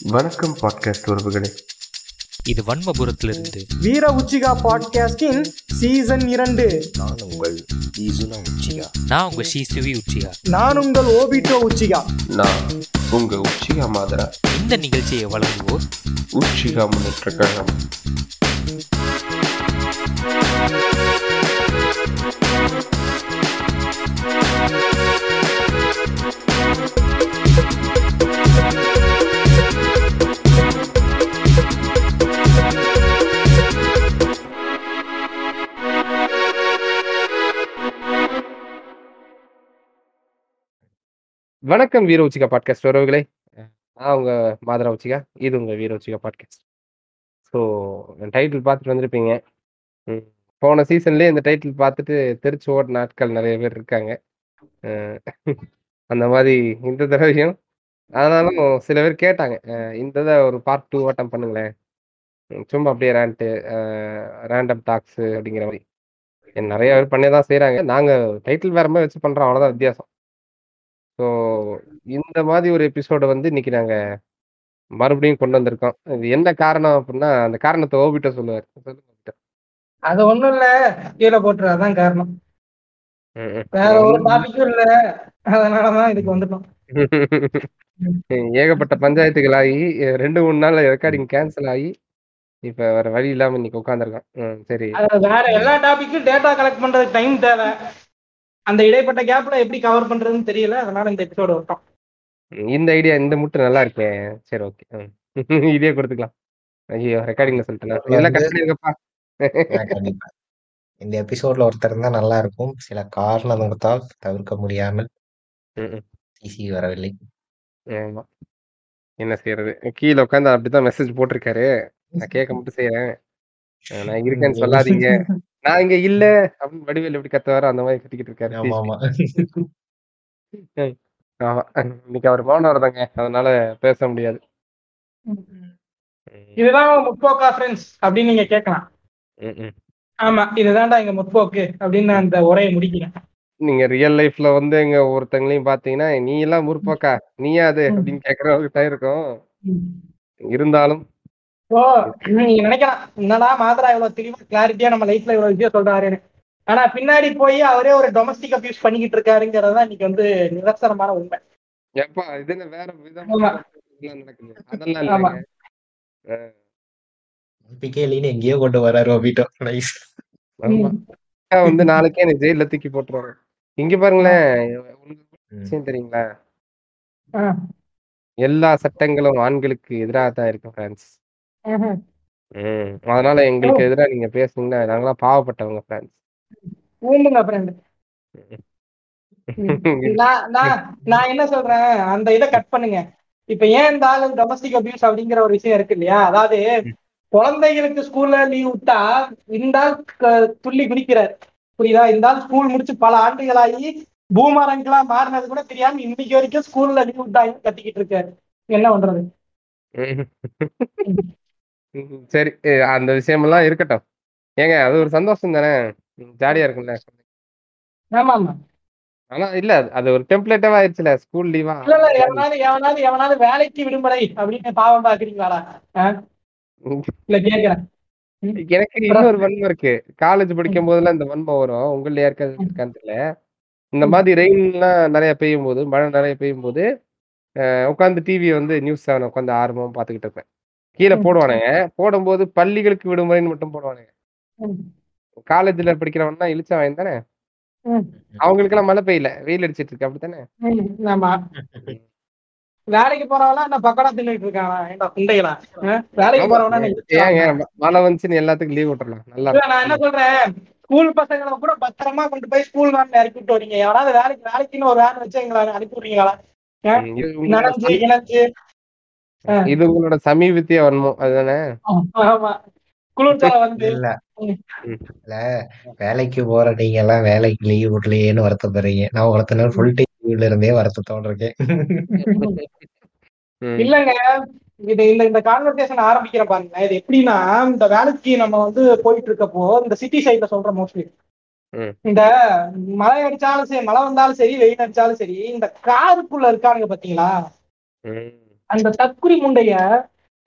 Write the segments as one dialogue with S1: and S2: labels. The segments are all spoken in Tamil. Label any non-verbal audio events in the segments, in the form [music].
S1: வணக்கம் பாட்காஸ்ட் உறவுகளே.
S2: இது வன்மபுரத்திலிருந்து.
S3: வீர உச்சிகா பாட்காஸ்டின் சீசன் இரண்டு.
S4: நான் உங்கள் ஈசுனா உச்சியா
S2: நான் உங்க ஸ்ரீசுவி உச்சியா
S3: நான் உங்கள் ஓபிட்டோ உச்சிகா.
S1: நான் உங்க உச்சிகா மாதரா.
S2: இந்த நிகழ்ச்சியை வழங்குவோர்?
S1: உச்சிகா முன்னேற்ற கழகம் வணக்கம் வீர உச்சிகா பாட்காஸ்ட் உறவுகளே. நான் உங்க மாதரா உச்சிகா. இது உங்க வீர உச்சிகா பாட்காஸ்ட் ஸோ டைட்டில் பார்த்துட்டு வந்திருப்பீங்க. போன சீசன்லேயே இந்த டைட்டில் பார்த்துட்டு தெரிச்சு ஓடின நாட்கள் நிறைய பேர் இருக்காங்க. அந்த மாதிரி இந்த தடவையும். ஆனாலும் சில பேர் கேட்டாங்க. இந்த இதை ஒரு பார்ட் டூ ஓட்டம் பண்ணுங்களேன். சும்மா அப்படியே ரேண்ட்டு ரேண்டம் டாக்ஸு அப்படிங்கிற மாதிரி. நிறைய பேர் பண்ணி தான் செய்கிறாங்க நாங்கள் டைட்டில் வேற மாதிரி வச்சு பண்ணுறோம் அவ்வளோதான் வித்தியாசம். ஸோ இந்த மாதிரி ஒரு எபிசோடை வந்து இன்னைக்கு நாங்கள் மறுபடியும் கொண்டு வந்திருக்கோம். இது என்ன காரணம் அப்படின்னா அந்த காரணத்தை ஓபிட்ட சொல்லுவார். சொல்லுங்க.
S3: அது ஒண்ணும் இல்ல. கீழே போட்டுரு அதான் காரணம். வேற ஒரு டாபிக்கும் இல்ல. அதனாலதான் இதுக்கு வந்துட்டோம். [laughs]
S1: ஏகப்பட்ட பஞ்சாயத்துகள் ஆகி ரெண்டு மூணு நாள் ரெக்கார்டிங் கேன்சல் ஆகி இப்ப வேற வழி இல்லாம இன்னைக்கு உட்காந்துருக்கோம் சரி.
S3: வேற எல்லா டாபிக்கும் டேட்டா கலெக்ட் பண்றதுக்கு டைம் தேவை. அந்த இடைப்பட்ட கேப்ல எப்படி கவர் பண்றதுன்னு தெரியல அதனால இந்த எபிசோடு விட்டோம்.
S1: இந்த ஐடியா இந்த முட்டு நல்லா இருக்கே. சரி ஓகே [laughs] இதே கொடுத்துக்கலாம். ஐயோ ரெக்கார்டிங்ல சொல்லிட்டேன்? பண்ணிருக்கப்பா
S4: ஆ, கண்டிப்பா. இந்த எபிசோட்ல ஒருத்தர் இருந்தா நல்லா இருக்கும். சில காரணத்தால் தவிர்க்க முடியாமல். டிசி வரவில்லை.
S1: ஆமா. என்ன செய்யறது? கீழே உட்காந்து அப்படிதான் மெசேஜ் போட்டிருக்காரு. நான் கேட்க [laughs] மட்டும் செய்யறேன் நான் இருக்கேன்னு சொல்லாதீங்க. நான் இங்க இல்ல அப்படின்னு வடிவேல் எப்படி கத்துவாரோ அந்த மாதிரி கத்திக்கிட்டு இருக்காரு
S4: ஆமா ஆமா. [laughs]
S1: ஆமா. இன்னைக்கு அவர் மௌனம் வரதாங்க அதனால பேச முடியாது.
S3: இதுதான் முற்போக்கா ஃப்ரெண்ட்ஸ் அப்படின்னு நீங்க கேட்கலாம். ஆமா இதுதான்டா எங்க முற்போக்கு அப்படின்னு நான் அந்த உரையை முடிக்கிறேன்.
S1: நீங்க ரியல் லைஃப்ல வந்து எங்க ஒருத்தங்களையும் பாத்தீங்கன்னா நீ எல்லாம் முற்போக்கா? நீயா அது? அப்படின்னு கேக்குற அளவுக்கு இருக்கும். இருந்தாலும்
S3: ஓ நீங்க நினைக்கலாம். என்னடா மாதரா இவ்வளவு தெளிவா கிளாரிட்டியா நம்ம லைஃப்ல இவ்வளவு விஷயம் சொல்றாருன்னு. ஆனா பின்னாடி போய் அவரே ஒரு டொமஸ்டிக் அபியூஸ் பண்ணிக்கிட்டு இருக்காருங்கிறதா இன்னைக்கு வந்து நிதர்சனமான உண்மை.
S1: எப்பா இது என்ன வேற விதமா நடக்குது. அதெல்லாம்
S3: ஆமா.
S1: இல்லைங்க
S4: நம்பிக்கை இல்லைன்னு எங்கேயோ கொண்டு வராரு ஓபிட்டோ. நைஸ்
S1: வந்து நாளைக்கே எனக்கு ஜெயில தூக்கி போட்டுருவாங்க இங்க பாருங்களேன் விஷயம் தெரியுங்களா. எல்லா சட்டங்களும் ஆண்களுக்கு எதிராக தான் இருக்கு பிரான்ஸ். ம். அதனால எங்களுக்கு எதிராக நீங்க பேசுனீங்கன்னா நாங்களாம் பாவப்பட்டவங்க பிரான்ஸ்
S3: ஊம்புங்க ஃப்ரெண்ட் நான் நான் நான் என்ன சொல்றேன்? அந்த இதை கட் பண்ணுங்க. இப்ப ஏன் இந்த ஆளு டொமஸ்டிக் அபியூஸ் அப்படிங்கிற ஒரு விஷயம் இருக்கு இல்லையா? அதாவது குழந்தைகளுக்கு ஸ்கூல்ல லீவ் விட்டா இந்த ஆள் துள்ளி குதிக்கிறார். புரியுதா? இந்த ஆள் ஸ்கூல் முடிச்சு பல ஆண்டுகளாகி பூமரங்களா மாறினது கூட தெரியாம இன்னைக்கு வரைக்கும் ஸ்கூல்ல லீவ் விட்டாங்க கத்திக்கிட்டு இருக்காரு. என்ன பண்றது? [laughs]
S1: சரி அந்த விஷயமெல்லாம் இருக்கட்டும். ஏங்க அது ஒரு சந்தோஷம் தானே? ஜாலியா இருக்கும்ல. ஆனா இல்ல அது- ஒரு டெம்ப்ளேட்டாவே ஆயிடுச்சுல ஸ்கூல் லீவா?
S3: இல்ல எவனாவது எவனாவது எவனாவது வேலைக்கு விடுமுறை அப்படின்னு பாவம் பாக்குறீங்களா இல்ல கேக்குறேன்.
S1: எனக்கு இன்னொரு வன்மம் இருக்கு. காலேஜ் படிக்கும் போதெல்லாம் இந்த வன்மம் வரும். உங்கள யாருக்காவது இருக்கான்னு இந்த மாதிரி ரெயின்லாம் நிறைய பெய்யும் போது மழை நிறைய பெய்யும் போது உட்காந்து டிவி வந்து நியூஸ் செவன் உட்காந்து ஆர்வமா பாத்துக்கிட்டு இருப்பேன். கீழே. போடுவானுங்க. போடும்போது பள்ளிகளுக்கு விடுமுறைன்னு மட்டும் போடுவானுங்க. காலேஜ்ல படிக்கிறவன்னா இழிச்சவன் தானே?
S3: ம்.
S1: அவங்களுக்கெல்லாம் மழை பெய்யல. வெயில் அடிச்சிட்டு இருக்கு. அப்படித்தானே?
S3: வேலைக்கு போறவனா என்ன பக்கோடா தின்னுட்டு இருக்கானா? வேலைக்கு. போறவனா
S1: ஏங்க மழை வந்துச்சுன்னு எல்லாத்துக்கும் லீவ் விட்டுறலாம். நல்லா
S3: நான் என்ன சொல்றேன்? ஸ்கூல் பசங்களை கூட பத்திரமா கொண்டு போய் ஸ்கூல் வேன்ல இறக்கி விட்டு வரீங்க எவனாவது வேலைக்கு வேலைக்குன்னு ஒரு வேன் வச்சு எங்களை அனுப்பி விடுறீங்களா?
S1: இது உங்களோட சமீபத்திய வன்மம் அதுதானே?
S3: ஆமா. குளிர்காலம் வந்து.
S4: இல்ல. இல்ல வேலைக்கு போற நீங்க எல்லாம் வேலைக்கு லீவ் விடலையேன்னு வருத்தப்படுறீங்க நான் ஒருத்தன ஃபுல் டைம் லீவ்ல இருந்தே வருத்தத்தோட இருக்கேன்.
S3: இல்லங்க. இது இந்த இந்த கான்வர்சேஷன் ஆரம்பிக்கிற பாருங்க இது எப்படின்னா இந்த வேலைக்கு நம்ம வந்து போயிட்டு இருக்கப்போ இந்த சிட்டி சைட்ல சொல்றோம் மோஸ்ட்லி. இந்த மழை அடிச்சாலும் சரி மழை வந்தாலும் சரி வெயில் அடிச்சாலும் சரி இந்த காருக்குள்ள இருக்கானுங்க பாத்தீங்களா. அந்த தற்குறி முண்டைய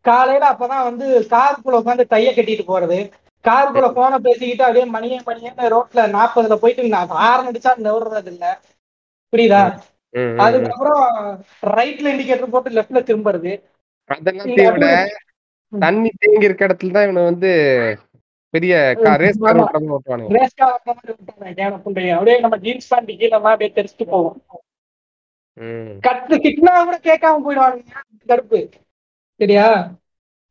S3: காலையில அப்பதான் வந்து காருக்குள்ள உட்காந்து டைய கட்டிட்டு போறது. காருக்குள்ள போனை பேசிக்கிட்டு அப்படியே மணியே மணியன்னு ரோட்ல நாற்பதுல போயிட்டு நான் ஆறு அடிச்சா நவுறது இல்ல. புரியுதா. அதுக்கப்புறம் ரைட்ல இண்டிகேட்டர் போட்டு லெஃப்ட்ல திரும்புறது.
S1: தண்ணி தேங்கி இருக்க இடத்துல தான் இவனை வந்து பெரிய ரேஸ் கார் ஓட்டுவானுங்க
S3: ஓட்டுற மாதிரி விட்டாங்க கேன புண்டைய அப்படியே நம்ம ஜீன்ஸ் பேண்ட் கீழே அப்படியே தெரிச்சுட்டு போவோம். கத்து கிட்னா கூட கேட்காம போயிடுவாங்க கடுப்பு. சரியா?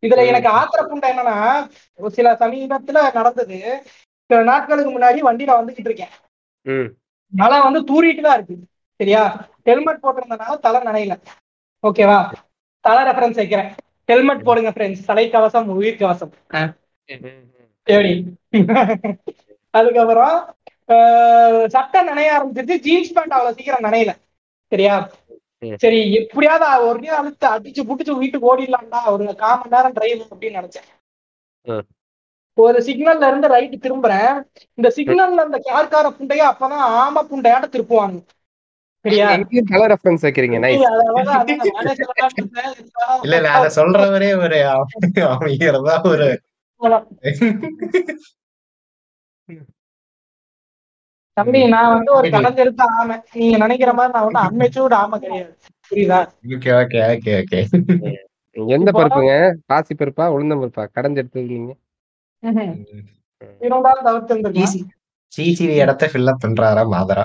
S3: இதுல எனக்கு ஆத்திர புண்டை என்னன்னா ஒரு சில சமீபத்துல நடந்தது. சில நாட்களுக்கு முன்னாடி வண்டியில வந்துகிட்டு இருக்கேன். மழை வந்து தூரிட்டு தான் இருக்கு. சரியா? ஹெல்மெட் போட்டிருந்தனால தலை நனையல. ஓகேவா? தலை ரெஃபரன்ஸ் வைக்கிறேன். ஹெல்மெட் போடுங்க ஃப்ரெண்ட்ஸ் உயிர் கவசம். ஆ,
S1: ம், ம், ம்.
S3: சரி அதுக்கப்புறம் சட்டை நனைய ஆரம்பிச்சிருச்சு. ஜீன்ஸ் பேண்ட் அவ்வளவு சீக்கிரம் நனையல. சரியா. சரி எப்படியாவது ஒரு நாள் அழுத்து அடிச்சு புடிச்சு வீட்டுக்கு ஓடிடலாம்டா ஒரு கால் மணி நேரம் டிரைவ் அப்படின்னு நினைச்சேன். ஒரு சிக்னல்ல இருந்து ரைட் திரும்புறேன் இந்த சிக்னல்ல இந்த கார்கார புண்டைய அப்பதான் ஆம புண்டையாட்ட திருப்புவாங்க சரியா
S1: கலர் ரெஃபரன்ஸ் வைக்கிறீங்க நைஸ்.
S4: இல்ல இல்ல அத சொல்றவரே ஒரு அமைகிறதா ஒரு
S3: தம்பி நான் வந்து ஒரு கலைஞருக்கு ஆமை. நீங்க நினைக்கிற மாதிரி நான் வந்து அம்மைச்சூடு ஆமை கிடையாது. புரியுதா?
S4: ஓகே ஓகே ஓகே ஓகே
S1: எந்த பருப்புங்க? பாசி பருப்பா உளுந்தம் பருப்பா? கடைஞ்சு எடுத்துருக்கீங்க.
S4: சிசிவி இடத்த ஃபில் அப் பண்றாரா மாதரா?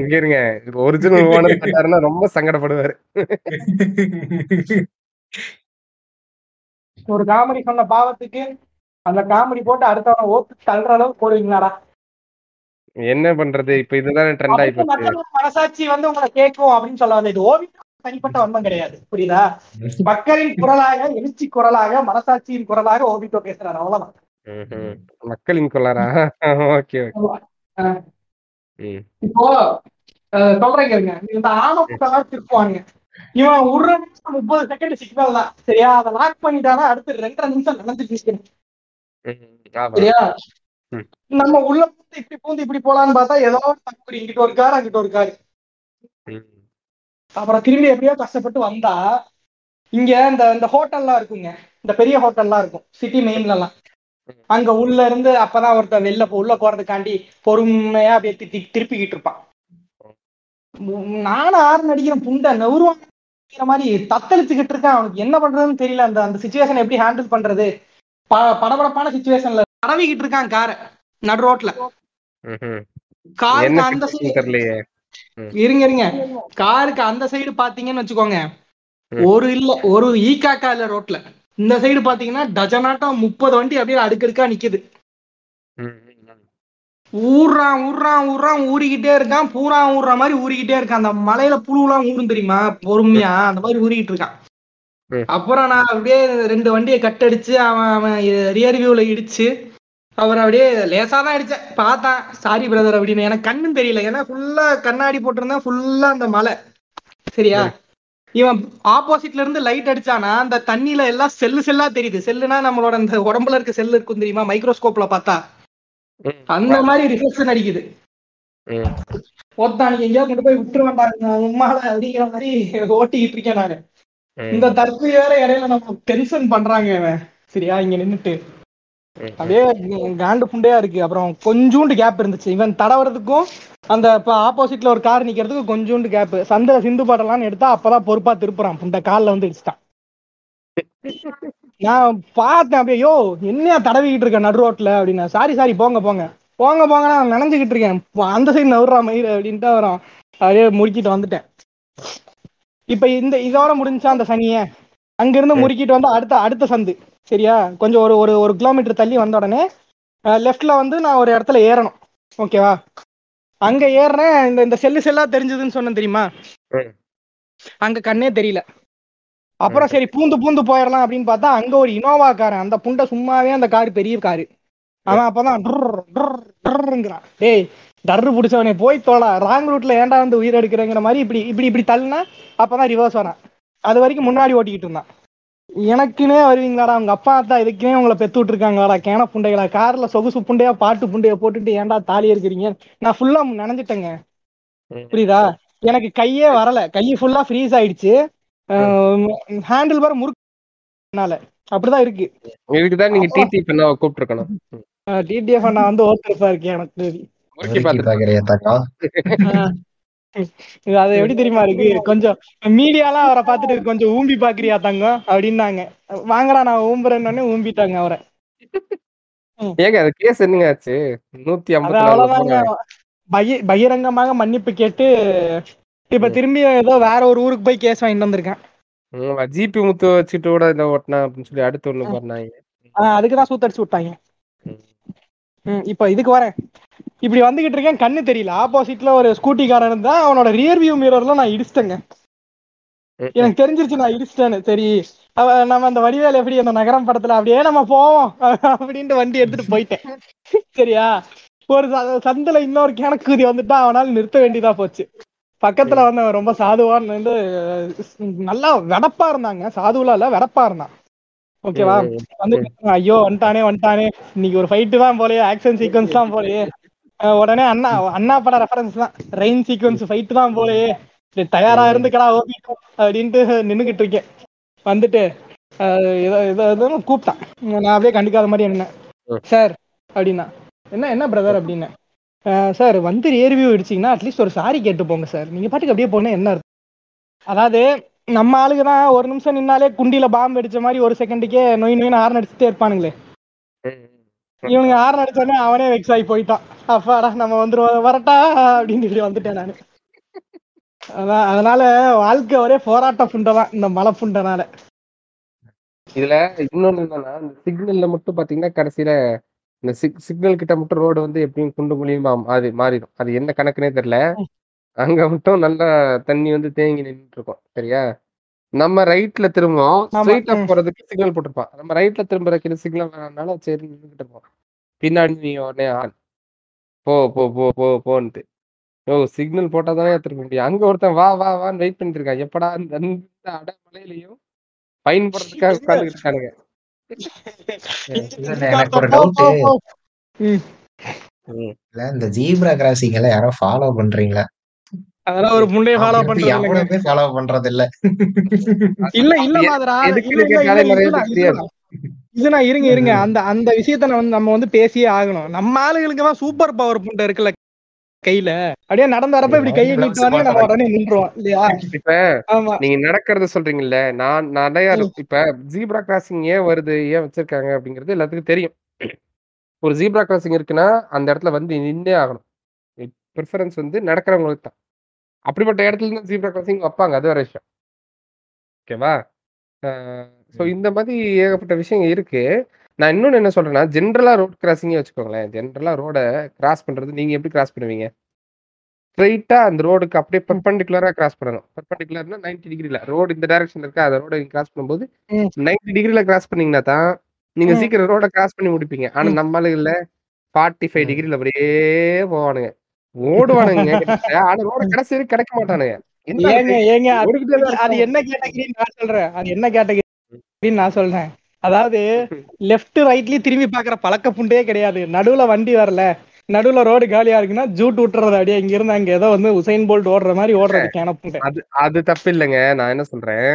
S1: இங்க இருங்க. ஒரிஜினல் ஓனர் பண்ணாருன்னா ரொம்ப சங்கடப்படுவாரு.
S3: ஒரு காமெடி சொன்ன பாவத்துக்கு அந்த காமெடி போட்டு அடுத்தவன ஓட்டு தள்ளுற அளவுக்கு போடுவீங்களாடா?
S1: என்ன பண்றது? இப்ப இதுதான் ட்ரெண்ட்
S3: மத்தவங்க மனசாட்சி வந்து உங்களை கேட்கும் அப்படின்னு சொல்ல இது ஓவியம் தனிப்பட்ட வன்மம் கிடையாது. புரியுதா? மக்களின் குரலாக எழுச்சி குரலாக மனசாட்சியின் குரலாக ஓபிட்டோ பேசுறாரு. அவ்வளவுதான்.
S1: மக்களின் கொள்ளாரா ஓகே
S3: இப்போ கேளுங்க. இந்த ஆமை புட்டெல்லாம் திருப்புவாங்க இவன் ஒரு நிமிஷம் முப்பது செகண்ட் சிக்னல் தான். சரியா? அதை லாக் பண்ணிட்டானா அடுத்து ரெண்டரை நிமிஷம் நடந்து பேசுறேன்
S1: ஆமா.
S3: சரியா. நம்ம உள்ள பூந்து இப்படி பூந்து இப்படி போலான்னு பார்த்தா ஏதோ தப்பு இங்கிட்ட ஒரு கார் அங்கிட்ட ஒரு கார். அப்புறம் திரும்பி எப்படியோ கஷ்டப்பட்டு வந்தா இங்க இந்த இந்த ஹோட்டல்லாம் இருக்குங்க. இந்த பெரிய ஹோட்டல்லாம் இருக்கும் சிட்டி மெயின்ல எல்லாம் அங்க உள்ள இருந்து அப்பதான் ஒருத்தன் வெளில உள்ள போறதுக்காண்டி பொறுமையா அப்படியே திருப்பி திருப்பிக்கிட்டு இருப்பான். நானும் ஆறு நடிக்கிறேன் புண்டை அடிக்கிற மாதிரி தத்தளிச்சுக்கிட்டு இருக்கான். அவனுக்கு என்ன பண்றதுன்னு தெரியல. அந்த அந்த சுச்சுவேஷன் எப்படி ஹேண்டில் பண்றது? படபடப்பான சுச்சுவேஷன்ல தடவிக்கிட்டு இருக்கான் காரை நடு ரோட்ல. காருக்கு அந்த சைடு இருங்க இருங்க. காருக்கு அந்த சைடு பாத்தீங்கன்னு வச்சுக்கோங்க. ஒரு இல்ல ஒரு ஈக்காக்கா இல்ல ரோட்ல. இந்த சைடு பாத்தீங்கன்னா டஜனாட்டம் முப்பது வண்டி அப்படியே அடுக்கடுக்கா நிக்குது. ஊர்றான் ஊர்றான் ஊர்றான் ஊறிக்கிட்டே இருக்கான். பூரா ஊர்ற மாதிரி ஊறிக்கிட்டே இருக்கான். அந்த மலையில புழுலாம் ஊரும் தெரியுமா? பொறுமையா அந்த மாதிரி ஊறிக்கிட்டு இருக்கான். அப்புறம் நான் அப்படியே ரெண்டு வண்டியை கட்டடிச்சு அவன் அவன் ரியர் வியூல இடிச்சு அவர் அப்படியே லேசா தான் அடிச்சேன். பார்த்தான். சாரி பிரதர் அப்படின்னு. எனக்கு கண்ணும் தெரியல. ஏன்னா ஃபுல்லா கண்ணாடி போட்டிருந்தா ஃபுல்லா அந்த மலை. சரியா? இவன் ஆப்போசிட்ல இருந்து லைட் அடிச்சானா அந்த தண்ணியில எல்லாம் செல்லு செல்லா தெரியுது. செல்லுனா நம்மளோட அந்த உடம்புல இருக்க செல்லு இருக்கும் தெரியுமா? மைக்ரோஸ்கோப்ல பார்த்தா. அந்த மாதிரி ரிஃப்ளெக்ஷன் அடிக்குது.
S1: ம்.
S3: ஒருத்தானுக்கு எங்கேயோ கொண்டு போய் விட்டுரு வேண்டாங்க உம்மால அப்படிங்கிற மாதிரி ஓட்டிக்கிட்டு இருக்கேன் நானு. இந்த தற்பு வேற இடையில நம்ம டென்ஷன் பண்றாங்க இவன். சரியா? இங்க நின்னுட்டு. அப்படியே காண்டு புண்டையா இருக்கு. அப்புறம் கொஞ்சூண்டு கேப் இருந்துச்சு. இவன் தடவறதுக்கும் அந்த இப்ப ஆப்போசிட்ல ஒரு கார் நிக்கிறதுக்கு கொஞ்சூண்டு கேப் சந்திர சிந்து பாடலாம்னு எடுத்தா அப்பதான் பொறுப்பா திருப்புறான். புண்டை கால்ல வந்து இடிச்சிட்டான். நான் பார்த்தேன். அப்படியே யோ என்னையா தடவிக்கிட்டு இருக்க நடு ரோட்ல? அப்படின்னா. சாரி சாரி போங்க போங்க. போங்க போங்க நான் நினைஞ்சுக்கிட்டு இருக்கேன். அந்த சைடு நவுறா மயிறு அப்படின்ட்டு வரோம் அப்படியே முறுக்கிட்டு வந்துட்டேன். இப்ப இந்த இதோட முடிஞ்சா அந்த சனிய அங்கிருந்து முறுக்கிட்டு வந்து அடுத்த அடுத்த சந்து. சரியா? கொஞ்சம் ஒரு ஒரு ஒரு கிலோமீட்டர் தள்ளி வந்த உடனே லெஃப்ட்ல வந்து நான் ஒரு இடத்துல ஏறணும். ஓகேவா அங்க ஏறுறேன் இந்த இந்த செல்லு செல்லா தெரிஞ்சதுன்னு சொன்னேன் தெரியுமா. அங்க கண்ணே தெரியல. அப்புறம் சரி பூந்து பூந்து போயிடலாம் அப்படின்னு பார்த்தா அங்க ஒரு இனோவா காரன் அந்த புண்டை சும்மாவே அந்த கார் பெரிய காரு. அவன் அப்பதான் டுர்ங்கிறான் டேய் டர்ரு பிடிச்சவனே போய் தோலா. ராங் ரூட்ல ஏன்டா வந்து உயிர் எடுக்கிறேங்கிற மாதிரி இப்படி இப்படி இப்படி தள்ளினா அப்பதான் ரிவர்ஸ் வரான் அது வரைக்கும் முன்னாடி ஓட்டிக்கிட்டு இருந்தான். எனக்குனே வருவீங்களாடா உங்க அப்பா அத்தா இதுக்குனே உங்களை பெத்து விட்டுருக்காங்களாடா கேன புண்டைகளா கார்ல சொகுசு புண்டையா பாட்டு புண்டைய போட்டுட்டு ஏன்டா தாலி இருக்கிறீங்க நான் ஃபுல்லா நினைஞ்சிட்டேங்க. புரியுதா? எனக்கு கையே வரல. கை ஃபுல்லா ஃப்ரீஸ் ஆயிடுச்சு. ஹேண்டில் பார் முறுக்குனால அப்படிதான் இருக்கு.
S1: இதுக்குதான் நீங்க டிடி பண்ண கூப்பிட்டுருக்கணும்.
S3: டிடிஎஃப் அண்ணா வந்து ஓத்திருப்பா இருக்கு எனக்கு.
S1: முறுக்கி
S4: முறுக்கி
S3: அது எப்படி தெரியுமா இருக்கு? கொஞ்சம் மீடியாலாம் அவரை பார்த்துட்டு கொஞ்சம் ஊம்பி பாக்குறியா தங்கம்? அப்படின்னாங்க. வாங்கடா நான் ஊம்புறேன்னு ஊம்பிட்டாங்க அவரை.
S1: ஏங்க அது கேஸ் என்னங்க ஆச்சு நூத்தி
S3: பகி- பகிரங்கமாக மன்னிப்பு கேட்டு இப்ப திரும்பி ஏதோ வேற ஒரு ஊருக்கு போய் கேஸ் வாங்கிட்டு வந்திருக்கேன்.
S1: ஜிபி முத்து வச்சுட்டு கூட இந்த ஓட்டினா அப்படின்னு சொல்லி அடுத்து ஒண்ணு பண்ணாங்க.
S3: அதுக்குதான் சூத்தடிச்சு விட்டாங்க. இப்ப இதுக்கு வரேன். இப்படி வந்துகிட்டு இருக்கேன் கண்ணு தெரியல. ஆப்போசிட்ல ஒரு ஸ்கூட்டிக்காரன் இருந்தா அவனோட ரியர் வியூ மிரர்ல நான் இடிச்சிட்டேங்க. எனக்கு தெரிஞ்சிருச்சு நான் இடிச்சிட்டேன்னு. சரி நம்ம அந்த வடிவேல் எப்படி அந்த நகரம் படத்துல அப்படியே நம்ம போவோம் அப்படின்ட்டு வண்டி எடுத்துட்டு போயிட்டேன். சரியா? ஒரு சந்துல இன்னொரு கிணக்குதி வந்துட்டா அவனால நிறுத்த வேண்டியதா போச்சு. பக்கத்துல வந்து அவன் ரொம்ப சாதுவான்னு வந்து நல்லா வெடப்பா இருந்தாங்க. சாதுவலா இல்ல வெடப்பா இருந்தான். ஓகேவா? வந்து ஐயோ வந்துட்டானே வந்துட்டானே. இன்னைக்கு ஒரு ஃபைட்டு தான் போலயே ஆக்ஷன் சீக்வன்ஸ் தான் போலயே. உடனே அண்ணா அண்ணா பட ரெஃபரன்ஸ் தான். ரெயின் சீக்வன்ஸ் ஃபைட் தான் போலயே. தயாரா இருந்துக்கடா ஓபிட்டோம் அப்படின்ட்டு நின்னுகிட்டு இருக்கேன். வந்துட்டு ஏதோ ஏதோ கூப்பிட்டான். நான் அப்படியே கண்டுக்காத மாதிரி என்ன. சார் அப்படின்னா. என்ன என்ன பிரதர் அப்படின்னு. சார் வந்து ரியர்வியூ இடிச்சிங்கன்னா அட்லீஸ்ட் ஒரு சாரி கேட்டு போங்க சார். நீங்க பாட்டுக்கு அப்படியே போனா என்ன அர்த்தம்? அதாவது நம்ம ஆளுங்க தான் ஒரு நிமிஷம் நின்னாலே குண்டில பாம்பு அடிச்ச மாதிரி ஒரு செகண்டுக்கே நொய் நொய்னு ஹார்ன் அடிச்சுட்டே இருப்பானுங்களே. இவனுங்க ஹார்ன் அடிச்சோடனே அவனே வெக்ஸ் ஆகி போயிட்டான். அப்பாடா நம்ம வந்துருவோம் வரட்டா அப்படின்னு சொல்லி வந்துட்டேன் நானு. அதான் அதனால வாழ்க்கை ஒரே போராட்ட புண்டை தான் இந்த மலை புண்டனால
S1: இதுல இன்னொன்னு என்னன்னா இந்த சிக்னல்ல மட்டும் பாத்தீங்கன்னா கடைசியில இந்த சிக் சிக்னல் கிட்ட மட்டும் ரோடு வந்து எப்படியும் குண்டு குழியுமா அது மாறிடும். அது என்ன கணக்குனே தெரியல. அங்க மட்டும் நல்லா தண்ணி வந்து தேங்கி நின்றுட்டு இருக்கும். சரியா? நம்ம ரைட்ல திரும்புவோம். ஸ்ட்ரைட்டா. போறதுக்கு சிக்னல் போட்டிருப்பான். நம்ம ரைட்ல திரும்புறதுக்கு சிக்னல் வரனால சரி நின்றுட்டு இருப்போம். பின்னாடி நீ உடனே ஆன் போ போ போ போ போன்ட்டு. ஓ சிக்னல் போட்டா தானே திரும்ப முடியும். அங்க ஒருத்தன் வா வா வான்னு வெயிட் பண்ணிட்டு இருக்கான். எப்படா [laughs] [laughs] இந்த அடை மலையிலயும் ஃபைன் போடுறதுக்காக உட்காந்துக்கிட்டு இருக்கானுங்க.
S4: இல்ல, எனக்கு ஒரு இந்த ஜீப்ரா கிராசிங் எல்லாம் யாரோ ஃபாலோ பண்றீங்களா?
S3: அதெல்லாம் ஒரு புண்டைய ஃபாலோ பண்றது.
S4: எவனுமே ஃபாலோ பண்றது இல்ல
S3: இல்ல இல்ல மாதரா இதுனா. இதுனா இருங்க இருங்க. அந்த அந்த விஷயத்த நான் வந்து நம்ம வந்து பேசியே ஆகணும். நம்ம ஆளுகளுக்கு தான் சூப்பர் பவர் புண்டை இருக்குல்ல கையில. அப்படியே நடந்து வரப்ப இப்படி கையை நீட்டுவானே நம்ம. உடனே நின்றுவோம் இல்லையா?
S1: இப்ப நீங்க நடக்கிறத சொல்றீங்கல்ல நான் நிறைய இப்ப ஜீப்ரா கிராசிங் ஏன் வருது ஏன் வச்சிருக்காங்க அப்படிங்கிறது எல்லாத்துக்கும் தெரியும். ஒரு ஜீப்ரா கிராசிங் இருக்குன்னா அந்த இடத்துல வந்து நின்னே ஆகணும். ப்ரிஃபரன்ஸ் வந்து நடக்கிறவங்களுக்கு தான். அப்படிப்பட்ட இடத்துல இருந்து ஜீப்ரா கிராசிங் வைப்பாங்க அது வேற விஷயம். ஓகேவா? ஸோ இந்த மாதிரி ஏகப்பட்ட விஷயங்கள் இருக்கு. நான் இன்னொன்னு என்ன சொல்றேன்னா ஜென்ரலா ரோட் கிராசிங்கே வச்சுக்கோங்களேன். ஜென்ரலா ரோட கிராஸ் பண்றது நீங்க எப்படி கிராஸ் பண்ணுவீங்க? ஸ்ட்ரைட்டா அந்த ரோடுக்கு அப்படியே பெர்பெண்டிகுலரா கிராஸ் பண்ணணும். பெர்பெண்டிகுலர்னா 90 டிகிரில ரோடு இந்த டைரக்ஷன்ல இருக்கு அந்த ரோட கிராஸ் பண்ணும்போது. 90 டிகிரில கிராஸ் பண்ணீங்கன்னா தான் நீங்க. சீக்கிரம் ரோட கிராஸ் பண்ணி முடிப்பீங்க. ஆனா. நம்ம ஃபார்ட்டி ஃபைவ். டிகிரில அப்படியே போவானுங்க. ஓடுவானுங்க. கிட்டத்தட்ட. ஆனா ரோட கடைசி கிடைக்க மாட்டானுங்க. என்ன
S3: அது- கேட்டகரின்னு நான் சொல்றேன். அது என்ன கேட்டகரின்னு நான் சொல்றேன். அதாவது லெஃப்ட் ரைட்லயும் திரும்பி பாக்குற பழக்க புண்டே கிடையாது. நடுவுல வண்டி வரல. நடுவுல ரோடு காலியா இருக்குன்னா ஜூட் விட்டுறது அப்படியே இங்க இருந்து அங்க ஏதோ வந்து உசைன் போல்ட் ஓடுற மாதிரி ஓடுறது
S1: அது அது தப்பு இல்லைங்க. நான் என்ன சொல்றேன்?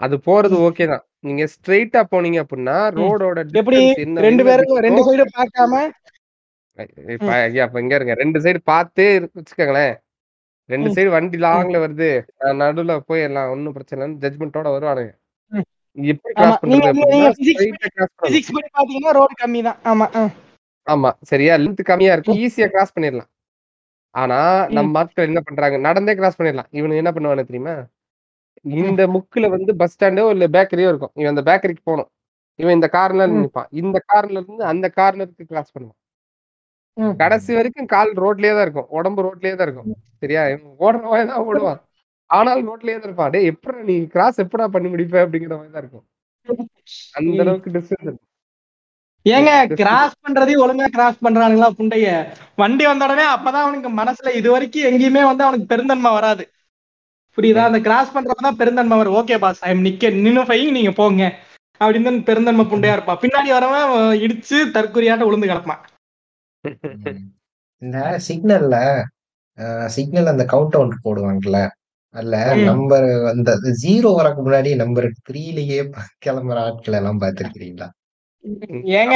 S1: அது போறது ஓகே தான். நீங்க ஸ்ட்ரைட்டா போனீங்க அப்படின்னா ரோடோட
S3: எப்படி ரெண்டு பேரும் ரெண்டு சைடு பார்க்காம?
S1: அப்ப இங்க இருங்க. ரெண்டு சைடு பார்த்தே வச்சுக்கோங்களேன். ரெண்டு. சைடு வண்டி லாங்ல வருது. நடுவுல போயிடலாம். ஒன்னும் பிரச்சனை இல்லை ஜட்மெண்டோட வருவானுங்க. எப்படி கிராஸ் பண்றது
S3: ரோடு கம்மி தான் ஆமா.
S1: ஆமா சரியா? லென்த் கம்மியா இருக்கும். ஈஸியா கிராஸ் பண்ணிடலாம். ஆனா நம்ம ஆட்கள் என்ன பண்றாங்க? நடந்தே கிராஸ் பண்ணிடலாம். இவனு என்ன பண்ணுவானு தெரியுமா? இந்த முக்குல வந்து பஸ் ஸ்டாண்டோ இல்ல பேக்கரியோ இருக்கும். இவன் அந்த பேக்கரிக்கு போகணும். இவன் இந்த கார்ல
S3: ம்.
S1: நிப்பான். இந்த கார்ல இருந்து அந்த கார்னருக்கு கிராஸ் பண்ணுவான். கடைசி வரைக்கும் கால் ரோட்லயே தான் இருக்கும். உடம்பு ரோட்லயே தான் இருக்கும். சரியா? ஓடுறவன் தான் ஓடுவான். ஆனால் ரோட்லயே தான் இருப்பான் டேய் எப்படா நீ கிராஸ் எப்படா பண்ணி முடிப்ப? அப்படிங்கிற மாதிரி தான் இருக்கும். அந்த. அளவுக்கு டிஸ்டன்ஸ் இருக்கும்
S3: ஏங்க கிராஸ் பண்றதையும் ஒழுங்கா கிராஸ் பண்றானுங்களா புண்டைய? வண்டி வந்த உடனே அப்பதான் அவனுக்கு மனசுல இது வரைக்கும் எங்கேயுமே வந்து அவனுக்கு பெருந்தன்மை வராது. புரியுதா? அந்த கிராஸ் பண்றப்பதான் பெருந்தன்மை வரும். ஓகே பாஸ் ஐம் நிக்க நின்னு ஃபைங் நீங்க போங்க. அப்படின்னு தான் பெருந்தன்மை புண்டையா இருப்பான். பின்னாடி வரவன் இடிச்சு தற்கொலையாட்ட விழுந்து கிடப்பான்.
S4: இந்த சிக்னல்ல சிக்னல் அந்த கவுண்ட் அவுட் போடுவாங்கல்ல? அல்ல
S3: ம்.
S4: நம்பர் அந்த ஜீரோ வரக்கு முன்னாடி நம்பர் த்ரீலயே கிளம்புற ஆட்கள் எல்லாம் பார்த்திருக்கிறீங்களா?
S3: ஏங்க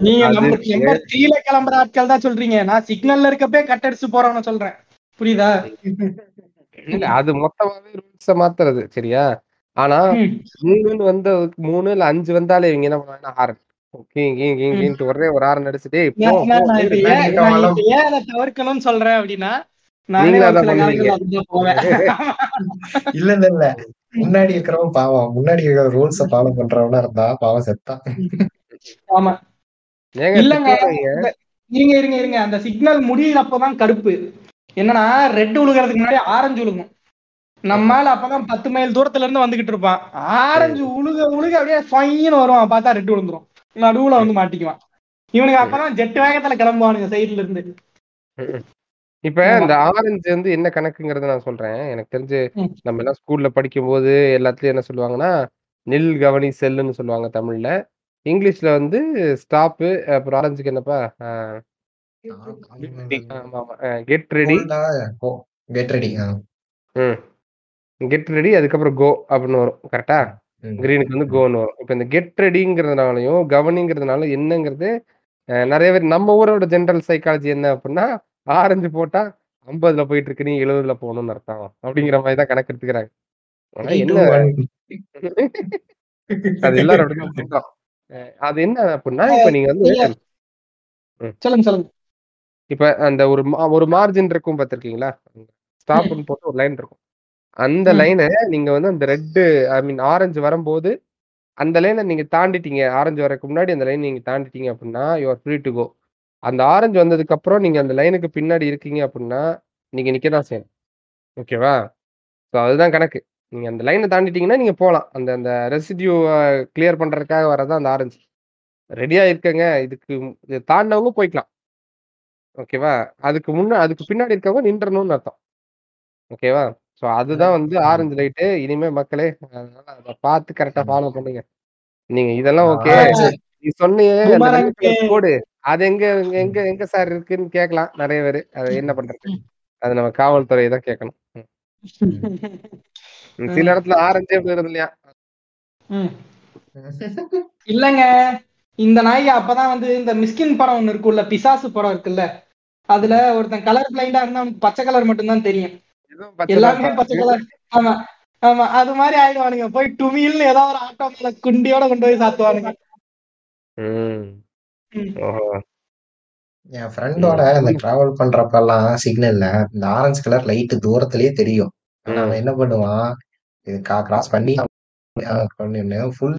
S3: நீங்க நம்பர் நம்பர் த்ரீல கிளம்புற ஆட்கள் தான் சொல்றீங்க. நான் சிக்னல்ல இருக்கப்பே கட் அடிச்சு போறவன சொல்றேன். புரியுதா?
S1: இல்ல அது மொத்தமாவே ரூல்ஸ மாத்துறது சரியா? ஆனா. மூணுன்னு வந்து மூணு இல்ல அஞ்சு வந்தாலே இவங்க என்ன பண்ணுவாங்கன்னா ஹாரன். ஒரே ஒரு ஹாரன் அடிச்சுட்டு "ஏய், போ,
S3: நான்
S1: போ,
S3: நான் நான் இப்ப
S1: போயிரு,
S3: ஏன்
S1: நான்
S3: நான் இப்ப ஏன் அதை தவிர்க்கணும்னு சொல்றேன் அப்படின்னா [laughs]
S4: இல்ல இல்ல இல்ல. முன்னாடி இருக்கிறவன் பாவம். முன்னாடி இருக்கிற ரூல்ஸ ஃபாலோ பண்றவனா இருந்தா பாவம் செத்தான்
S3: ஆமா. இல்லங்க. இருங்க இருங்க இருங்க. அந்த சிக்னல் முடியிறப்பதான் கருப்பு என்னன்னா ரெட் உழுகிறதுக்கு முன்னாடி ஆரஞ்சு உழுகும். நம்மால அப்பதான் பத்து மைல் தூரத்துல இருந்து வந்துகிட்டு இருப்பான். ஆரஞ்சு உழுக உழுக அப்படியே ஃபைன்னு வரும் பார்த்தா ரெட் விழுந்துரும் நடுவுல வந்து மாட்டிக்குவான். இவனுக்கு அப்பதான் ஜெட் வேகத்துல கிளம்புவானுங்க சைடுல இருந்து.
S1: இப்ப இந்த ஆரஞ்சு வந்து என்ன கணக்குங்கிறத நான் சொல்றேன். எனக்கு தெரிஞ்சு. நம்ம எல்லாம் ஸ்கூல்ல படிக்கும்போது எல்லாத்துலயும் என்ன சொல்லுவாங்கன்னா நில் கவனி செல்லுன்னு சொல்லுவாங்க தமிழ்ல. இங்கிலீஷ்ல வந்து ஸ்டாப்பு அப்புறம் ஆரஞ்சுக்கு என்னப்பா? கெட் ரெடி
S4: கெட் ரெடி
S1: ம். கெட் ரெடி அதுக்கப்புறம் கோ அப்படின்னு வரும். கரெக்டா? கிரீனுக்கு வந்து கோன்னு வரும். இப்போ இந்த கெட் ரெடிங்கிறதுனாலையும் கவனிங்கிறதுனால என்னங்கிறது அஹ், நிறைய பேர் நம்ம ஊரோட ஜென்ரல் சைக்காலஜி என்ன அப்படின்னா ஆரஞ்சு போட்டா ஐம்பதுல போயிட்டு இருக்கு நீ எழுபதுல போகணும்னு அர்த்தம். அப்படிங்கிற மாதிரி தான் கணக்கு எடுத்துக்கிறாங்க. ஆனா என்ன? அது எல்லாரும் அப்படிதான் அது என்ன அப்படின்னா இப்ப நீங்க வந்து.
S3: சொல்லுங்க சொல்லுங்க.
S1: இப்ப அந்த ஒரு ஒரு மார்ஜின் இருக்கும் பார்த்திருக்கீங்களா? ஸ்டாப்னு போட்டு ஒரு லைன் இருக்கும். அந்த. லைனை நீங்க வந்து அந்த ரெட்டு ஐ மீன் ஆரஞ்சு வரும்போது அந்த லைனை நீங்க தாண்டிட்டீங்க. ஆரஞ்சு வரக்கு முன்னாடி அந்த லைன் நீங்க தாண்டிட்டீங்க அப்படின்னா you are free to go அந்த ஆரஞ்சு வந்ததுக்கு அப்புறம் நீங்க அந்த லைனுக்கு பின்னாடி இருக்கீங்க அப்படின்னா நீங்க நிக்க தான் செய்யணும். ஓகேவா? ஸோ அதுதான் கணக்கு. நீங்க அந்த லைனை தாண்டிட்டீங்கன்னா நீங்க போகலாம் அந்த அந்த ரெசிடியூ கிளியர் பண்றதுக்காக வரதான் அந்த ஆரஞ்சு. ரெடியா இருக்கங்க. இதுக்கு இதை தாண்டவங்க போய்க்கலாம். ஓகேவா? அதுக்கு முன்ன அதுக்கு பின்னாடி இருக்கவங்க நின்றணும்னு அர்த்தம். ஓகேவா? ஸோ அதுதான் வந்து ஆரஞ்சு லைட்டு. இனிமே மக்களே அதனால அதை பார்த்து கரெக்டா ஃபாலோ பண்ணுங்க. நீங்க இதெல்லாம் ஓகே. நீ சொன்னியே கோடு அது எங்க எங்க- எங்க சார் இருக்குன்னு கேட்கலாம். நிறைய பேர். அது என்ன பண்றது? அது நம்ம காவல்துறை தான் கேட்கணும். சில இடத்துல ஆரஞ்சே போயிருது இல்லையா.
S3: இல்லங்க. இந்த நாய்க்கு அப்பதான் வந்து இந்த மிஸ்கின் படம் ஒண்ணு இருக்குல்ல பிசாசு படம் இருக்குல்ல அதுல ஒருத்தன் கலர் பிளைண்டா இருந்தா அவனுக்கு பச்சை கலர் மட்டும்தான் தெரியும். எல்லாமே பச்சை கலர் ஆமா ஆமா. அது மாதிரி ஆயிடுவானுங்க. போய் டுமில்னு ஏதாவது ஒரு ஆட்டோ மேல குண்டியோட கொண்டு போய் சாத்துவானுங்க.
S1: ம்.
S3: ம்.
S1: ஓஹோ.
S4: என் ஃப்ரெண்டோட இந்த டிராவல் பண்றப்பெல்லாம் சிக்னல்ல இந்த ஆரஞ்சு கலர் லைட் தூரத்திலேயே தெரியும். ஆனா அவன் என்ன பண்ணுவான்? இது கிராஸ் பண்ணி ஃபுல்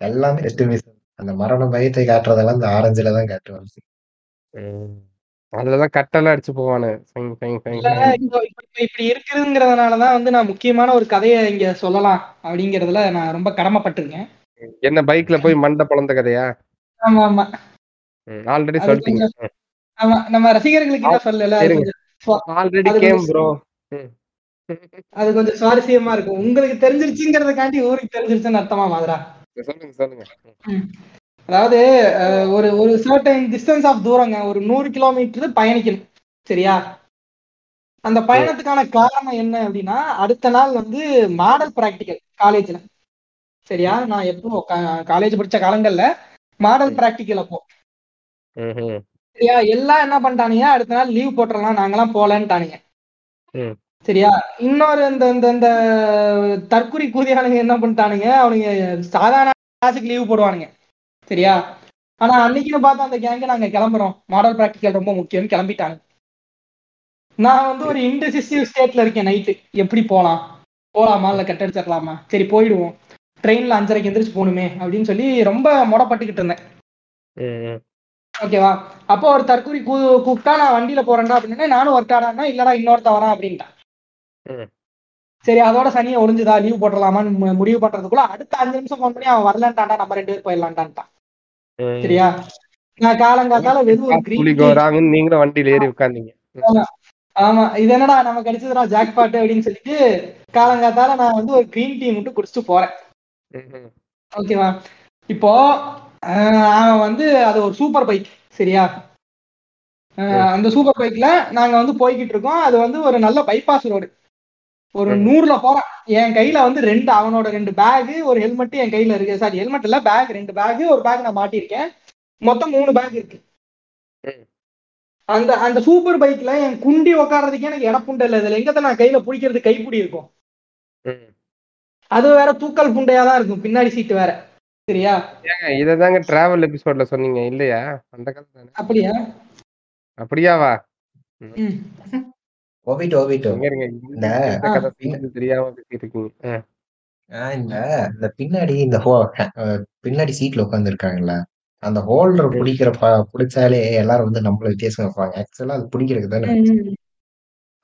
S4: எல்லாமே மிஸ் அந்த மரண பயத்தை காட்டுறதெல்லாம் இந்த ஆரஞ்சுல தான் காட்டுவான்
S1: ம். அதுலதான் கட்டெல்லாம் அடிச்சு போவானு. ஃபைங், ஃபைங், ஃபைங்,
S3: இல்ல,
S1: ஃபைங்.
S3: இப்போ இப்ப இப்படி இருக்குதுங்கிறதுனாலதான் வந்து நான் முக்கியமான ஒரு கதையை இங்க சொல்லலாம் அப்படிங்கறதுல நான் ரொம்ப கடமைப்பட்டிருக்கேன்.
S1: என்ன பைக்ல போய் மண்டை பொழந்த கதையா?
S3: ஆமா ஆமா.
S1: ஆல்ரெடி சொல்லிட்டீங்க.
S3: ஆமா நம்ம ரசிகர்களுக்கு என்ன சொல்லல
S1: ஆல்ரெடி கேம் ப்ரோ
S3: அது கொஞ்சம் சுவாரஸ்யமா இருக்கும். உங்களுக்கு தெரிஞ்சிருச்சுங்கிறதுக்காண்டி ஊருக்கு தெரிஞ்சிருச்சுன்னு அர்த்தமா மாதிரா?
S1: சொல்லுங்க சொல்லுங்க.
S3: அதாவது ஒரு ஒரு சர்டைன் டிஸ்டன்ஸ் ஆஃப் தூரங்க. ஒரு நூறு கிலோமீட்டர் பயணிக்கணும். சரியா? அந்த பயணத்துக்கான காரணம் என்ன அப்படின்னா அடுத்த நாள் வந்து மாடல் பிராக்டிக்கல் காலேஜ்ல சரியா? நான் எப்போ காலேஜ் படிச்ச காலங்கள்ல மாடல் பிராக்டிக்கல் அப்போ. சரியா? எல்லாம் என்ன பண்ணிட்டானுங்க? அடுத்த நாள் லீவ் போட்டுறலாம். நாங்கெல்லாம் போலன்ட்டானுங்க. சரியா? இன்னொரு இந்த இந்த இந்த தற்குறி கூதியானுங்க என்ன பண்ணிட்டானுங்க? அவனுங்க சாதாரண கிளாஸுக்கு லீவ் போடுவானுங்க. சரியா? ஆனா அன்னைக்குன்னு பார்த்தா அந்த கேங்க நாங்க கிளம்புறோம். மாடல் பிராக்டிக்கல் ரொம்ப முக்கியம்னு கிளம்பிட்டாங்க. நான் வந்து ஒரு இன்டெசிசிவ் ஸ்டேட்ல இருக்கேன் நைட்டு எப்படி போலாம்? போலாமா? இல்ல கட் அடிச்சிடலாமா சரி போயிடுவோம். ட்ரெயின்ல அஞ்சரைக்கு எந்திரிச்சு போகணுமே அப்படின்னு சொல்லி ரொம்ப முடப்பட்டுக்கிட்டு இருந்தேன். ஓகேவா? அப்போ ஒரு தற்கூரி கூ கூப்பிட்டா நான் வண்டியில போறேன்டா அப்படின்னு நானும் ஒருத்தாடான்னா இல்லடா இன்னொருத்த வரான் அப்படின்ட்டான். சரி அதோட சனியை ஒளிஞ்சுதா லீவ் போட்டுடலாமான்னு முடிவு பண்றதுக்குள்ள அடுத்த அஞ்சு நிமிஷம் ஃபோன் பண்ணி அவன் வரலன்ட்டான்டா நம்ம ரெண்டு பேர் போயிடலான்ட்டான்ட்டான்.
S1: ம்.
S3: சரியா? நான் காலங்காத்தால வெறும்
S1: நீங்களும் வண்டியில ஏறி உட்கார்ந்தீங்க.
S3: ஆமா. இது என்னடா நமக்கு அடிச்சதுடா ஜாக் பாட்டு அப்படின்னு சொல்லிட்டு காலங்காத்தால நான் வந்து ஒரு கிரீன் டீ மட்டும் குடிச்சிட்டு போறேன். ஓகேவா? இப்போ அவன் வந்து அது ஒரு சூப்பர் பைக் சரியா? அந்த சூப்பர் பைக்ல நாங்க வந்து போய்கிட்டு இருக்கோம். அது வந்து ஒரு நல்ல பைபாஸ் ரோடு ஒரு. நூறுல போறான். என் கையில வந்து ரெண்டு அவனோட ரெண்டு பேக் ஒரு ஹெல்மெட் என் கையில இருக்கு. சாரி ஹெல்மெட் இல்ல பேக் ரெண்டு பேக் ஒரு பேக் நான் மாட்டியிருக்கேன். மொத்தம் மூணு பேக் இருக்கு. அந்த அந்த சூப்பர் பைக்ல என் குண்டி உட்கார்றதுக்கே எனக்கு இடப்புண்டை இல்லை. இதுல எங்கத்த நான் கையில பிடிக்கிறது கைப்பிடி இருக்கும். அது வேற தூக்கல் புண்டையா தான் இருக்கும். பின்னாடி சீட்டு வேற. சரியா?
S1: ஏங்க இததாங்க டிராவல் எபிசோட்ல சொன்னீங்க. இல்லையா? அந்த கதை
S3: அப்படியா?
S1: அப்படியாவா? எங்க இருங்க
S4: இந்த
S1: தெரியாம பேசிட்டு.
S4: ஆஹ் இந்த இந்த பின்னாடி இந்த ஹோ பின்னாடி சீட்ல உட்கார்ந்து இருக்காங்கல்ல அந்த ஹோல்டர் பிடிக்கிற பிடிச்சாலே எல்லாரும் வந்து நம்மள வித்தியாசம் வைப்பாங்க. ஆக்சுவலா அது பிடிக்கிறது தானே.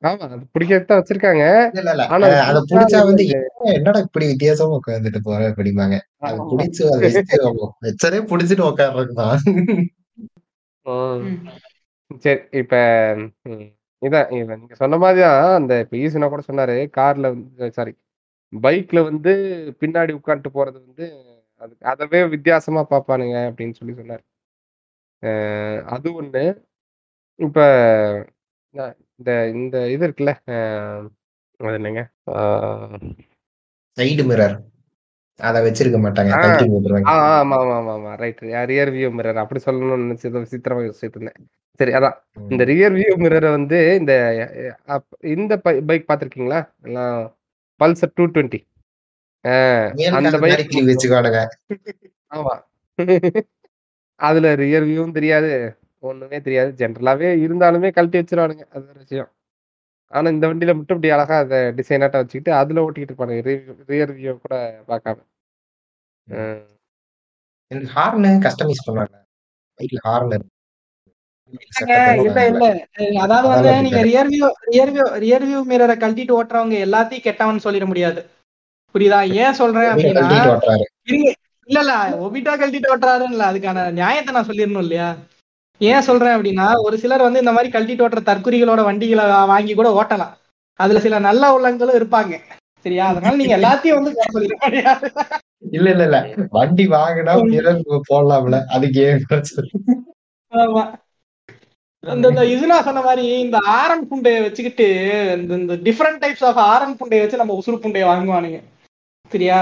S1: ஆமா அது பிடிக்கிறது தான் வச்சிருக்காங்க.
S4: இல்ல இல்ல
S1: ஆனா
S4: அதை
S1: பிடிச்சா
S4: வந்து
S1: வந்து-
S4: "என்ன- என்னடா இப்படி வித்தியாசமா உட்காந்துட்டு போற அது. பிடிச்சு அதை வச்சதே பிடிச்சிட்டு.
S1: சரி இப்ப இதான் நீங்க சொன்ன மாதிரிதான் அந்த இப்ப ஈசனா கூட சொன்னாரு கார்ல வந்து சாரி பைக்ல வந்து பின்னாடி உட்காந்துட்டு போறது வந்து அது அதவே வித்தியாசமா பார்ப்பானுங்க அப்படின்னு சொல்லி சொன்னாரு. அது ஒண்ணு. இப்ப நான் இந்த இந்த இது இருக்குல்ல அஹ் அது என்னங்க? அஹ்
S4: சைடு மிரர் அதை வச்சிருக்க மாட்டாங்க
S1: ஆ.
S4: கழட்டி
S1: ஆ
S4: போட்டுருவாங்க
S1: ஆமா ஆமா ஆமா ஆமா ரைட் ரியர் வியூ மிரர் அப்படி சொல்லணும்னு நினைச்சு விசித்திரமா யோசிச்சுட்டு இருந்தேன். சரி அதான். இந்த ரியர் வியூ மிரரை வந்து இந்த அஹ், அப்- இந்த பைக் பார்த்திருக்கீங்களா? எல்லாம் பல்சர் டூ டுவெண்ட்டி அந்த பைக்
S4: கிளி வச்சுக்கானுங்க
S1: ஆமா. [laughs] அதுல ரியர் வியூவும் தெரியாது. ஒண்ணுமே தெரியாது. ஜென்ரலாவே இருந்தாலுமே கழட்டி வச்சிருவானுங்க. அது ஒரு விஷயம். ஆனா இந்த வண்டியில மட்டும் இப்படி அழகா அதை டிசைனாட்ட வச்சுக்கிட்டு அதுல ஓட்டிக்கிட்டு இருப்பானுங்க. ரியர் வியூ கூட பார்க்காம.
S4: ஹார்னு கஸ்டமைஸ் பண்ணாங்க பைக்ல ஹார்ன்
S3: இல்ல இல்ல. அதாவது வந்து நீங்க rear view rear view rear view மிரரை கழட்டிட்டு ஓட்டுறவங்க எல்லாத்தையும் கெட்டவன் சொல்லிட முடியாது. புரியுதா? ஏன் சொல்றேன் அப்படின்னா இல்ல இல்ல. ஒபிட்டா கழட்டிட்டு ஓட்டுறாருன்னு இல்ல. அதுக்கான நியாயத்தை நான் சொல்லிடணும் இல்லையா? ஏன் சொல்றேன் அப்படின்னா ஒரு சிலர் வந்து இந்த மாதிரி கழட்டி ஓட்டுற தற்குறிகளோட வண்டிகளை வாங்கி கூட ஓட்டலாம் அதுல சில நல்ல உள்ளங்களும் இருப்பாங்க சரியா அதனால நீங்க எல்லாத்தையும் வந்து
S4: இல்ல இல்ல இல்ல வண்டி வாங்கினா மிரர் போடலாம்ல அதுக்கு ஏன்
S3: இந்த இதுனா சொன்ன மாதிரி இந்த ஆரன் புண்டையை வச்சுக்கிட்டு இந்த இந்த டிஃப்ரெண்ட் டைப்ஸ் ஆஃப் ஆரன் புண்டையை வச்சு நம்ம உசுறு புண்டையை வாங்குவானுங்க சரியா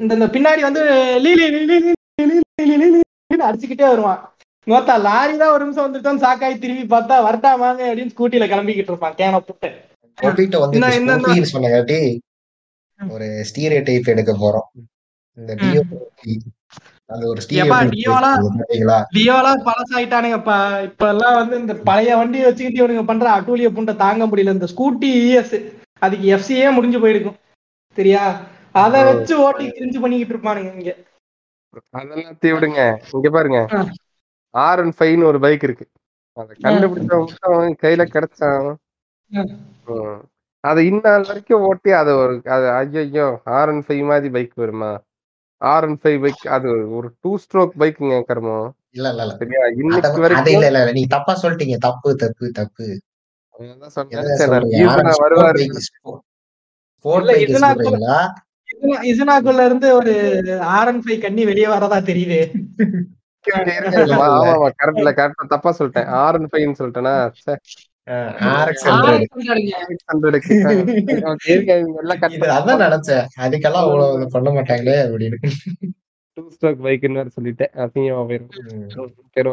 S3: இந்த பின்னாடி வந்து லீலி அடிச்சுக்கிட்டே வருவான் மொத்தா லாரி தான் ஒரு நிமிஷம் வந்துட்டோம் சாக்காய் திரும்பி பார்த்தா வரட்டா வாங்க அப்படின்னு ஸ்கூட்டில கிளம்பிக்கிட்டு இருப்பான். கேன புட்டு.
S4: சொன்னங்காட்டி ஒரு ஸ்டீரியோ டைப் எடுக்க போறோம். இந்த. டியோ அது ஒரு
S3: பழசாயிட்டானுங்கப்பா. இப்ப எல்லாம் வந்து இந்த பழைய வண்டியை வச்சுக்கிட்டு இவனுங்க பண்ற அட்டூழிய புண்டை தாங்க முடியல. இந்த ஸ்கூட்டி இஎஸ் அதுக்கு எஃப்சியே முடிஞ்சு போயிருக்கும். சரியா? அதை வச்சு ஓட்டி திரிஞ்சு பண்ணிக்கிட்டு இருப்பானுங்க இங்க.
S1: அதெல்லாம் தீ விடுங்க. இங்க பாருங்க. ஆர் அண்ட் ஃபைவ்னு ஒரு பைக் இருக்கு. அதை கண்டுபிடிச்சவன் கையில கிடைச்சான். அதை இந்நாள் வரைக்கும் ஓட்டி அது ஒரு அது ஐயோ ஆர் அண்ட் ஃபைவ் மாதிரி பைக் வருமா? ஆர் அண்ட் ஃபைவ் பைக் அது ஒரு டூ ஸ்ட்ரோக் பைக்குங்க கர்மம்
S4: இல்ல இல்ல இல்ல.
S1: சரியா? இன்னைக்கு வரைக்கும்
S4: இல்ல இல்ல இல்ல. நீ தப்பா சொல்லிட்டீங்க. தப்பு தப்பு தப்பு.
S1: வருவாரு.
S3: இருந்து ஒரு ஆர் அண்ட் ஃபைவ் கண்ணி வெளியே வரதா தெரியுது. [laughs]
S1: தப்பா சொல்லிட்டேன். ஆர் அண்ட் ஃபைவ் சொல்லிட்டேனா?
S4: அதான் நினைச்சேன். அதுக்கெல்லாம் அவ்வளவு பண்ண மாட்டாங்களே அப்படின்னு.
S1: டூ ஸ்ட்ரோக் பைக்னு வேற சொல்லிட்டேன். அசிங்கமா போயிரும் சரி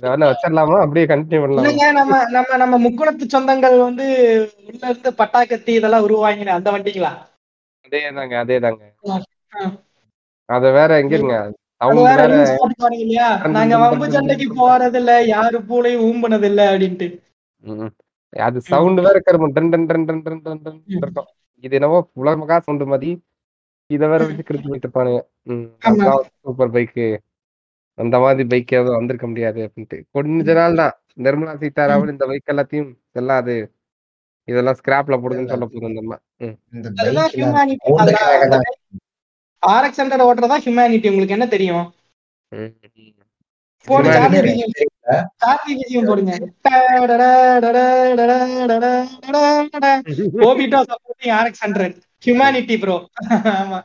S4: நான்
S1: வச்சிடலாமா? அப்படியே கண்டினியூ பண்ணலாம்?
S3: நம்ம நம்ம நம்ம முக்குளத்து சொந்தங்கள் வந்து உள்ள இருந்து பட்டா பட்டாக்கத்தி இதெல்லாம் உருவாங்கின அந்த வண்டிங்களா?
S1: அதே தாங்க அதே தாங்க.
S3: அது வேற போட்டுக்குவானுங்க இல்லையா? நாங்க வம்பு சண்டைக்கு போறது இல்ல யாரு பூலையும் ஊம்புனது இல்ல அப்படின்ட்டு.
S1: அது சவுண்ட் வேற கருமம் டன் டன் டன் டன் டன் டன் டன் இருக்கும். இது என்னவோ உலகமகா சவுண்ட் மாதிரி. இத வேற வச்சு கிரிச்சு போயிட்டு. சூப்பர் பைக்கு அந்த மாதிரி பைக் எதுவும் வந்திருக்க முடியாது அப்படின்ட்டு. கொஞ்ச நாள் தான். நிர்மலா சீதாராமன் இந்த பைக் எல்லாத்தையும் செல்லாது இதெல்லாம் ஸ்கிராப்ல போடுங்கன்னு சொல்ல போதும் இந்த
S3: ஆர்எக்ஸ் ஹண்ட்ரட் ஓட்டுறதா ஹியூமனிட்டி உங்களுக்கு என்ன தெரியும் போடுங்க Obito supporting RX hundred humanity bro ஆமா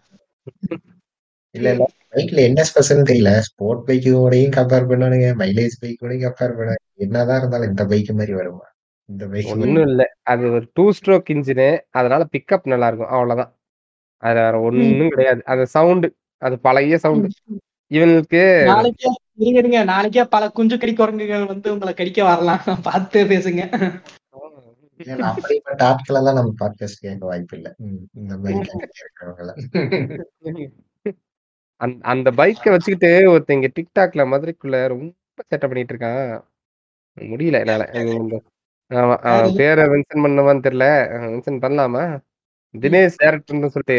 S4: இல்ல இல்ல பைக்ல என்ன ஸ்பெஷல் தெரியல ஸ்போர்ட் பைக்கோடையும் கம்பேர் பண்ணானுங்க மைலேஜ் பைக்கோடையும் கம்பேர் பண்ணாங்க என்னதான் இருந்தாலும் இந்த பைக் மாதிரி வருமா இந்த பைக்
S1: ஒண்ணும் இல்ல. அது ஒரு 2 ஸ்ட்ரோக் இன்ஜினு. அதனால பிக்கப் நல்லா இருக்கும். அவ்வளோதான். அது வேற ஒண்ணும் கிடையாது. அந்த சவுண்டு. அது பழைய சவுண்டு. இவனுக்கு
S3: நாளைக்கே இருங்க இருங்க நாளைக்கே பல குஞ்சு கடி குரங்குகள் வந்து உங்களை கடிக்க வரலாம் பார்த்து பேசுங்க
S4: அப்படிப்பட்ட ஆட்கள் எல்லாம் நம்ம பாட்காஸ்ட் கேட்க வாய்ப்பு இல்ல இந்த
S1: அந்த பைக்க வச்சுக்கிட்டு ஒருத்தன் டிக்டாக்ல மதுரைக்குள்ள ரொம்ப சேட்டை பண்ணிட்டு இருக்கான். முடியல என்னால. பேர மென்ஷன் பண்ணவான்னு தெரியல. மென்ஷன் பண்ணலாமா? தினேஷ் டேரக்டர்ன்னு சொல்லிட்டு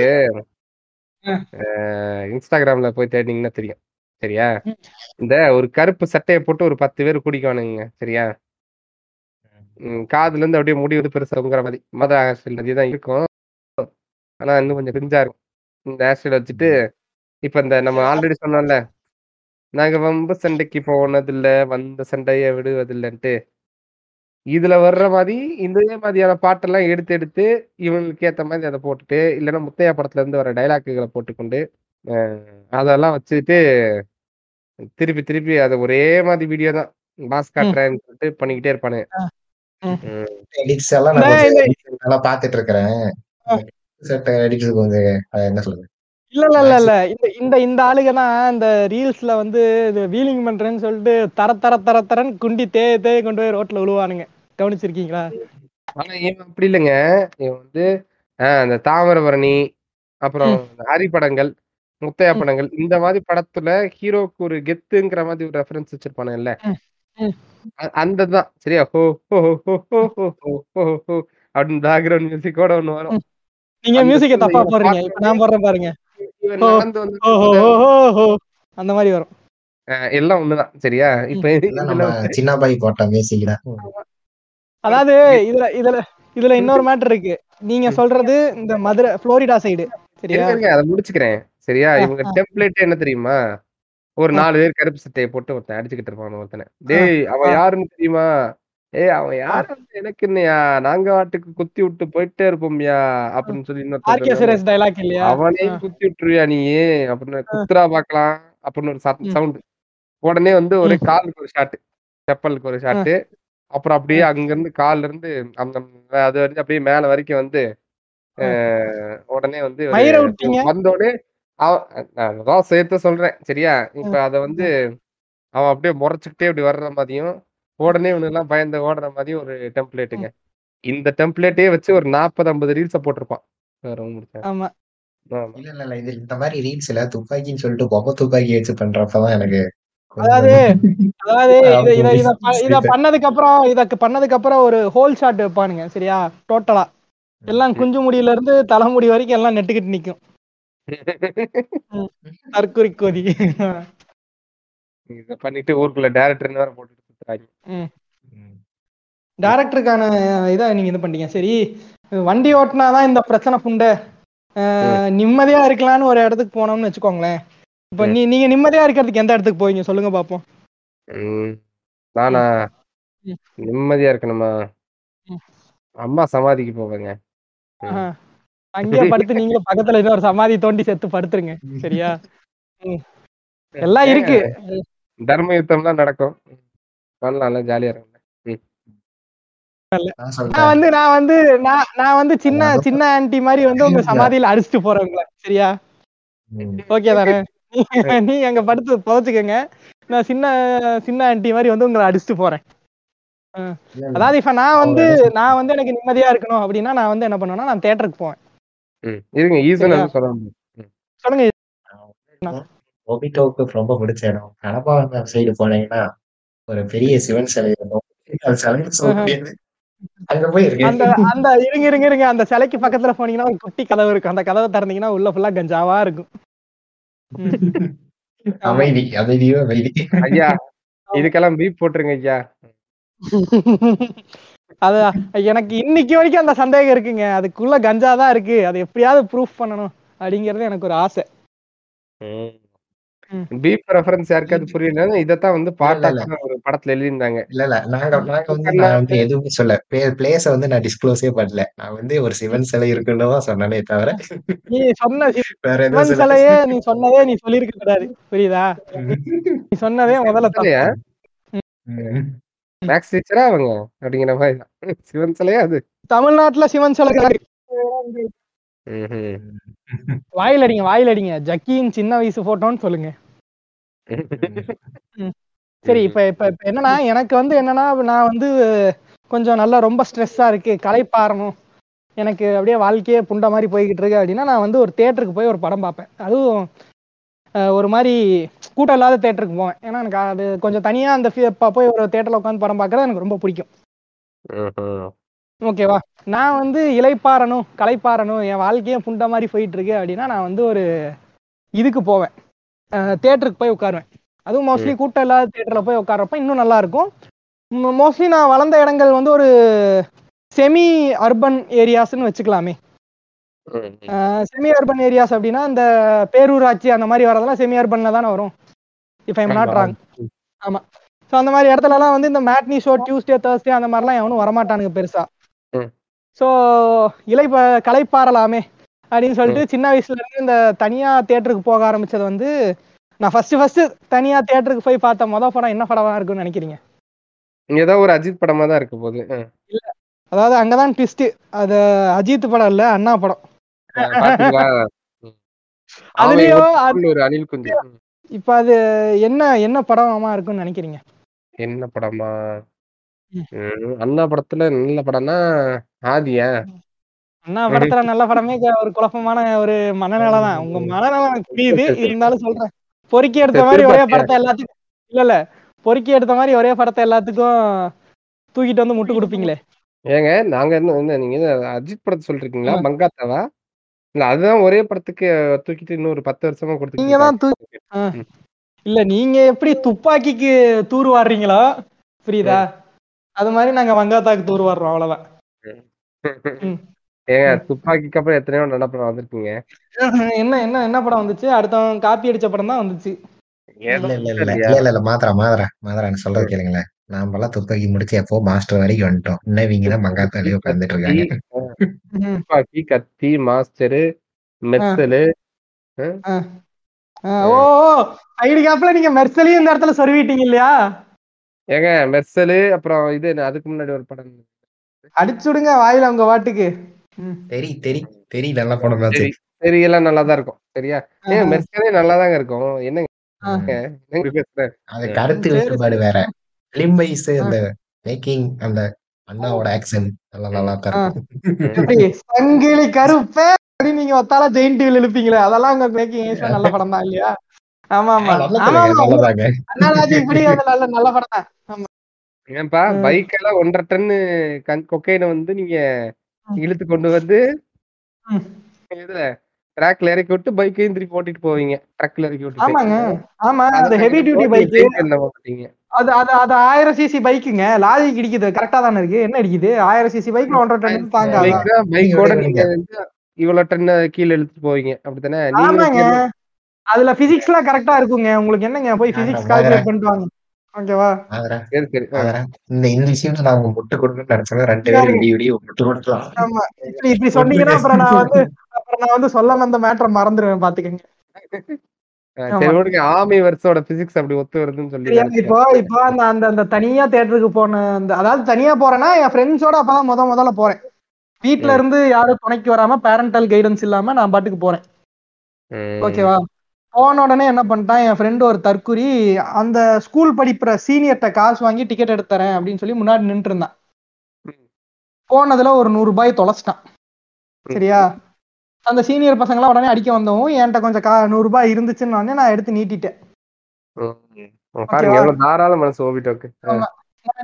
S1: இன்ஸ்டாகிராம்ல போய் தேடினீங்கன்னா தெரியும். சரியா? இந்த ஒரு கருப்பு சட்டைய போட்டு ஒரு 10 பேர் குடிக்குவானுங்க. சரியா? காதுல இருந்து அப்படியே முடி வந்து பெருசா தொங்குற மாரி. மத ஸ்டைல் மாதிரியே தான் இருக்கும். ஆனா இன்னும் கொஞ்சம் கிரிஞ்சா இருக்கும். இந்த ஸ்டைல் வச்சுட்டு, இப்ப இந்த நம்ம ஆல்ரெடி சொன்னோம்ல. நாங்க வம்பு சண்டைக்கு போனதில்ல, வந்த சண்டைய விடுவதில்லன்ட்டு. இதுல வர்ற மாரி, இதே மாதிரியான பாட்டெல்லாம் எடுத்து எடுத்து இவனுங்களுக்கு ஏத்த மாரி அத போட்டுட்டு, இல்லன்னா முத்தையா படத்துல இருந்து வர டயலாக்குகள போட்டுக்கொண்டு, அதெல்லாம் வச்சுட்டு திருப்பி திருப்பி அத ஒரே மாதிரி வீடியோ தான். மாஸ் காட்டுறேன்னு சொல்லிட்டு பண்ணிக்கிட்டே
S4: எல்லாம் பாத்துட்டு இருக்கிறேன் என்ன சொல்றது?
S3: இல்ல இல்ல இல்ல இல்ல. இந்த இந்த இந்த ஆளுங்க தான் இந்த ரீல்ஸ்ல வந்து இது வீலிங் பண்றேன்னு சொல்லிட்டு தர தர தர தரன்னு குண்டி தேய தேய கொண்டு போய் ரோட்ல விழுவானுங்க கவனிச்சிருக்கீங்களா
S1: ஆனா இவன் அப்படி இல்லைங்க இவன் வந்து அந்த தாமிரபரணி அப்புறம் ஹரி படங்கள் முத்தையா படங்கள் இந்த மாதிரி படத்துல ஹீரோக்கு ஒரு கெத்துங்கிற மாதிரி ஒரு ரெஃபரன்ஸ் வச்சிருப்பானுல்ல அந்த தான் சரியா ஹோ அப்படின்னு பேக்ரவுண்ட் மியூசிக்கோட ஒண்ணு வரும்
S3: நீங்க மியூசிக்க தப்பா
S1: போறீங்க
S3: இப்ப நான் போறேன் பாருங்க அந்த மாதிரி வரும்
S1: எல்லாம் ஒண்ணுதான் சரியா இப்ப
S4: சின்ன பாய் போட்ட மியூசிக்
S3: அதாவது இதுல இதுல இதுல இன்னொரு மேட்டர் இருக்கு நீங்க சொல்றது இந்த மதுரை புளோரிடா சைடு சரியா.
S1: அத முடிச்சுக்கிறேன். சரியா? இவங்க
S3: ஆ.
S1: டெம்ப்ளேட்டே என்ன தெரியுமா? ஒரு. 4 பேர் கருப்பு சட்டைய போட்டு ஒருத்தன் அடிச்சுக்கிட்டு இருப்பான் ஒருத்தன. டேய் அவன். யாருன்னு தெரியுமா? ஏய் அவன் யாரு எனக்கு என்னய்யா? நாங்க வாட்டுக்கு குத்தி விட்டு போயிட்டே இருப்போம்யா அப்படின்னு சொல்லி அவனையும்
S3: ஆ.
S1: குத்தி விட்டுருவியா நீ? அப்படின்னு குத்துறா பார்க்கலாம் அப்படின்னு ஒரு. சவுண்ட். உடனே வந்து ஒரு. காலுக்கு ஒரு ஷாட். செப்பலுக்கு ஒரு ஷாட். அப்புறம் அப்படியே அங்கிருந்து கால்ல இருந்து அந்த அது வந்து அப்படியே மேல வரைக்கும் வந்து உடனே வந்து வந்தோடனே அதான் சேர்த்து சொல்றேன். சரியா? இப்ப அத வந்து அவன் அப்படியே முறைச்சுக்கிட்டே இப்படி வர்ற மாதிரியும், உடனே இவனுங்கலாம் பயந்து ஓடுற மாதிரியும் ஒரு டெம்ப்ளேட்டுங்க. இந்த டெம்ப்ளேட்டே வச்சு ஒரு 40, 50 ரீல்ஸ போட்டிருப்பான்.
S3: ஆமா.
S4: இல்ல இல்ல இது இந்த மாதிரி ரீல்ஸ்ல துப்பாக்கின்னு சொல்லிட்டு பொம்மை துப்பாக்கி வச்சு பண்றப்பதான் எனக்கு
S3: அதாவது அதாவது [laughs] இத இத இத இத பண்ணதுக்கு அப்புறம் இதக்கு பண்ணதுக்கு அப்புறம் ஒரு ஹோல் ஷாட் வைப்பானுங்க சரியா? டோட்டலா எல்லாம் குஞ்சு முடியில இருந்து தலைமுடி வரைக்கும் எல்லாம் நெட்டுக்கிட்டு நிக்கும். [laughs] தற்குறி கோதி.
S1: இத பண்ணிட்டு ஊருக்குள்ள டைரக்டர்னு வேற போட்டுட்டு சுத்துறாங்க.
S3: டைரக்டருக்கான இதை நீங்க இது பண்ணீங்க சரி வண்டி ஓட்டினாதான் இந்த பிரச்சனை புண்டை. நிம்மதியா இருக்கலாம்னு ஒரு இடத்துக்கு போனோம்னு வச்சுக்கோங்களேன். இப்ப. நீ நீங்க நிம்மதியா இருக்கிறதுக்கு எந்த இடத்துக்கு போவீங்க சொல்லுங்க பாப்போம்
S1: ம். நானா. நிம்மதியா இருக்கணுமா? அம்மா சமாதிக்கு போவேங்க.
S3: அங்கேயே படுத்து நீங்க பக்கத்துல இன்னொரு சமாதி தோண்டி செத்து படுத்துருங்க சரியா. எல்லாம் இருக்கு
S1: தர்ம யுத்தம்லாம் நடக்கும். பண்ணலாம்ல ஜாலியா இருக்கும்.
S4: நான்
S3: வந்து நான் வந்து நான் நான் வந்து சின்ன. சின்ன ஆன்ட்டி மாதிரி வந்து உங்க சமாதியில அடிச்சுட்டு போறவங்கள சரியா. ஓகே தானே நீ- அங்க படுத்து புதைச்சுக்கங்க நான் சின்ன சின்ன ஆன்ட்டி மாதிரி வந்து உங்களை அடிச்சுட்டு போறேன். அதாவது இப்ப நான் வந்து? நான் வந்து எனக்கு நிம்மதியா இருக்கணும் அப்படின்னா நான் வந்து என்ன பண்ணுவேன்னா நான் தேட்டருக்கு போவேன்.
S1: இருங்க ஈசன்.
S3: சொல்லுங்க.
S4: ஒபிட்டோவுக்கு ரொம்ப பிடிச்ச இடம். கனபாவரம் சைடு போனீங்கன்னா ஒரு பெரிய சிவன் சிலை இருக்கும். அங்க போய்
S3: அந்த அந்த இருங்க இருங்க இருங்க. அந்த சிலைக்கு பக்கத்துல போனீங்கன்னா ஒரு குட்டி கதவு இருக்கும். அந்த கதவை திறந்தீங்கன்னா உள்ள ஃபுல்லா கஞ்சாவா இருக்கும். [laughs]
S4: அமைதி அமைதியோ அமைதி.
S1: ஐயா [laughs] இதுக்கெல்லாம் பீப் போட்டுருங்க ஐயா. [laughs]
S3: அது எனக்கு இன்னைக்கு வரைக்கும் அந்த சந்தேகம் இருக்குங்க. அதுக்குள்ள கஞ்சா தான் இருக்கு. அதை எப்படியாவது ப்ரூஃப் பண்ணணும் அப்படிங்கறது எனக்கு ஒரு ஆசை.
S1: பீப் ரெஃபரன்ஸ் யாருக்காவது புரியலன்னா இதத்தான் வந்து
S4: இல்ல,
S1: பாட்டா
S4: இல்ல.
S1: ஒரு படத்துல எழுதியிருந்தாங்க.
S4: இல்ல இல்ல. நாங்க நாங்க வந்து நான் வந்து எதுவுமே சொல்ல பிளேஸ வந்து நான் டிஸ்க்ளோஸே பண்ணல. நான் வந்து ஒரு சிவன் சிலை இருக்குன்னு தான் சொன்னனே தவிர
S3: நீ சொன்ன
S4: வேற எதுவும்
S3: சிலையே [laughs] நீ சொன்னதே நீ சொல்லியிருக்க கூடாது. புரியுதா? நீ சொன்னதே முதல்ல?
S4: சொல்ல
S1: மேக்ஸ் டீச்சரா அவங்க? அப்படிங்கிற மாதிரி சிவன் சிலையா அது?
S3: தமிழ்நாட்டுல சிவன் சிலை. வாயில் அடிங்க வாயில் அடிங்க ஜக்கியின் சின்ன வயசு போட்டோன்னு சொல்லுங்க. சரி இப்ப இப்ப என்னன்னா எனக்கு வந்து என்னன்னா நான் வந்து கொஞ்சம் நல்லா ரொம்ப ஸ்ட்ரெஸ்ஸா இருக்கு. களைப்பாறணும் எனக்கு அப்படியே வாழ்க்கையே புண்ட மாதிரி போய்கிட்டு இருக்கு அப்படின்னா நான் வந்து ஒரு தேட்டருக்கு போய் ஒரு படம் பார்ப்பேன். அதுவும் ஒரு மாதிரி கூட்டம் இல்லாத தேட்டருக்கு போவேன். ஏன்னா எனக்கு அது கொஞ்சம் தனியா அந்த போய் ஒரு தேட்டர்ல உட்காந்து படம் பார்க்கறது எனக்கு ரொம்ப பிடிக்கும். ஓகேவா? நான் வந்து இலைப்பாறணும் களைப்பாறணும் என் வாழ்க்கையே புண்ட மாதிரி போயிட்டு இருக்கு அப்படின்னா நான் வந்து ஒரு இதுக்கு போவேன். தேட்டருக்கு போய் உட்காருவேன். அதுவும் மோஸ்ட்லி கூட்டம் இல்லாத தேட்டர்ல போய் உட்கார்றப்ப இன்னும் நல்லா இருக்கும். மோஸ்ட்லி நான் வளர்ந்த இடங்கள் வந்து ஒரு செமி அர்பன் ஏரியாஸ்னு வச்சுக்கலாமே. செமி அர்பன் ஏரியாஸ் அப்படின்னா இந்த பேரூராட்சி அந்த மாதிரி வரதெல்லாம் செமி அர்பன்ல தானே வரும். If I'm not. ராங் ஆமா. ஸோ அந்த மாதிரி இடத்துலலாம் வந்து இந்த மேட்னி ஷோ டியூஸ்டே தேர்ஸ்டே அந்த மாதிரிலாம் எவனும் வரமாட்டானுங்க பெருசா. ஸோ இலை களைப்பாறலாமே அப்படின்னு சொல்லிட்டு சின்ன வயசுல இருந்து இந்த தனியா தேட்டருக்கு போக ஆரம்பிச்சது வந்து நான் ஃபர்ஸ்ட் ஃபர்ஸ்ட் தனியா தேட்டருக்கு போய் பார்த்த மொதல் படம் என்ன படமா இருக்கும்னு நினைக்கிறீங்க?
S1: ஏதோ ஒரு அஜித் படமா தான் இருக்க போகுது. ம்.
S3: அதாவது அங்கதான் ட்விஸ்ட் அது அஜித் படம் இல்ல அண்ணா படம்.
S1: அஹ் பாத்தீங்களா? ம்.
S3: அதுலயோ
S1: ஆமை
S3: அது-
S1: ஒரு அணில் குஞ்சு. ம்.
S3: இப்ப அது என்ன என்ன படமா இருக்கும்னு நினைக்கிறீங்க?
S1: என்ன படமா? அண்ணா படத்துல நல்ல படம்னா ஆதியா?
S3: அண்ணா படத்துல நல்ல படமே ஒரு குழப்பமான ஒரு மனநிலை தான். உங்க மனநிலை எனக்கு புரியுது. இருந்தாலும் சொல்றேன். பொறுக்கி எடுத்த மாதிரி ஒரே படத்தை எல்லாத்துக்கும் இல்ல இல்ல. பொறுக்கி எடுத்த மாதிரி ஒரே படத்தை எல்லாத்துக்கும் தூக்கிட்டு வந்து முட்டு கொடுப்பீங்களே.
S1: ஏங்க நாங்க என்ன நீங்க அஜித் படத்தை சொல்றீங்களா. மங்காத்தாவா? இல்ல அதுதான் ஒரே படத்துக்கு தூக்கிட்டு இன்னொரு பத்து வருஷமா கொடுத்துட்டு
S3: நீங்க தான். இல்ல நீங்க எப்படி துப்பாக்கிக்கு தூர் வாடுறீங்களோ புரியுதா? அது மாதிரி நாங்க வங்காத்தாக்கு தூர் வாடுறோம் அவ்வளவுதான்.
S1: ஏங்க துப்பாக்கிக்கு அப்புறம் எத்தனையோ நல்ல படம் வந்திருக்கீங்க. [laughs]
S3: என்ன என்ன என்ன படம் வந்துச்சு? அடுத்தவன் காப்பி அடிச்ச படம் தான் வந்துச்சு.
S4: இல்ல இல்ல இல்ல. இல்ல இல்ல இல்ல மாத்திரா மாத்திரா மாத்திரா நான் சொல்றது கேளுங்களேன். நாமெல்லாம் துப்பாக்கி முடிச்சு எப்போ மாஸ்டர் வரைக்கும் வந்துட்டோம். இன்னும் இவங்க தான் மங்காத்தாலேயே உட்காந்துட்டு இருக்காங்க.
S1: துப்பாக்கி கத்தி மாஸ்டரு மெர்சலு
S3: ஆ, ஓ கேப்ல நீங்க மெர்சலையும் இந்த இடத்துல சொருவிட்டீங்க இல்லையா?
S1: ஏங்க மெர்சலு அப்புறம் இது அதுக்கு முன்னாடி ஒரு படம்
S3: அடிச்சு விடுங்க வாயில உங்க வாட்டுக்கு. ம்.
S4: தெரி தெரி தெரி நல்ல படம் தான்
S1: சரி சரி எல்லாம் நல்லா தான் இருக்கும். சரியா?
S3: ஆஹா.
S1: மெர்சலே நல்லா தாங்க இருக்கும். என்னங்க?
S4: அது கருத்து வேறுபாடு வேற. பிலிம் வைஸ் அந்த மேக்கிங் அந்த அண்ணாவோட ஆக்சன் எல்லாம் நல்லா தான் இருக்கும்.
S3: சங்கிலி கருப்பே அப்படின்னு நீங்க ஒத்தால ஜெயின் டிவில இழுப்பீங்களே அதெல்லாம் உங்க மேக்கிங் நல்ல படம் தான் இல்லையா ஆமா ஆமா
S4: நல்ல
S3: ஆமா நல்ல நல்ல படம் தான்
S1: ஏன்பா. பைக் எல்லாம் ஒன்றரை டன்னு கொக்கைனை வந்து நீங்க. இழுத்து கொண்டு வந்து. இதுல ட்ராக்ல இறக்கி விட்டு பைக்கையும் திருப்பி ஓட்டிட்டு போவீங்க. ட்ரக்ல இறக்கி விட்டு
S3: ஆமாங்க. ஆமா. அது ஹெவி டியூட்டி பைக் அது அது அது ஆயிரம் சிசி பைக்குங்க லாஜிக் இடிக்குது. கரெக்டா தானே இருக்கு. என்ன இடிக்குது? ஆயிரம் சிசி பைக்ல ஒன்றரை டன் தாங்க.
S1: பைக்கோட
S4: நீங்க
S1: இவ்வளவு டன் கீழே இழுத்துட்டு போவீங்க. அப்படித்தானே?
S3: ஆமாங்க.
S1: நீங்க
S3: அதுல பிசிக்ஸ்லாம் கரெக்டா இருக்குங்க. உங்களுக்கு என்னங்க? போய் பிசிக்ஸ். கால்குலேட் பண்ணிட்டு வாங்க. ஓகேவா?
S4: மாதரா
S1: சரி சரி. ஆ.
S4: மாதரா இந்த இந்த விஷயம்ல நான் உங்க முட்டு கொடுக்கணும்னு நினைச்சேன். ரெண்டு பேரும் விடிய விடிய முட்டு கொடுக்கலாம்.
S3: ஆமா. இப்படி இப்படி சொன்னீங்கன்னா அப்புறம் நான் வந்து அப்புறம் நான் வந்து சொல்ல வந்த மேட்டரை மறந்துடுவேன் பாத்துக்கங்க.
S1: ஆமி. வருஷோட பிசிக்ஸ் அப்படி ஒத்து வருதுன்னு சொல்லி?
S3: இப்போ இப்போ அந்த அந்த அந்த தனியா தேட்டருக்கு போன அந்த அதாவது தனியா போறேன்னா என் ஃப்ரெண்ட்ஸோட அப்பதான் முத முதல்ல போறேன். வீட்ல. இருந்து யாரும் துணைக்கு வராம பேரண்டல் கைடன்ஸ் இல்லாம நான் பாட்டுக்கு போறேன். ஓகேவா? போன உடனே என்ன பண்ணிட்டான் என் ஃப்ரெண்டு ஒரு தற்குறி அந்த ஸ்கூல் படிக்கிற சீனியர்கிட்ட காசு வாங்கி டிக்கெட் எடுத்து தரேன் அப்படின்னு சொல்லி முன்னாடி நின்று இருந்தான். போனதுல ஒரு நூறு ரூபாய் தொலைச்சிட்டான். சரியா? அந்த சீனியர் பசங்களாம் உடனே அடிக்க வந்தவும் என்கிட்ட கொஞ்சம் கா நூறு ரூபாய் இருந்துச்சுன்னு உடனே நான் எடுத்து நீட்டிட்டேன்.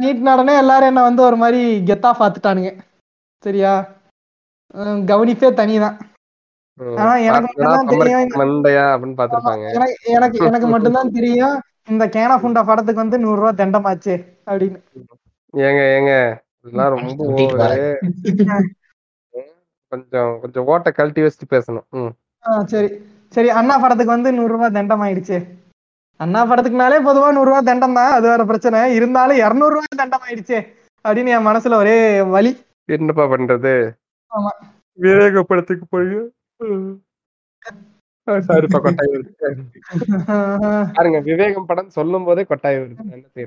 S3: நீட்டின உடனே எல்லாரும் என்ன வந்து ஒரு மாதிரி கெத்தா பாத்துட்டானுங்க சரியா? கவனிப்பே தனிதான். எனக்கு எனக்கு [laughs] மட்டும்தான் தெரியும். இந்த கேனா புண்டா படத்துக்கு வந்து நூறு ரூபாய் தண்டமாச்சு அப்படின்னு.
S1: ஏங்க ஏங்க இதெல்லாம் ரொம்ப. கொஞ்சம் கொஞ்சம் ஓட்ட கழட்டி வச்சுட்டு பேசணும்.
S3: சரி. சரி அண்ணா படத்துக்கு வந்து நூறு ரூபாய் தண்டம் ஆயிடுச்சு அண்ணா படத்துக்குனாலே பொதுவா நூறு ரூபாய் தண்டம் தான். அது வேற பிரச்சனை. இருந்தாலும் இருநூறு ரூபாய் தண்டம் ஆயிடுச்சு அப்படின்னு என் மனசுல ஒரே வலி.
S1: என்னப்பா பண்றது?
S3: ஆமா.
S1: விவேக படத்துக்கு போய் சாரிப்பா கொட்டாய் வருது. [laughs] பாருங்க விவேகம் படம் சொல்லும் போதே கொட்டாய் வருது.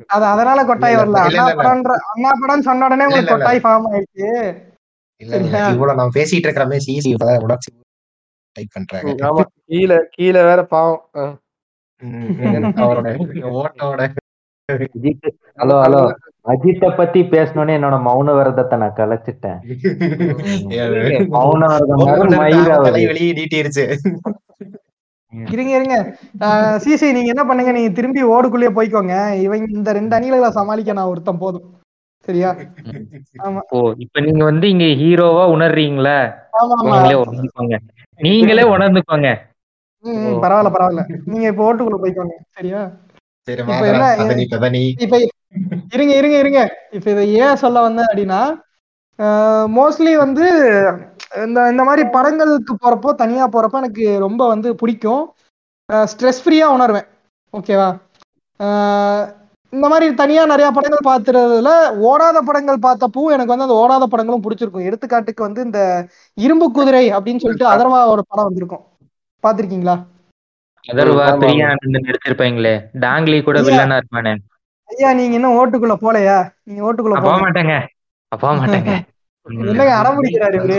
S3: அது அதனால கொட்டாய் வரல. அண்ணா. படம்ன்ற அண்ணா படம் சொன்ன உடனே உங்களுக்கு. கொட்டாய் ஃபார்ம் ஆயிடுச்சு.
S4: இல்ல? இவ்வளவு நான் பேசிட்டு இருக்கிற மாதிரி சிசி உணர்ச்சி டைப் பண்றாங்க.
S1: ஆமா. கீழே கீழே வேற பாவம்.
S4: அவரோட [laughs] ஓட்டோட
S5: ஹலோ ஹலோ. அஜித்தை பத்தி பேசணும்னு என்னோட மௌன விரதத்தை நான் கலைச்சிட்டேன். மௌன விரதம்.
S4: தலைவலி நீட்டிருச்சு.
S3: இருங்க இருங்க. சிசி நீங்க என்ன பண்ணுங்க? நீங்க திரும்பி ஓடுக்குள்ளேயே போய்க்கோங்க. இவங்க இந்த ரெண்டு அணிகளை சமாளிக்க நான் ஒருத்தன் போதும். சரியா? ஆமா.
S5: ஓ இப்ப நீங்க வந்து இங்க ஹீரோவா உணர்றீங்களா? நீங்களே உணர்ந்துக்கோங்க. நீங்களே உணர்ந்துக்கோங்க.
S3: பரவாயில்ல பரவாயில்ல. நீங்க இப்ப ஓட்டுக்குள்ள போய்க்கோங்க. சரியா?
S4: சரி
S3: இப்ப இருங்க இருங்க இருங்க. இப்ப இதை ஏன் சொல்ல வந்தேன் அப்படின்னா மோஸ்ட்லி வந்து இந்த இந்த மாதிரி படங்களுக்கு போறப்போ தனியா போறப்போ எனக்கு ரொம்ப வந்து பிடிக்கும். ஸ்ட்ரெஸ் ஃப்ரீயா உணர்வேன். ஓகேவா இந்த மாதிரி தனியா நிறைய படங்கள் பார்த்துறதுல ஓடாத படங்கள் பார்த்தப்போ எனக்கு வந்து அந்த ஓடாத படங்களும் பிடிச்சிருக்கும். எடுத்துக்காட்டுக்கு வந்து இந்த இரும்பு குதிரை அப்படின்னு சொல்லிட்டு அதர்வா ஒரு படம் வந்திருக்கும். பாத்திருக்கீங்களா
S5: அதர்வா பெரிய நடிச்சிருப்பாங்களே. டாங்லி கூட. வில்லனா இருப்பானே.
S3: ஐயா நீங்க இன்னும் ஓட்டுக்குள்ள போலையா? நீங்க ஓட்டுக்குள்ள
S5: போக மாட்டேங்க போக மாட்டேங்க. [laughs]
S3: என்னங்க அடம் பிடிக்கிறாரு இவரு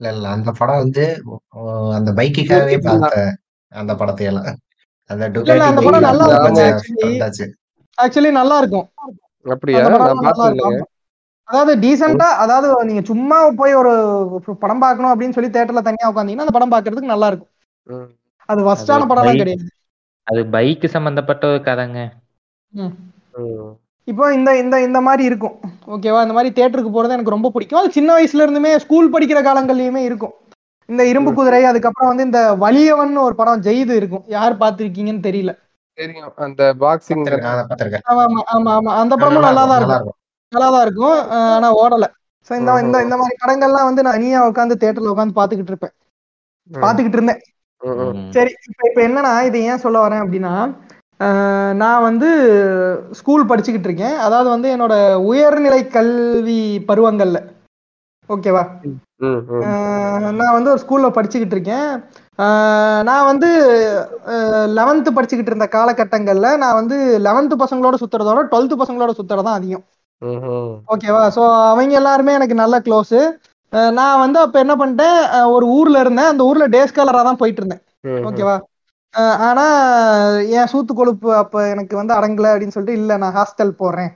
S4: இல்ல இல்ல அந்த படம் வந்து அந்த பைக்குக்காகவே பார்த்தேன் அந்த படத்தை எல்லாம் அந்த
S3: இல்ல, அந்த படம் நல்லா actually. ஆக்சுவலி நல்லா இருக்கும்.
S1: அப்படியா? நான்
S3: இருக்கும்.
S1: இல்லைங்க
S3: அதாவது டீசெண்டா அதாவது நீங்க சும்மா போய் ஒரு படம் பார்க்கணும் அப்படின்னு சொல்லி தியேட்டர்ல தனியா உட்காந்தீங்கன்னா அந்த படம் பார்க்கிறதுக்கு நல்லா இருக்கும். அது வஸ்டான
S5: அது
S3: படம்லாம் கிடையாது.
S5: அது பைக் சம்பந்தப்பட்ட ஒரு கதைங்க.
S3: இப்போ இந்த இந்த இந்த மாதிரி இருக்கும். ஓகேவா? இந்த மாதிரி தியேட்டருக்கு போறது எனக்கு ரொம்ப பிடிக்கும். அது சின்ன வயசுல இருந்துமே ஸ்கூல் படிக்கிற காலங்கள்லயுமே இருக்கும். இந்த இரும்பு குதிரை அதுக்கப்புறம் வந்து இந்த வலியவன் ஒரு படம் ஜெயிது இருக்கும். யார் பார்த்திருக்கீங்கன்னு தெரியல.
S1: தெரியும். அந்த பாக்ஸிங்
S4: பார்த்திருக்கேன்.
S3: ஆமா ஆமா ஆமா ஆமா. அந்த படமும் நல்லா தான் இருக்கும். நல்லா தான் இருக்கும். ஆனா ஓடல. சோ இந்த இந்த. இந்த மாதிரி படங்கள்லாம் வந்து நான் நீயா உட்காந்து தியேட்டர்ல உட்காந்து பாத்துக்கிட்டு இருப்பேன். பாத்துக்கிட்டு இருந்தேன். சரி இப்ப இப்ப என்னன்னா இது ஏன் சொல்ல வரேன் அப்படின்னா நான் வந்து ஸ்கூல் படிச்சுக்கிட்டு இருக்கேன். அதாவது வந்து என்னோட உயர்நிலை கல்வி பருவங்கள்ல. ஓகேவா? நான் வந்து ஒரு ஸ்கூல்ல படிச்சுக்கிட்டு இருக்கேன். நான் வந்து லெவன்த்து படிச்சுக்கிட்டு இருந்த காலகட்டங்கள்ல நான் வந்து லெவன்த்து பசங்களோட சுத்துறதோட டுவெல்த்து பசங்களோட சுத்துறது தான் அதிகம் ஓகேவா? ஸோ அவங்க எல்லாருமே எனக்கு நல்ல க்ளோஸு நான் வந்து அப்போ என்ன பண்ணிட்டேன்? ஒரு ஊர்ல இருந்தேன். அந்த ஊர்ல டே ஸ்காலராக தான் போயிட்டு இருந்தேன். ஓகேவா ஆனா என் சூத்து கொழுப்பு அப்ப எனக்கு வந்து அடங்கல அப்படின்னு சொல்லிட்டு இல்ல நான் ஹாஸ்டல் போறேன்.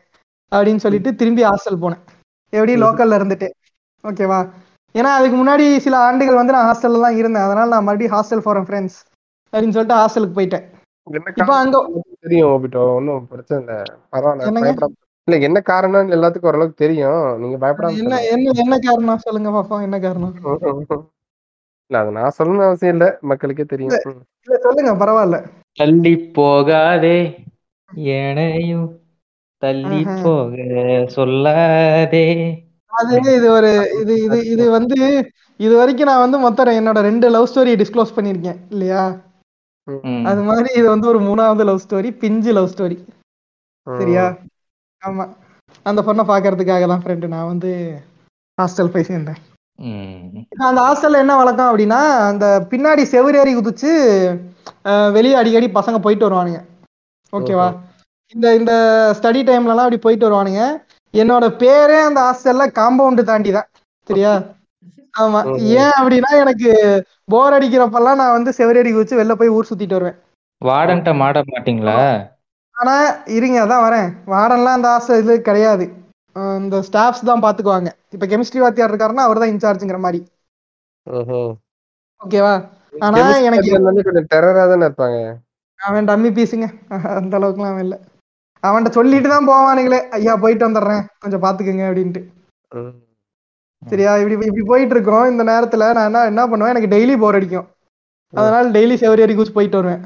S3: அப்படின்னு சொல்லிட்டு திரும்பி ஹாஸ்டல் போனேன். எப்படி. லோக்கல்ல இருந்துட்டு. ஓகேவா ஏன்னா அதுக்கு முன்னாடி சில ஆண்டுகள் வந்து நான் ஹாஸ்டல்ல தான் இருந்தேன். அதனால நான் மறுபடியும் ஹாஸ்டல் போறேன் ஃப்ரெண்ட்ஸ் அப்படின்னு சொல்லிட்டு ஹாஸ்டலுக்கு போயிட்டேன். இப்போ அங்க
S1: தெரியும் ஒன்றும் பிரச்சனை இல்லை. பரவாயில்ல. இல்ல என்ன காரணம்னு எல்லாத்துக்கும் ஓரளவுக்கு தெரியும். நீங்க பயப்படாம
S3: என்ன என்ன என்ன காரணம்? சொல்லுங்க பாப்போம் என்ன காரணம். [laughs]
S1: இல்ல அது நான் சொல்லணும்னு அவசியம் இல்ல. மக்களுக்கே தெரியும்.
S3: இல்ல சொல்லுங்க பரவாயில்ல.
S5: தள்ளி போகாதே ஏனையும். தள்ளி. போக சொல்லாதே.
S3: அது இது ஒரு இது இது இது வந்து இது வரைக்கும் நான் வந்து மொத்தம் என்னோட ரெண்டு லவ் ஸ்டோரியை டிஸ்க்ளோஸ் பண்ணியிருக்கேன் இல்லையா. அது மாதிரி இது வந்து ஒரு மூணாவது லவ் ஸ்டோரி பிஞ்சு லவ் ஸ்டோரி சரியா? ஆமா. அந்த பொண்ணை பாக்குறதுக்காக தான் ஃப்ரெண்டு நான் வந்து ஹாஸ்டல் போய் சேர்ந்தேன். அந்த ஹாஸ்டல்ல என்ன வழக்கம் அப்படின்னா அந்த பின்னாடி செவிரேறி குதிச்சு வெளியே அடிக்கடி பசங்க போயிட்டு வருவானுங்க. ஓகேவா இந்த இந்த ஸ்டடி டைம்லலாம் அப்படி போயிட்டு வருவானுங்க. என்னோட பேரே அந்த ஹாஸ்டல்ல காம்பவுண்டு தாண்டி தான் சரியா? ஆமா. ஏன் அப்படின்னா எனக்கு போர் அடிக்கிறப்பெல்லாம் நான் வந்து செவிரேறி குதிச்சு வெளில போய் ஊர் சுத்திட்டு வருவேன்.
S5: வார்டன்ட்ட மாட மாட்டீங்களா?
S3: ஆனா இருங்க அதான் வரேன். வார்டன்லாம் அந்த ஆசை இது கிடையாது. இந்த ஸ்டாஃப்ஸ் தான் பாத்துக்குவாங்க. இப்ப கெமிஸ்ட்ரி வாத்தியார் இருக்காருன்னா அவர் தான் இன்சார்ஜுங்கிற மாதிரி. ஓகேவா ஆனா எனக்கு
S1: teacher வந்து கொஞ்சம் டெரரா தானே இருப்பாங்க.
S3: அவன் டம்மி பீஸுங்க அந்த அளவுக்குலாம் அவன் இல்ல. அவன்கிட்ட சொல்லிட்டு தான் போவானுங்களே. ஐயா போயிட்டு வந்துடுறேன். கொஞ்சம் பாத்துக்கோங்க அப்படின்ட்டு. சரியா? இப்படி இப்படி போயிட்டு இருக்கோம் இந்த நேரத்துல நான் என்ன என்ன பண்ணுவேன்? எனக்கு டெய்லி போர் அடிக்கும். அதனால டெய்லி செவரி குதிச்சு போயிட்டு வருவேன்.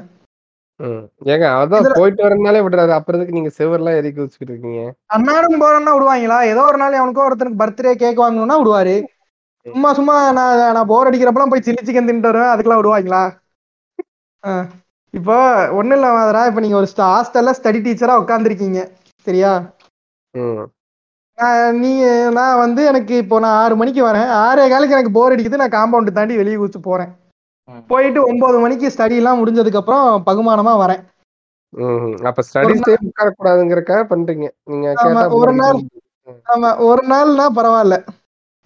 S1: ஏங்க அதான் போயிட்டு வரனாலே விடுறாரு அப்புறம் எதுக்கு நீங்க செவர்லாம் எரி குதிச்சுக்கிட்டு இருக்கீங்க?
S3: அன்னாடம் போறேன்னா விடுவாங்களா? ஏதோ ஒரு நாள் அவனுக்கோ ஒருத்தனுக்கு பர்த்டே கேக் வாங்கணும்னா விடுவாரு. சும்மா சும்மா நான் நான் போர் அடிக்கிறப்பெல்லாம் போய் சில்லி சிக்கன் தின்ட்டு வருவேன். அதுக்கெல்லாம் விடுவாங்களா. இப்போ ஒண்ணும் இல்ல மாதிரா இப்ப நீங்க ஒரு ஹாஸ்டல்ல ஸ்டடி டீச்சரா உட்காந்துருக்கீங்க சரியா? நீ நான் வந்து எனக்கு இப்போ நான் ஆறு மணிக்கு வரேன். ஆறே காலுக்கு எனக்கு போர் அடிக்குது. நான் காம்பவுண்ட் தாண்டி வெளியே குதிச்சு போறேன்.
S5: ம்.
S3: போயிட்டு ஒன்பது மணிக்கு ஸ்டடி எல்லாம் முடிஞ்சதுக்கு அப்புறம் பகுமானமா வரேன்.
S1: அப்ப ஸ்டடிஸ் டைம் உட்காரக்கூடாதுங்கிறக்காக பண்றீங்க. நீங்க
S3: ஒரு நாள் ஆமா ஒரு நாள்னா பரவாயில்ல.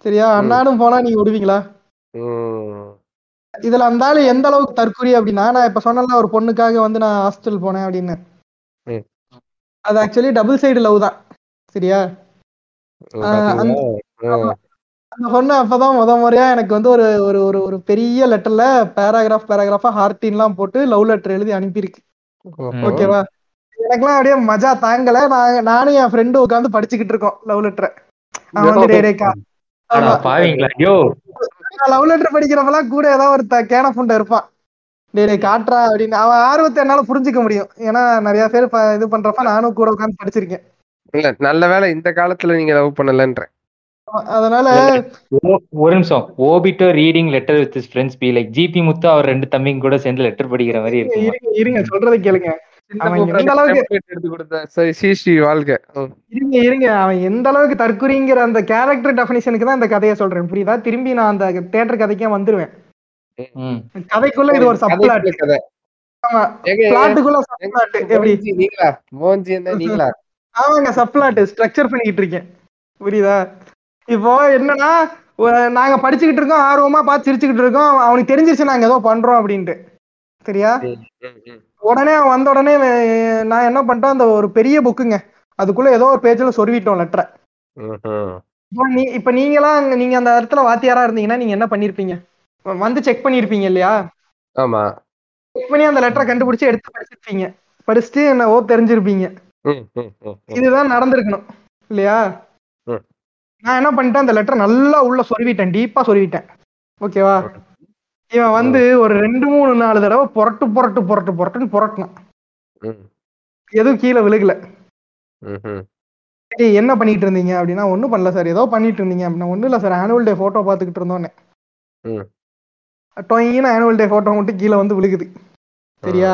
S3: சரியா. அண்ணாடும் போனா நீங்க விடுவீங்களா? இதுல அந்த ஆளு எந்த அளவுக்கு தற்குறி அப்படின்னா நான் இப்ப சொன்னல ஒரு பொண்ணுக்காக வந்து நான் ஹாஸ்டல் போனேன் அப்படின்னு. அது ஆக்சுவலி டபுள் சைடு லவ் தான். சரியா? பொண்ணு அப்பதான் முத முறையா எனக்கு வந்து ஒரு ஒரு ஒரு ஒரு பெரிய லெட்டர்ல பேராகிராஃப் பேராகிராஃபா ஹார்டின்லாம் போட்டு லவ் லெட்டர் எழுதி அனுப்பியிருக்கு. ஓகேவா எனக்கெல்லாம் அப்படியே மஜா தாங்கல. நான் நானும் என் ஃப்ரெண்டும் உட்காந்து படிச்சுக்கிட்டு இருக்கோம் லவ் லெட்டரை அவன் வந்து டேய் டேய் கா-
S5: ஆனா
S3: ஆமா.
S5: பாவீங்களா? ஐயோ.
S3: நான் லவ் லெட்டர் படிக்கிறப்பெல்லாம் கூட ஏதோ ஒரு கேன புண்டை இருப்பான். டேய் காட்டுறா அப்படின்னு. அவன் ஆர்வத்தை என்னால புரிஞ்சுக்க முடியும். ஏன்னா நிறைய பேர் ப- இது பண்றப்ப நானும் கூட உட்காந்து படிச்சிருக்கேன்.
S1: இல்ல நல்ல வேளை இந்த காலத்துல நீங்க லவ் பண்ணலன்ற
S3: அதனால
S5: ஒரு நிமிஷம். Obito reading letter with friends be like GP Muthu அவர் ரெண்டு தம்பிங்க கூட சேர்ந்து லெட்டர் படிக்கிற மாதிரி இருக்குமா?
S3: இருங்க சொல்றதை கேளுங்க. இருங்க இருங்க. அவன் எந்த அளவுக்கு தற்குறிங்கிற அந்த கேரக்டர் டெஃபினிஷனுக்கு தான் இந்த கதையை சொல்றேன். புரியுதா? திரும்பி நான் அந்த தேட்டர் கதைக்கே வந்துருவேன். கதைக்குள்ள இது ஒரு சப்ளாட்
S1: கதை. நீங்களா?
S3: ஆமாங்க சப்ளாட் ஸ்ட்ரக்சர் பண்ணிக்கிட்டு இருக்கேன். புரியுதா? இப்போ என்னன்னா நாங்க படிச்சுக்கிட்டு இருக்கோம் ஆர்வமா பார்த்து சிரிச்சுக்கிட்டு இருக்கோம். அவனுக்கு தெரிஞ்சிருச்சு நாங்க ஏதோ பண்றோம் அப்படின்ட்டு. சரியா. உடனே வந்த உடனே நான் என்ன பண்ணிட்டேன் அந்த ஒரு பெரிய புக்குங்க அதுக்குள்ள ஏதோ ஒரு பேஜ்ல சொருவிட்டோம் லெட்டரை நீ இப்ப நீங்களாம் நீங்க அந்த இடத்துல வாத்தியாரா இருந்தீங்கன்னா நீங்க என்ன பண்ணிருப்பீங்க? வந்து செக் பண்ணிருப்பீங்க இல்லையா?
S1: ஆமா.
S3: செக் பண்ணி அந்த லெட்டரை கண்டுபிடிச்சு எடுத்து படிச்சிருப்பீங்க. படிச்சுட்டு தெரிஞ்சிருப்பீங்க.
S1: ம், ம், ம்.
S3: இதுதான் நடந்திருக்கணும் இல்லையா. நான் என்ன பண்ணிட்டேன்? அந்த லெட்டர் நல்லா உள்ள சொருவிட்டேன். டீப்பா சொருவிட்டேன். ஓகேவா இவன் வந்து ஒரு ரெண்டு மூணு நாலு தடவை புரட்டு புரட்டு புரட்டு புரட்டுன்னு புரட்டினான். எதுவும் கீழே விழுகல. சரி என்ன பண்ணிட்டு இருந்தீங்க? அப்படின்னா ஒன்றும் பண்ணல சார். ஏதோ பண்ணிட்டு இருந்தீங்க அப்படின்னா ஒன்றும் இல்லை சார். ஆனுவல் டே ஃபோட்டோ பார்த்துக்கிட்டு இருந்தோன்னே. டொயின்னு ஆனுவல் டே ஃபோட்டோ மட்டும் கீழே வந்து விழுகுது. சரியா?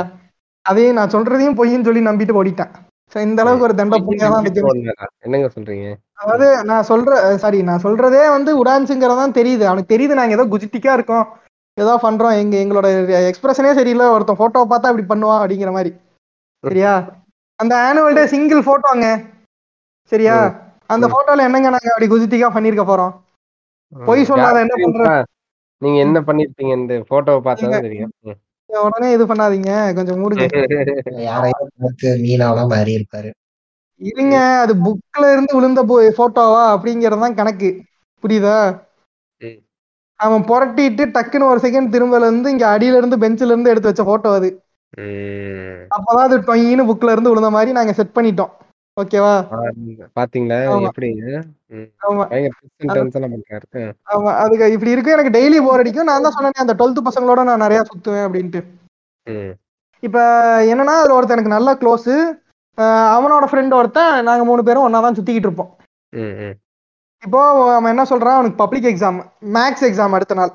S3: அதையும் நான் சொல்றதையும் பொய்ன்னு சொல்லி நம்பிட்டு ஓடிட்டேன். இந்த அளவுக்கு ஒரு தண்டை புண்ணியா.
S1: என்னங்க சொல்றீங்க?
S3: அதாவது நான் சொல்ற சாரி நான் சொல்றதே வந்து உடான்ஸுங்கிறதான் தெரியுது. அவனுக்கு தெரியுது நாங்க ஏதோ குஜிட்டிக்கா இருக்கோம். ஏதோ பண்றோம். எங்க எங்களோட எக்ஸ்பிரஷனே சரியில்லை. ஒருத்தன் போட்டோ பார்த்தா இப்படி பண்ணுவான் அப்படிங்கிற மாதிரி. சரியா? அந்த ஆனுவல் டே சிங்கிள் போட்டோங்க சரியா? அந்த. போட்டோல என்னங்க நாங்க அப்படி குஜிட்டிக்கா பண்ணிருக்க போறோம்? பொய் சொல்லாத என்ன பண்ற?
S1: ஆ, நீங்க என்ன பண்ணிருப்பீங்க? இந்த போட்டோவை பார்த்தாதான் தெரியும்.
S3: உடனே இது பண்ணாதீங்க. கொஞ்சம் மூடுங்க. [laughs]
S4: யாரையும் மீனாவெல்லாம் மாறி இருப்பாரு.
S3: இருங்க அது புக்ல இருந்து விழுந்த போட்டோவா அப்படிங்கறதுதான் கணக்கு. புரியுதா. அவன் புரட்டிட்டு டக்குன்னு ஒரு செகண்ட் திரும்பல இருந்து இங்க அடியில இருந்து பெஞ்சில இருந்து எடுத்து வச்ச போட்டோ அது. அப்பதான் அது டொயின்னு புக்ல இருந்து விழுந்த மாதிரி நாங்க செட் பண்ணிட்டோம். ஓகேவா.
S1: பாத்தீங்களா. எப்படி.
S3: ஆமா அதுக்கு இப்படி இருக்கு எனக்கு டெய்லி போர் அடிக்கும் நான் தான் சொன்னேன் அந்த டுவெல்த் பசங்களோட நான் நிறைய சுத்துவேன் அப்படின்ட்டு. இப்ப என்னன்னா அதுல ஒருத்தன் எனக்கு நல்ல க்ளோஸ் அவனோட ஃப்ரெண்ட் ஒருத்தன் நாங்க மூணு பேரும் ஒன்னா தான் சுத்திக்கிட்டு இருப்போம். இப்போ அவன் என்ன சொல்றான் அவனுக்கு பப்ளிக் எக்ஸாம் மேக்ஸ் எக்ஸாம் அடுத்த நாள்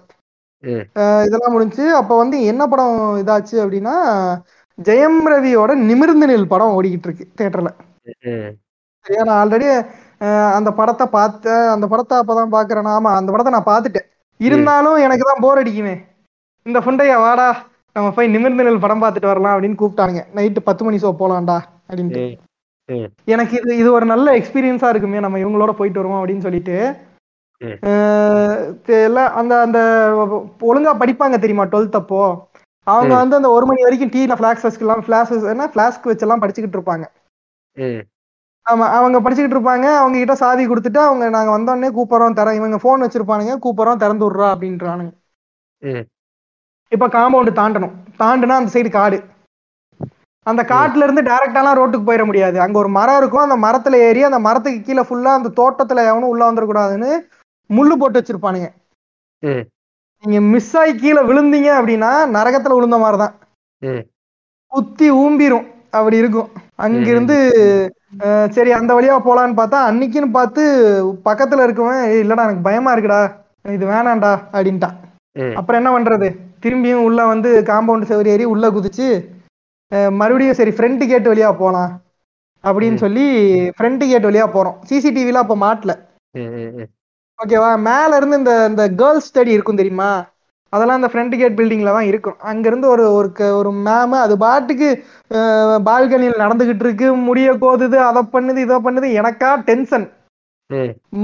S3: இதெல்லாம் முடிஞ்சு அப்ப வந்து என்ன படம் இதாச்சு அப்படின்னா ஜெயம் ரவியோட நிமிர்ந்து நில் படம் ஓடிக்கிட்டு இருக்கு தியேட்டர்ல
S1: ம்.
S3: சரியா? நான் ஆல்ரெடி அந்த படத்தை பார்த்தேன் அந்த படத்தை அப்பதான் பாக்குறேன் ஆமா அந்த படத்தை நான் பார்த்துட்டேன். இருந்தாலும் எனக்கு தான் போர் அடிக்குமே. இந்த ஃபுண்டையா வாடா நம்ம போய் நிமிர்ந்து நில் படம் பார்த்துட்டு வரலாம் அப்படின்னு கூப்பிட்டானுங்க. நைட்டு பத்து மணி ஷோ போலாம்டா அப்படின்ட்டு. எனக்கு இது இது ஒரு நல்ல எக்ஸ்பீரியன்ஸா இருக்குமே நம்ம இவங்களோட போயிட்டு வருவோம் அப்படின்னு சொல்லிட்டு.
S1: ம்.
S3: அஹ் தெரியல அந்த அந்த ஒழுங்கா படிப்பாங்க தெரியுமா டுவெல்த் அப்போ? அவங்க. வந்து அந்த ஒரு மணி வரைக்கும் டீல எல்லாம் ஃபிளாஷஸ் என்ன ஃபிளாஸ்க் வச்செல்லாம் படிச்சுக்கிட்டு இருப்பாங்க. ஆமா அவங்க படிச்சுக்கிட்டு இருப்பாங்க. அவங்க கிட்ட சாவி கொடுத்துட்டு அவங்க நாங்க வந்தோடனே கூப்பிடுறோம் தர இவங்க ஃபோன் வச்சிருப்பானுங்க கூப்பிடுறோம் திறந்து விட்றா அப்படின்றானுங்க. இப்ப காம்பவுண்ட் தாண்டணும். தாண்டுனா அந்த சைடு காடு. அந்த காட்டுல இருந்து டைரக்டாலாம் ரோட்டுக்கு போயிட முடியாது. அங்க ஒரு மரம் இருக்கும். அந்த மரத்துல ஏறி அந்த மரத்துக்கு கீழே ஃபுல்லா அந்த தோட்டத்துல எவனும் உள்ள வந்துடக்கூடாதுன்னு முள்ளு போட்டு வச்சிருப்பானுங்க. நீங்க மிஸ் ஆகி கீழே விழுந்தீங்க அப்படின்னா நரகத்துல விழுந்த மாதிரிதான். குத்தி ஊம்பிரும். அப்படி இருக்கும். அங்கிருந்து சரி அந்த வழியா போலான்னு பார்த்தா அன்னைக்குன்னு பார்த்து பக்கத்துல இருக்கவன் "ஏய், இல்லடா எனக்கு பயமா இருக்குடா. இது வேணாம்டா அப்படின்ட்டான். அப்புறம் என்ன பண்றது? திரும்பியும் உள்ள வந்து காம்பவுண்ட் செவரி ஏறி உள்ள குதிச்சு மறுபடியும் சரி ஃப்ரண்ட் கேட் வழியா போலாம் அப்படின்னு. சொல்லி ஃப்ரண்ட் கேட் வழியா போறோம். சிசிடிவில அப்ப மாட்டல. ஓகேவா? மேல இருந்து இந்த இந்த கேர்ள்ஸ் ஸ்டடி இருக்கும் தெரியுமா? அதெல்லாம் அந்த ஃப்ரண்ட் கேட் பில்டிங்ல தான் இருக்கும். அங்கிருந்து ஒரு ஒரு ஒரு மேம் அது பாட்டுக்கு பால்கனியில் நடந்துகிட்டு இருக்கு. முடிய கோதுது அதை பண்ணுது இதை பண்ணுது. எனக்கா டென்ஷன்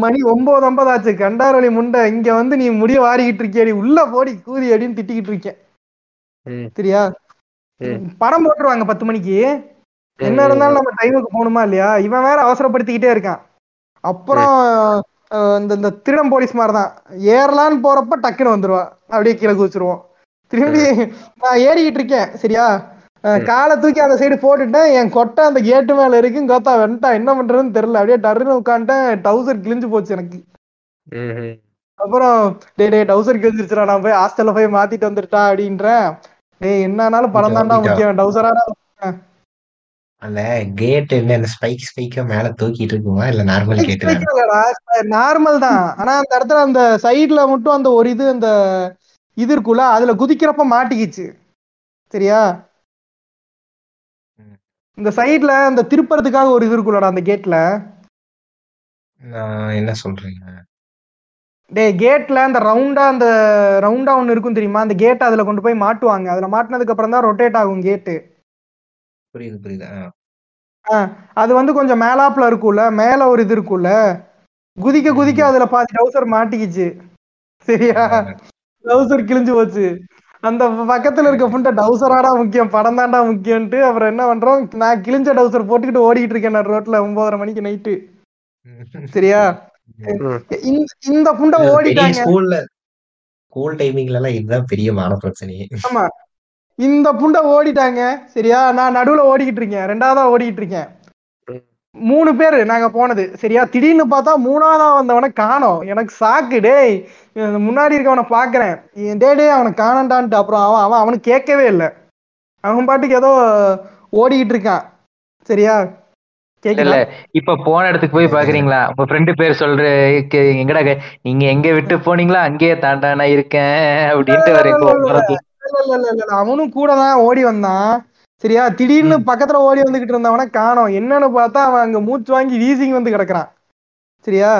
S3: மணி ஒன்பது ஒன்பது ஆச்சு. கண்டாரொலி முண்டை இங்க வந்து நீ முடிய வாரிக்கிட்டு இருக்கியடி. உள்ள போடி கூதி அடின்னு திட்டிக்கிட்டு இருக்கேன். சரியா. படம் போட்டுருவாங்க பத்து மணிக்கு. என்ன இருந்தாலும் நம்ம டைமுக்கு போகணுமா இல்லையா? இவன் வேற அவசரப்படுத்திக்கிட்டே இருக்கான். அப்புறம் இந்த இந்த திருடம் போலீஸ் மாதிரி தான் ஏறலான்னு போறப்ப டக்குன்னு வந்துருவா. அப்படியே கீழே குதிச்சிருவோம். திரும்பி நான் ஏறிக்கிட்டு இருக்கேன் சரியா? காலை தூக்கி அந்த சைடு போட்டுட்டேன். என் கொட்டை அந்த கேட்டு மேல இருக்கு. கோத்தா வெண்டா என்ன பண்றதுன்னு தெரியல. அப்படியே டர்னு உட்காந்துட்டேன். டவுசர் கிழிஞ்சு போச்சு எனக்கு. அப்புறம் டே டே டவுசர் கிழிஞ்சிருச்சுடா. நான் போய் ஹாஸ்டல்ல போய் மாத்திட்டு வந்துட்டா அப்படின்றேன். டேய் என்னன்னாலும் படம் தான்டா முக்கியம். டவுசராடா
S4: அந்த கேட் என்ன ஸ்பைக் ஸ்பைக்கா மேல தூக்கிட்டு இருக்குமா? இல்ல நார்மல் கேட்
S3: நார்மல் தான்? ஆனா அந்த இடத்துல அந்த சைடுல மட்டும் அந்த ஒரு இது அந்த இது இருக்குல்ல அதுல குதிக்கிறப்ப மாட்டிக்கிச்சு. சரியா. இந்த சைடுல அந்த திருப்பறதுக்காக ஒரு இது இருக்குல்லடா அந்த கேட்ல
S4: நான் என்ன சொல்றீங்க?
S3: டே கேட்ல அந்த ரவுண்டா அந்த ரவுண்டா ஒன்னு இருக்கும் தெரியுமா? அந்த கேட் அதுல கொண்டு போய் மாட்டுவாங்க. அதுல மாட்டினதுக்கு அப்புறம் தான் ரொட்டேட் ஆகும் கேட்டு
S4: புரியுது புரியுது. ஆ.
S3: அது வந்து கொஞ்சம் மேலாப்ல இருக்கும்ல மேல ஒரு இது இருக்கும்ல. குதிக்க குதிக்க அதுல பாதி டவுசர் மாட்டிக்கிச்சு. சரியா? டவுசர் கிழிஞ்சு போச்சு. அந்த பக்கத்துல இருக்க [laughs] புண்டை டவுசராடா முக்கியம் படம் தான்டா முக்கியம்ட்டு அப்புறம் என்ன பண்றோம்? நான் கிழிஞ்ச டவுசர் போட்டுக்கிட்டு ஓடிக்கிட்டு இருக்கேன் நான் ரோட்ல ஒன்பதரை மணிக்கு நைட்டு சரியா. இந்த புண்டை ஓடிட்டாங்க.
S4: ஸ்கூல்ல ஸ்கூல் டைமிங்ல எல்லாம் இதுதான் பெரிய மான பிரச்சனையே.
S3: ஆமா. இந்த புண்டை ஓடிட்டாங்க. சரியா? நான் நடுவுல ஓடிக்கிட்டு இருக்கேன். ரெண்டாவதா ஓடிக்கிட்டு இருக்கேன். மூணு பேர் நாங்க போனது. சரியா? திடீர்னு பார்த்தா மூணாவதா வந்தவனை காணோம். எனக்கு சாக்கு. டேய் முன்னாடி இருக்கவனை பாக்குறேன். டே டே அவனை காணண்டான்ட்டு அப்புறம் அவன் அவன் அவனுக்கு கேட்கவே இல்லை. அவன் பாட்டுக்கு ஏதோ ஓடிக்கிட்டு இருக்கான். சரியா?
S5: இல்ல
S3: கேக்குதா
S5: இப்ப போன இடத்துக்கு போய் பாக்குறீங்களா? உங்க ஃப்ரெண்டு பேர் சொல்ற எங்கடா நீங்க எங்க விட்டு போனீங்களா அங்கேயே தாண்டானா இருக்கேன். அப்படின்ட்டு வர எங்க ஓரத்துல
S3: இல்ல இல்ல இல்ல அவனும் கூட தான் ஓடி வந்தான். சரியா? திடீர்னு பக்கத்துல ஓடி வந்துகிட்டு இருந்தவன காணோம். என்னன்னு பார்த்தா அவன் அங்க மூச்சு வாங்கி வீசிங் வந்து கிடக்குறான். சரியா?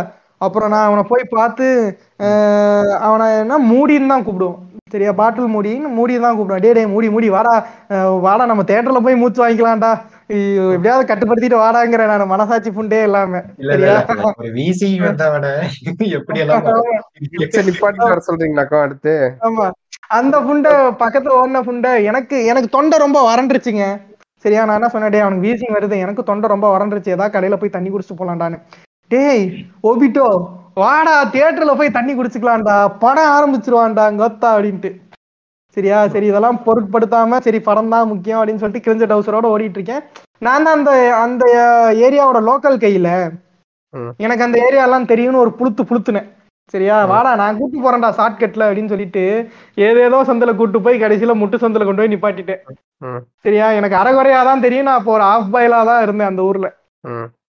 S3: அப்புறம் நான் அவனை போய் பார்த்து அவனை என்ன மூடின்னு தான் கூப்பிடுவோம். சரியா? பாட்டில் மூடின்னு மூடி தான் கூப்பிடுவோம். டே டே மூடி மூடி வாடா. வாடா நம்ம தேட்டர்ல போய் மூச்சு வாங்கிக்கலாம்டா. எப்படியாவது கட்டுப்படுத்திட்டு வாடாங்கிற நான். மனசாட்சி புண்டே
S4: எப்படி எல்லாம்
S1: வர சொல்றீங்களாக்கா அடுத்து?
S3: ஆமா. அந்த புண்டை பக்கத்துல ஓடின புண்டை எனக்கு எனக்கு தொண்டை ரொம்ப வறண்டுருச்சுங்க. சரியா நான் என்ன சொன்னேன் டேய் அவனுக்கு வீசிங் வருது எனக்கு தொண்டை ரொம்ப வறண்டுருச்சு ஏதாவது கடையில போய் தண்ணி குடிச்சு போலாம்டான்னு. டேய் ஓபிட்டோ வாடா தியேட்டர்ல போய் தண்ணி குடிச்சுக்கலாம்டா படம் ஆரம்பிச்சிருவான்டா கொத்தா அப்படின்ட்டு. சரியா சரி இதெல்லாம் பொருட்படுத்தாம சரி படம் தான் முக்கியம் அப்படின்னு சொல்லிட்டு கிழிஞ்ச டவுசரோட ஓடிட்டு இருக்கேன் நான் தான் அந்த அந்த ஏரியாவோட லோக்கல் கையில. எனக்கு அந்த ஏரியா எல்லாம் தெரியும்னு ஒரு புளுத்து புளுத்துனேன். சரியா? வாடா நான் கூட்டு போறேன்டா ஷார்ட்கட்ல அப்படின்னு சொல்லிட்டு ஏதேதோ சந்தில கூட்டு போய் கடைசியில முட்டு சந்தில கொண்டு போய் நிப்பாட்டிட்டேன். சரியா? எனக்கு அரைகுறையா தான் தெரியும். நான் அப்போ ஒரு ஆஃப் பாயிலா தான் இருந்தேன் அந்த ஊர்ல.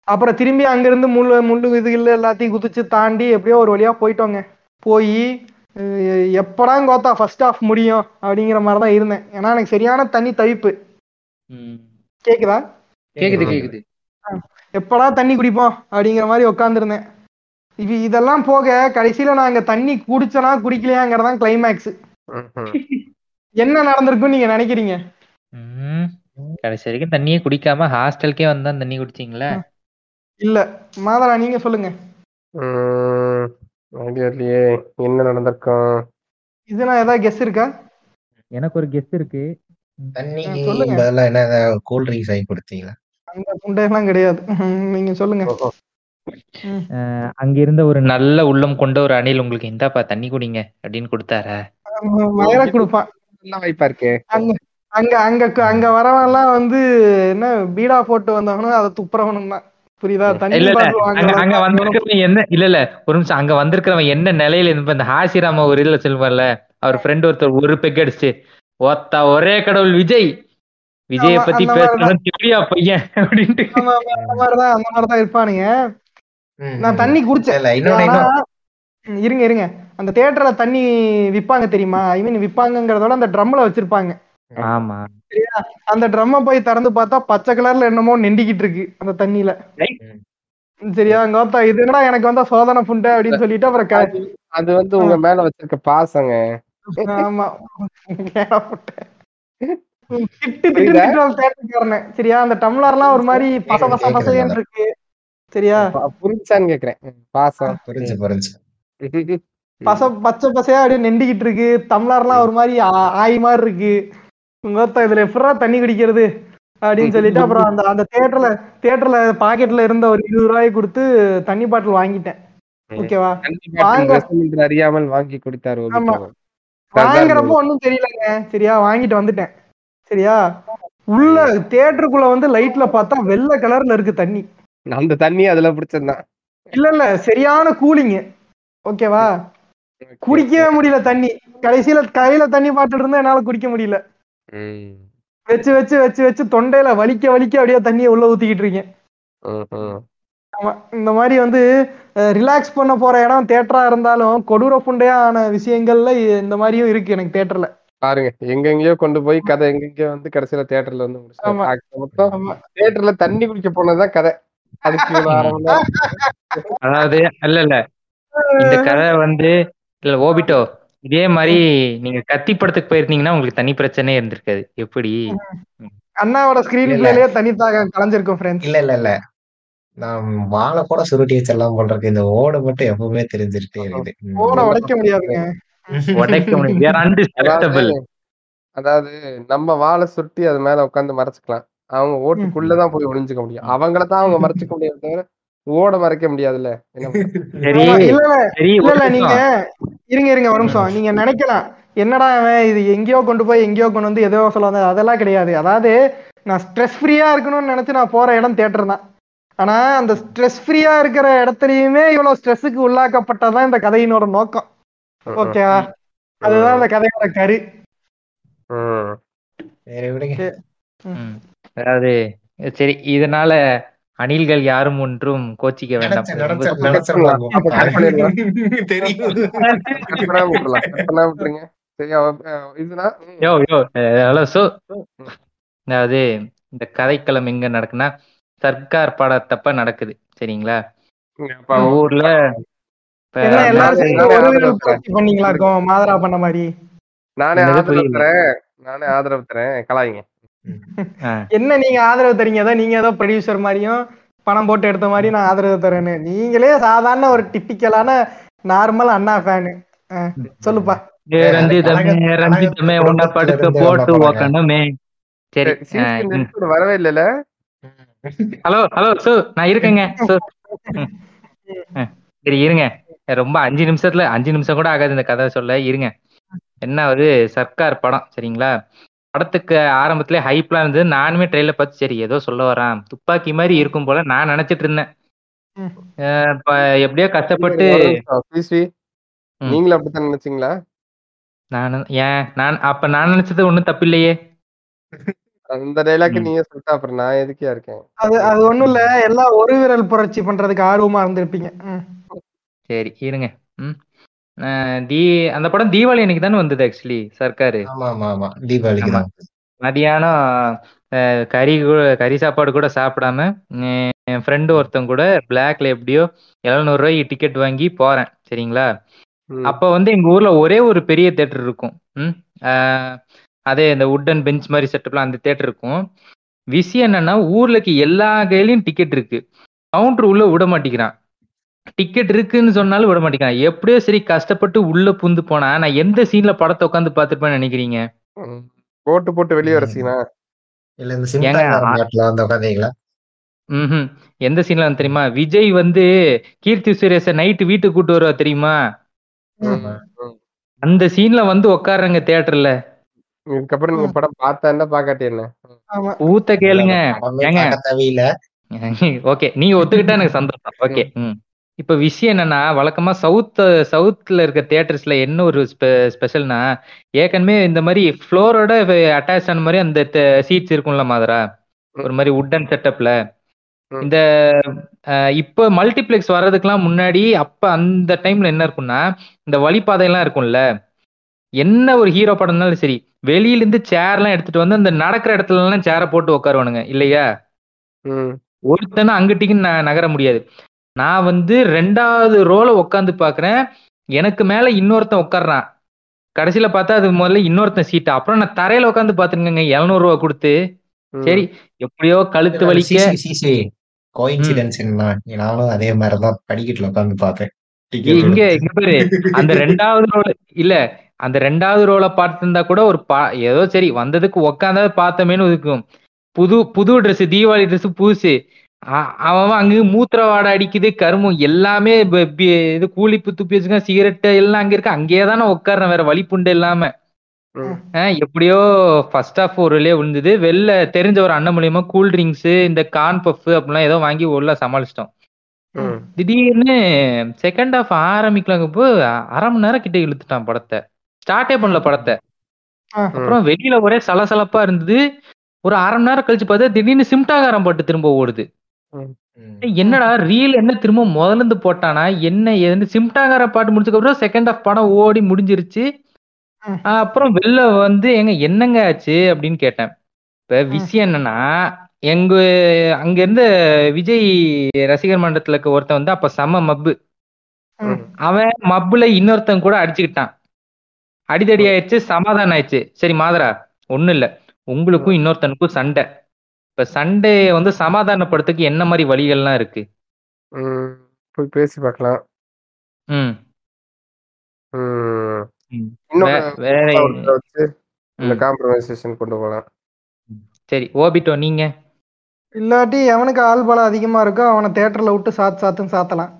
S3: அப்புறம் திரும்பி அங்கிருந்து முள்ளு முள்ளு இதுகள் எல்லாத்தையும் குதிச்சு தாண்டி எப்படியோ ஒரு வழியா போயிட்டோங்க. போய் எப்படா கோத்தா ஃபர்ஸ்ட் ஆஃப் முடியும் அப்படிங்கிற மாதிரி தான் இருந்தேன். ஏன்னா எனக்கு சரியான தண்ணி தவிப்பு. கேக்குதா?
S5: கேக்குது கேக்குது.
S3: எப்படா தண்ணி குடிப்போம் அப்படிங்கிற மாதிரி உட்காந்துருந்தேன் இது இதெல்லாம் போக கடைசியில நான் அங்க தண்ணி குடிச்சனா குடிக்கலையாங்கிறதான் கிளைமேக்ஸ். என்ன நடந்திருக்கும்னு நீங்க நினைக்கிறீங்க?
S2: ம். கடைசி வரைக்கும் தண்ணியே குடிக்காம ஹாஸ்டலுக்கே வந்தா தண்ணி குடிச்சீங்களா?
S3: இல்ல. மாதரா நீங்க சொல்லுங்க.
S1: என்ன நடந்திருக்கும்
S3: இது நான் ஏதாவது கெஸ் இருக்கா?
S2: எனக்கு ஒரு கெஸ்ட் இருக்கு.
S4: தண்ணிக்கு
S3: சொல்லுங்க.
S4: பதிலா என்ன கூல் ட்ரிங்க்ஸ் வாங்கி கொடுத்தீங்களா?
S3: அந்த புண்டையெல்லாம் கிடையாது. நீங்க சொல்லுங்க.
S2: அங்க இருந்த ஒரு நல்ல உள்ளம் கொண்ட ஒரு அணில் உங்களுக்கு இந்தாப்பா தண்ணி குடிங்க அப்படின்னு கொடுத்தாரா?
S3: மயிர கொடுப்பான்
S1: நல்ல வாய்ப்பா இருக்கே?
S3: அங்க அங்க அங்க அங்க வரவன்லாம் வந்து என்ன பீடா போட்டு வந்தவனும் அதை துப்புறவனும் தான். புரியுதா? தண்ணி
S2: அங்க வந்திருக்கிறவன் என்ன இல்ல இல்ல ஒரு நிமிஷம் அங்க வந்திருக்கிறவன் என்ன நிலையில இருந்து இந்த ஹாசிராம ஒரு இதுல சொல்லுவார்ல அவர் ஃப்ரெண்ட் ஒருத்தர் ஒரு பெக் அடிச்சு ஒத்தா ஒரே கடவுள் விஜய். விஜய பத்தி. பேசுறவன் தெரியா பையன் அப்படின்ட்டு.
S3: அந்த மாதிரிதான் அந்த மாதிரிதான் இருப்பானுங்க. நான். தண்ணி குடிச்சேன். இருங்க இருங்க. அந்த தியேட்டர்ல தண்ணி விப்பாங்க தெரியுமா? ஐ மீன் விப்பாங்கங்கிறதோட அந்த ட்ரம்ல வச்சிருப்பாங்க.
S2: ஆமா.
S3: அந்த ட்ரம்ம போய் திறந்து பார்த்தா பச்சை கலர்ல என்னமோ நெண்டிக்கிட்டு இருக்கு அந்த தண்ணியில. சரியா கோத்தா? இது என்னடா எனக்கு வந்தா சோதனை புண்டை அப்படின்னு சொல்லிட்டு அப்புறம்
S1: அது வந்து உங்க மேல வச்சிருக்க பாசங்க.
S3: ஆமா. [laughs] சரியா? அந்த டம்ளர்லாம் ஒரு மாதிரி பச பச
S4: கேக்குது.
S3: இருக்கு. சரியா
S1: புரிஞ்சான்னு கேக்குறேன். பாசம்
S4: புரிஞ்சு புரிஞ்சு.
S3: பச பச்சை பசையா அப்படியே நெண்டிக்கிட்டு இருக்கு. டம்ளர்லாம் ஒரு மாதிரி ஆய் மாதிரி இருக்கு. உங்க இதுல எப்படா தண்ணி குடிக்கிறது? அப்படின்னு சொல்லிட்டு அப்புறம் அந்த அந்த தியேட்டர்ல தியேட்டர்ல பாக்கெட்ல இருந்த ஒரு இருபது ரூபாய் கொடுத்து தண்ணி பாட்டில் வாங்கிட்டேன். ஓகேவா?
S1: அறியாமல் வாங்கி குடித்தார்
S3: வாங்குறப்போ ஒண்ணும் தெரியலங்க. சரியா? வாங்கிட்டு வந்துட்டேன். சரியா? உள்ள தியேட்டருக்குள்ள வந்து லைட்ல பார்த்தா வெள்ளை கலர்ல இருக்கு தண்ணி.
S1: அந்த தண்ணி அதுல பிடிச்சிருந்தான்
S3: இல்ல இல்ல சரியான கூலிங் ஓகேவா? குடிக்கவே முடியல தண்ணி. கடைசியில கையில தண்ணி பாட்டுட்டு இருந்தா என்னால குடிக்க முடியல. வச்சு வச்சு வச்சு வச்சு தொண்டையில வலிக்க வலிக்க அப்படியே தண்ணியை உள்ள ஊத்திக்கிட்டு இருக்கேன். ஆமா இந்த மாதிரி வந்து ரிலாக்ஸ் பண்ண போற இடம் தேட்டரா இருந்தாலும் கொடூர புண்டையான விஷயங்கள்ல இந்த மாதிரியும் இருக்கு எனக்கு தேட்டர்ல
S1: பாருங்க எங்கெங்கயோ கொண்டு போய் கதை எங்கெங்கயோ வந்து கடைசியில தியேட்டர்ல வந்து தியேட்டர்ல தண்ணி குடிக்க போனதுதான் கதை.
S2: அதாவது இல்ல இல்ல. இந்த கதை வந்து இல்ல ஓபிட்டோ இதே மாதிரி நீங்க கத்தி படத்துக்கு போயிருந்தீங்கன்னா உங்களுக்கு தனி பிரச்சனையே இருந்திருக்காது. எப்படி?
S3: அண்ணாவோட ஸ்கிரீன். பிளேலயே தனித்தாக கலைஞ்சிருக்கும் ஃப்ரெண்ட்ஸ்
S4: இல்ல இல்ல இல்ல. நான் வாழை கூட சுருட்டி வச்சிடலாம் போல இருக்கு. இந்த ஓடு மட்டும் எப்பவுமே தெரிஞ்சுட்டே இருக்குது.
S3: ஓட உடைக்க முடியாதுங்க.
S2: உடைக்க அன்டிஸ்ட்ரக்டபிள்
S1: அதாவது நம்ம வாழை சுருட்டி அது மேல உட்காந்து மறைச்சுக்கலாம். அவங்க ஓட்டுக்குள்ளதான் போய் ஒளிஞ்சுக்க முடியும். அவங்கள தான் அவங்க [laughs] மறைச்சுக்க முடியும் தவிர ஓட மறைக்க முடியாதுல்ல? [laughs]
S3: நீங்க. இருங்க இருங்க ஒரு நிமிஷம். நீங்க நினைக்கலாம். என்னடா அவன் இது எங்கேயோ கொண்டு போய் எங்கேயோ கொண்டு வந்து எதோ சொல்ல வந்தது. அதெல்லாம் கிடையாது. அதாவது நான் ஸ்ட்ரெஸ் ஃப்ரீயா இருக்கணும்னு நினைச்சு நான் போற இடம் தியேட்டர் தான். ஆனா அந்த ஸ்ட்ரெஸ் ஃப்ரீயா இருக்கிற இடத்துலயுமே இவ்வளவு ஸ்ட்ரெஸ்ஸுக்கு உள்ளாக்கப்பட்டதான் இந்த கதையினோட நோக்கம். ஓகேவா அதுதான் இந்த கதையோட கரு.
S2: அதாவது சரி இதனால அணில்கள் யாரும் ஒன்றும் கோச்சிக்க வேண்டாம். [laughs] அதாவது இந்த கதைக்களம் எங்க நடக்குன்னா சர்க்கார் படத்தப்ப நடக்குது. சரிங்களா?
S1: அப்ப
S2: ஊர்ல
S1: நானே- ஆதரவு. தரேன். நானே ஆதரவு தரேன். கலாயிங்க.
S3: என்ன நீங்க ஆதரவு தரீங்க ஏதோ நீங்க ஏதோ ப்ரொடியூசர் மாதிரியும் பணம் போட்டு எடுத்த மாதிரி நான் ஆதரவு தரேன்னு நீங்களே சாதாரண ஒரு டிப்பிக்கலான நார்மல் அண்ணா ஃபேனு சொல்லுப்பா.
S1: வரவே இல்லைல்ல?
S2: ஹலோ ஹலோ சு நான் இருக்கேங்க. [laughs] சரி இருங்க. ரொம்ப அஞ்சு நிமிஷத்துல அஞ்சு நிமிஷம் கூட ஆகாது இந்த கதை சொல்ல. இருங்க. என்ன ஆகுது சர்க்கார் படம் சரிங்களா? படத்துக்கு ஆரம்பத்திலே ஹைப்லாம் இருந்தது. நானுமே ட்ரெயிலர் பார்த்து சரி ஏதோ சொல்ல வரான் துப்பாக்கி மாதிரி இருக்கும் போல நான் நினைச்சிட்டு இருந்தேன். எப்படியோ கஷ்டப்பட்டு.
S1: நீங்களும் அப்படித்தான் நினைச்சீங்களா?
S2: நான் ஏன் நான் அப்ப நான் நினைச்சது ஒண்ணும் தப்பு இல்லையே
S1: அந்த டைலாக். நீங்க சொல்லிட்டா அப்புறம் நான் எதுக்கே இருக்கேன்?
S3: அது அது ஒண்ணும் இல்ல. எல்லாம் ஒரு விரல் புரட்சி பண்றதுக்கு ஆர்வமா இருந்திருப்பீங்க.
S2: சரி இருங்க. ம். தீ அந்த படம் தீபாவளி அன்னைக்கு தானே வந்தது ஆக்சுவலி சர்க்காரு.
S4: ஆமா ஆமா. ஆமா தீபாவளிக்கு
S2: மதியானம் கறி கறி சாப்பாடு கூட சாப்பிடாம என் ஃப்ரெண்டு ஒருத்தன் கூட பிளாக்ல எப்படியோ எழுநூறு ரூபாய்க்கு டிக்கெட் வாங்கி போறேன் சரிங்களா. அப்ப வந்து எங்க ஊர்ல ஒரே ஒரு பெரிய தேட்டர் இருக்கும். ம் அதே இந்த உட்டன் பெஞ்ச் மாதிரி செட்டப்லாம் அந்த தேட்டர் இருக்கும். விஷயம் என்னன்னா ஊர்லக்கு எல்லா கையிலயும் டிக்கெட் இருக்கு. கவுண்டர் உள்ள விட மாட்டேங்கிறான். டிக்கெட் இருக்குன்னு சொன்னாலும் விட மாட்டேங்கிறான் எப்படியோ சரி கஷ்டப்பட்டு உள்ள புந்து போனா நான் எந்த சீன்ல படத்தை உட்காந்து பார்த்துருப்பேன்னு நினைக்கிறீங்க?
S1: ம். போட்டு போட்டு வெளியே வர சீனா
S4: இல்ல இந்த உட்காந்தீங்களா
S2: ம்ஹும். எந்த சீன்ல வந்து தெரியுமா? விஜய் வந்து கீர்த்தி சுரேஷ நைட்டு வீட்டுக்கு கூட்டு வருவா தெரியுமா. அந்த சீன்ல வந்து உட்காருங்க தியேட்டர்ல
S1: இதுக்கப்புறம் நீங்க படம் பார்த்தா என்ன பாக்காட்டி என்ன?
S3: ஆமா.
S2: ஊத்த கேளுங்க. ஓகே [laughs] நீங்க ஒத்துக்கிட்டா எனக்கு சந்தோஷம். ஓகே ம். இப்ப விஷயம் என்னன்னா வழக்கமா சவுத் சவுத்ல இருக்க தியேட்டர்ஸ்ல என்ன ஒரு ஸ்பெஷல்னா ஏற்கனவே இந்த மாதிரி ஃப்ளோரோட அட்டாச் ஆன மாதிரி அந்த சீட்ஸ் இருக்கும்ல மாதிரா? ஒரு மாதிரி உட்டன் செட்டப்ல. இந்த இப்ப மல்டிப்ளெக்ஸ் வர்றதுக்கெல்லாம் முன்னாடி அப்ப அந்த டைம்ல என்ன இருக்கும்னா இந்த வழிபாதையெல்லாம் இருக்கும்ல. என்ன ஒரு ஹீரோ படம்னாலும் சரி வெளியில இருந்து சேர்லாம் எடுத்துட்டு வந்து அந்த நடக்கிற இடத்துல எல்லாம் சேரை போட்டு உட்காருவானுங்க இல்லையா?
S1: ம்.
S2: ஒருத்தனும் அங்கிட்டிக்கு நான் நகர முடியாது. நான் வந்து ரெண்டாவது ரோல உட்காந்து பாக்குறேன். எனக்கு மேல இன்னொருத்தன் உட்கார்றான் கடைசியில பார்த்தா அது முதல்ல இன்னொருத்தன் சீட்டு அப்புறம் நான் தரையில உட்காந்து பாத்துருக்கேங்க எழுநூறு ரூபா கொடுத்து. சரி எப்படியோ கழுத்து வலிக்க.
S4: கோயின்சிடன்ஸ் நானும் அதே மாதிரிதான் படிக்கட்டுல உட்காந்து பார்த்தேன்.
S2: இங்க இங்க பாரு. அந்த ரெண்டாவது ரோல இல்ல அந்த ரெண்டாவது ரோல பார்த்திருந்தா கூட ஒரு பா ஏதோ சரி வந்ததுக்கு உக்காந்தா பார்த்தமேன்னு இருக்கும் புது புது Dress தீபாவளி Dress புதுசு. அவன் அங்க மூத்திர வாடை அடிக்குது கருமம் எல்லாமே ப- பி- இது கூலிப்பு துப்பி வச்சுக்க சிகரெட் எல்லாம் அங்க இருக்கு. அங்கேயே தானே வேற வழி புண்டு இல்லாம. எப்படியோ ஃபர்ஸ்ட் ஆஃப் ஒரு வழியா விழுந்தது. வெளில தெரிஞ்ச ஒரு அண்ணன் மூலியமா கூல் ட்ரிங்க்ஸ் இந்த கார்ன் பஃப் அப்படிலாம் ஏதோ வாங்கி உள்ள சமாளிச்சிட்டோம். திடீர்னு செகண்ட் ஹாஃப் ஆரம்பிக்கலாங்கப்போ அரை மணி நேரம் கிட்ட இழுத்துட்டான் படத்தை. ஸ்டார்ட்டே பண்ணல படத்தை. அப்புறம் வெளியில ஒரே சலசலப்பா இருந்தது. ஒரு அரை மணி நேரம் கழிச்சு பார்த்தா திடீர்னு சிம்டாகாரம் பாட்டு திரும்ப ஓடுது. ஏய், என்னடா ரீல் என்ன திரும்ப முதல்ல இருந்து போட்டானா? என்ன ஏதுன்னு சிம்டாகார பாட்டு முடிச்சதுக்கு அப்புறம் செகண்ட் ஹாஃப் படம் ஓடி முடிஞ்சிருச்சு.
S3: ம்.
S2: அப்புறம் வெளில வந்து எங்க என்னங்க ஆச்சு? அப்படின்னு கேட்டேன். இப்ப விஷயம் என்னன்னா எங்க அங்க இருந்த விஜய் ரசிகர் மன்றத்துல இருக்க ஒருத்தன் வந்து அப்ப செம மப்பு.
S1: ம்.
S2: அவன் மப்புல இன்னொருத்தன் கூட அடிச்சுக்கிட்டான். அடிதடி ஆயிடுச்சு சமாதானம் ஆயிடுச்சு. சரி மாதரா ஒண்ணும் இல்ல. உங்களுக்கும் இன்னொருத்தனுக்கும் சண்டை. இப்ப சண்டையை வந்து சமாதானப்படுத்துக்கு என்ன மாதிரி வழிகள்லாம் இருக்கு.
S1: போய் பேசி பார்க்கலாம்
S2: ம்.
S1: காம்ப்ரமைசேஷன் கொண்டு போகலாம்
S2: சரி ஓபிட்டோ நீங்க?
S3: இல்லாட்டி எவனுக்கு ஆள் பலம் அதிகமா இருக்கோ அவனை தேட்டர்ல விட்டு சாத்து சாத்துன்னு சாத்தலாம்.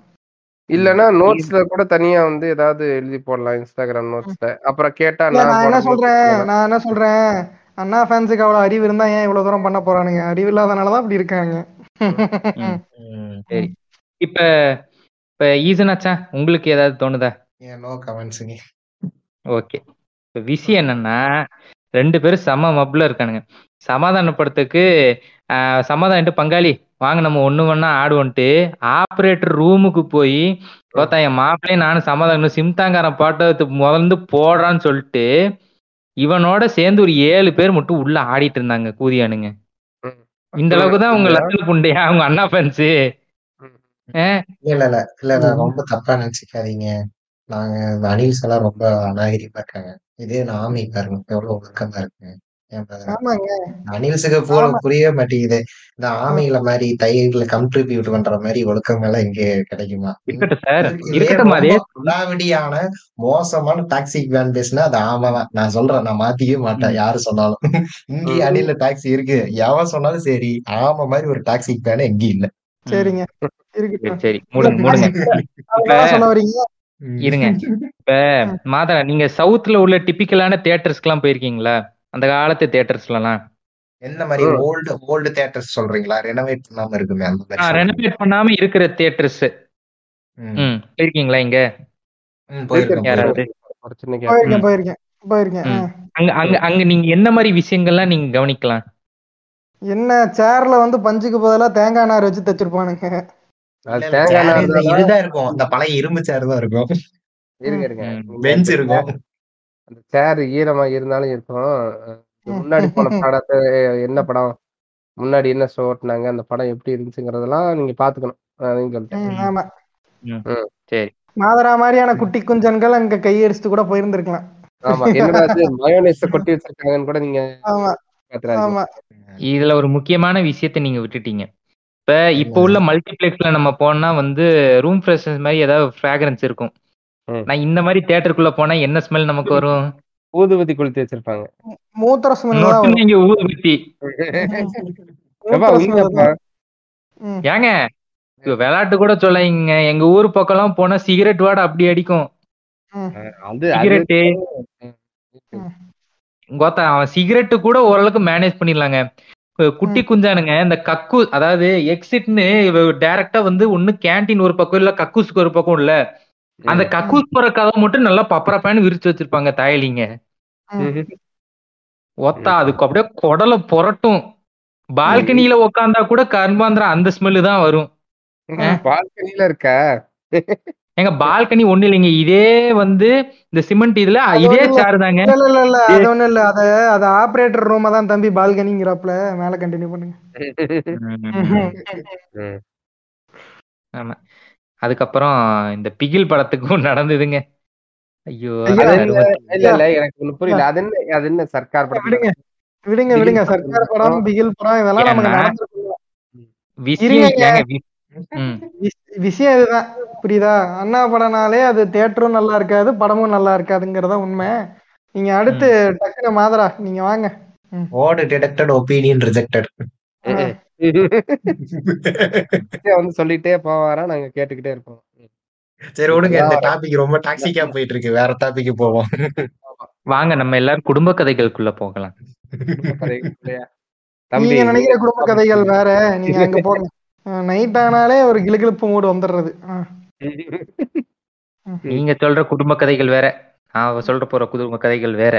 S1: இல்லனா நோட்ஸ்ல கூட தனியா வந்து ஏதாவது எழுதி போடலாம் இன்ஸ்டாகிராம் நோட்ஸ்ல அப்புறம் கேட்டா
S3: நான் என்ன சொல்றேன். நான் என்ன சொல்றேன்? அண்ணா ஃபேன்ஸுக்கு அவ்வளவு அறிவு இருந்தா ஏன் இவ்வளவு தூரம் பண்ண போறானுங்க? அறிவு இல்லாதனாலதான் இப்படி இருக்காங்க.
S2: சரி. இப்ப இப்ப ஈசனாச்சா உங்களுக்கு ஏதாவது தோணுதா?
S4: நோ கமெண்ட்ஸுங்க
S2: ஓகே. இப்ப விஷயம் என்னன்னா ரெண்டு பேரும் செம மப்ல இருக்கானுங்க. சமாதானப்படுத்துக்கு சமாதானிட்டு பங்காளி வாங்க நம்ம ஒண்ணு ஒண்ணா ஆடுவோன்ட்டு ஆப்ரேட்டர் ரூமுக்கு போய் பார்த்தா என் மாப்பிள்ளையும் நானும் சமாதானம் சிம்தாங்காரன் பாட்டை முதல்ந்து போடுறான்னு சொல்லிட்டு இவனோட சேர்ந்து ஒரு ஏழு பேர் மட்டும் உள்ள ஆடிட்டு இருந்தாங்க கூதியானுங்க
S1: ம்.
S2: இந்த அளவுக்கு தான் உங்க லட்சண புண்டையா உங்க அண்ணா ஃபேன்ஸு
S1: ம்.
S4: இல்ல இல்ல இல்ல. ரொம்ப தப்பா நினைச்சுக்காதீங்க. நாங்க அனில்ஸ் எல்லாம் ரொம்ப அநாகரிகமா இருக்காங்க. இதே நான் ஆமி பாருங்க எவ்வளவு ஒழுக்கமா இருக்கு. அனில்ஸுக்கு போ புரியவே மாட்டேங்குது. இந்த ஆமைகளை மாதிரி தையர்களை கண்ட்ரிபியூட் பண்ற மாதிரி ஒழுக்கம் எல்லாம் இங்க கிடைக்குமா விடாவிடியான மோசமான டாக்ஸிக் வேன் பேசினா அது ஆமா தான். நான் சொல்றேன் நான் மாத்திக்கவே மாட்டேன். யாரு சொன்னாலும். இங்கேயும் அடியில டாக்ஸி இருக்கு. எவன் சொன்னாலும் சரி ஆமா மாதிரி ஒரு டாக்ஸிக் வேன் எங்கேயும் இல்ல.
S3: சரிங்க.
S2: சரி இருங்க. இப்ப மாதா நீங்க சவுத்ல உள்ள டிபிக்கலான தியேட்டர்ஸ்க்கு போயிருக்கீங்களா? அந்த காலத்து தியேட்டர்ஸ்லாம்
S4: என்ன மாதிரி ஓல்டு ஓல்டு தியேட்டர்ஸ் சொல்றீங்களா? ரெனோவேட் பண்ணாம இருக்குமே அந்த மாதிரி?
S2: ரெனோவேட் பண்ணாம இருக்கிற தியேட்டர்ஸ்.
S4: ம்.
S2: ம் போயிருக்கீங்களா இங்க?
S4: போயிருக்கேன்.
S3: போயிருக்கேன். போயிருக்கேன்.
S2: அங்க அங்க அங்க நீங்க என்ன மாதிரி விஷயங்கள்லாம் நீங்க கவனிக்கலாம்?
S3: என்ன சேர்ல வந்து பஞ்சுக்கு பதிலா தேங்காய் நார் வச்சு தச்சிருப்பானுங்க.
S1: தேங்காய் நார்
S4: இதுதான் இருக்கும். இந்த பழைய இரும்பு சேர் தான் இருக்கும்.
S1: இருங்க இருங்க.
S4: பெஞ்ச்
S1: அந்த
S4: இருக்கும்.
S1: அந்த சேர் ஈரமா இருந்தாலும் இருக்கும் முன்னாடி போன [laughs] படத்தை என்ன படம் முன்னாடி என்ன ஷோ ஓட்டுனாங்க அந்த படம் எப்படி இருந்துச்சுங்கிறதெல்லாம் நீங்க பாத்துக்கணும்.
S2: சரி.
S3: மாதரா மாதிரியான குட்டி குஞ்சன்கள் அங்க கையடிச்சுட்டு கூட போயிருந்திருக்கலாம்.
S1: ஆமா என்னடா அது மயோனைஸ் கொட்டி வச்சிருக்காங்கன்னு கூட நீங்க
S3: ஆமா.
S1: பாத்துறாதீங்க
S3: ஆமா.
S2: இதுல ஒரு முக்கியமான விஷயத்தை நீங்க விட்டுட்டீங்க. இப்ப இப்ப உள்ள மல்டிபிளெக்ஸ்ல நம்ம போனா வந்து ரூம் ஃப்ரெஷ்னஸ் மாதிரி ஏதாவது ஃப்ராக்ரன்ஸ் இருக்கும். நான் இந்த மாதிரி தியேட்டருக்குள்ள போனா என்ன ஸ்மெல் நமக்கு வரும்?
S1: ஊதுபத்தி கொளுத்தி வச்சிருப்பாங்க.
S3: மூத்திர ஸ்மெல்
S2: இங்க ஊதுபத்தி. ஏங்க விளையாட்டு கூட சொல்லாங்க எங்க ஊர் பக்கம்லாம் போனா சிகரெட் வாட அப்படி அடிக்கும். சிகரெட்டு. கோத்தா அவன் சிகரெட்டு கூட ஓரளவுக்கு மேனேஜ் பண்ணிடலாங்க. குட்டி குஞ்சானுங்க இந்த கக்கு அதாவது எக்ஸிட்னு டைரக்டா வந்து ஒண்ணு கேண்டீன் ஒரு பக்கம் இல்ல கக்கூஸ்க்கு ஒரு பக்கம் இல்ல அந்த கக்கூஸ் போற கதை மட்டும் நல்லா பப்பரப்பான்னு விரிச்சு வச்சிருப்பாங்க தாயலிங்க. ஒத்தா அதுக்கு அப்படியே குடல புரட்டும். பால்கனியில உக்காந்தா கூட கர்மாந்திர அந்த ஸ்மெல்லு தான் வரும்.
S1: பால்கனில இருக்கா?
S2: எங்க பால்கனி ஒண்ணு இல்லைங்க. இதே வந்து இந்த சிமெண்ட் இதுல இதே சேர் தாங்க.
S3: இல்ல இல்ல இல்ல அது ஒண்ணும் இல்ல. அத அது ஆபரேட்டர் ரூம் தான் தம்பி பால்கனிங்கிறப்பல. மேல கண்டினியூ பண்ணுங்க.
S2: ஆமா. அதுக்கப்புறம் இந்த பிகில் படத்துக்கும் [laughs] நடந்ததுங்க. ஐயோ.
S1: இல்ல இல்ல எனக்கு புரியல. அது என்ன அது என்ன சர்க்கார் படத்துல?
S3: விடுங்க. விடுங்க விடுங்க.
S1: படம்
S3: சர்க்கார் படம் பிகில் படம் இதெல்லாம் நமக்கு நடந்திருக்கு
S2: விஷயம்
S3: இதுதான். புரியுதா? அண்ணா படம்னாலே அது தியேட்டரும் நல்லா இருக்காது படமும் நல்லா இருக்காதுங்கிறதா உண்மை. நீங்க அடுத்து டக்குனு மாதரா நீங்க வாங்க.
S4: ஓடு டிடெக்டட் ஒப்பீனியன் ரிஜெக்டட்
S1: வந்து சொல்லிட்டே போவாரா? நாங்க கேட்டுக்கிட்டே இருப்போம்.
S4: சரி விடுங்க. இந்த டாபிக் ரொம்ப டாக்ஸிக்கா போயிட்டு இருக்கு. வேற டாபிக் போவோம்.
S2: வாங்க நம்ம எல்லாரும் குடும்ப கதைகளுக்குள்ள போகலாம்?
S1: தம்பி.
S3: நீங்க நினைக்கிற குடும்ப கதைகள் வேற? நீங்க அங்க போங்க. நைட் ஆனாலே ஒரு கிளுகிளுப்பு மூடு வந்துடுறது.
S2: நீங்க சொல்ற குடும்ப கதைகள் வேற. நான் சொல்ற போற குடும்ப கதைகள் வேற.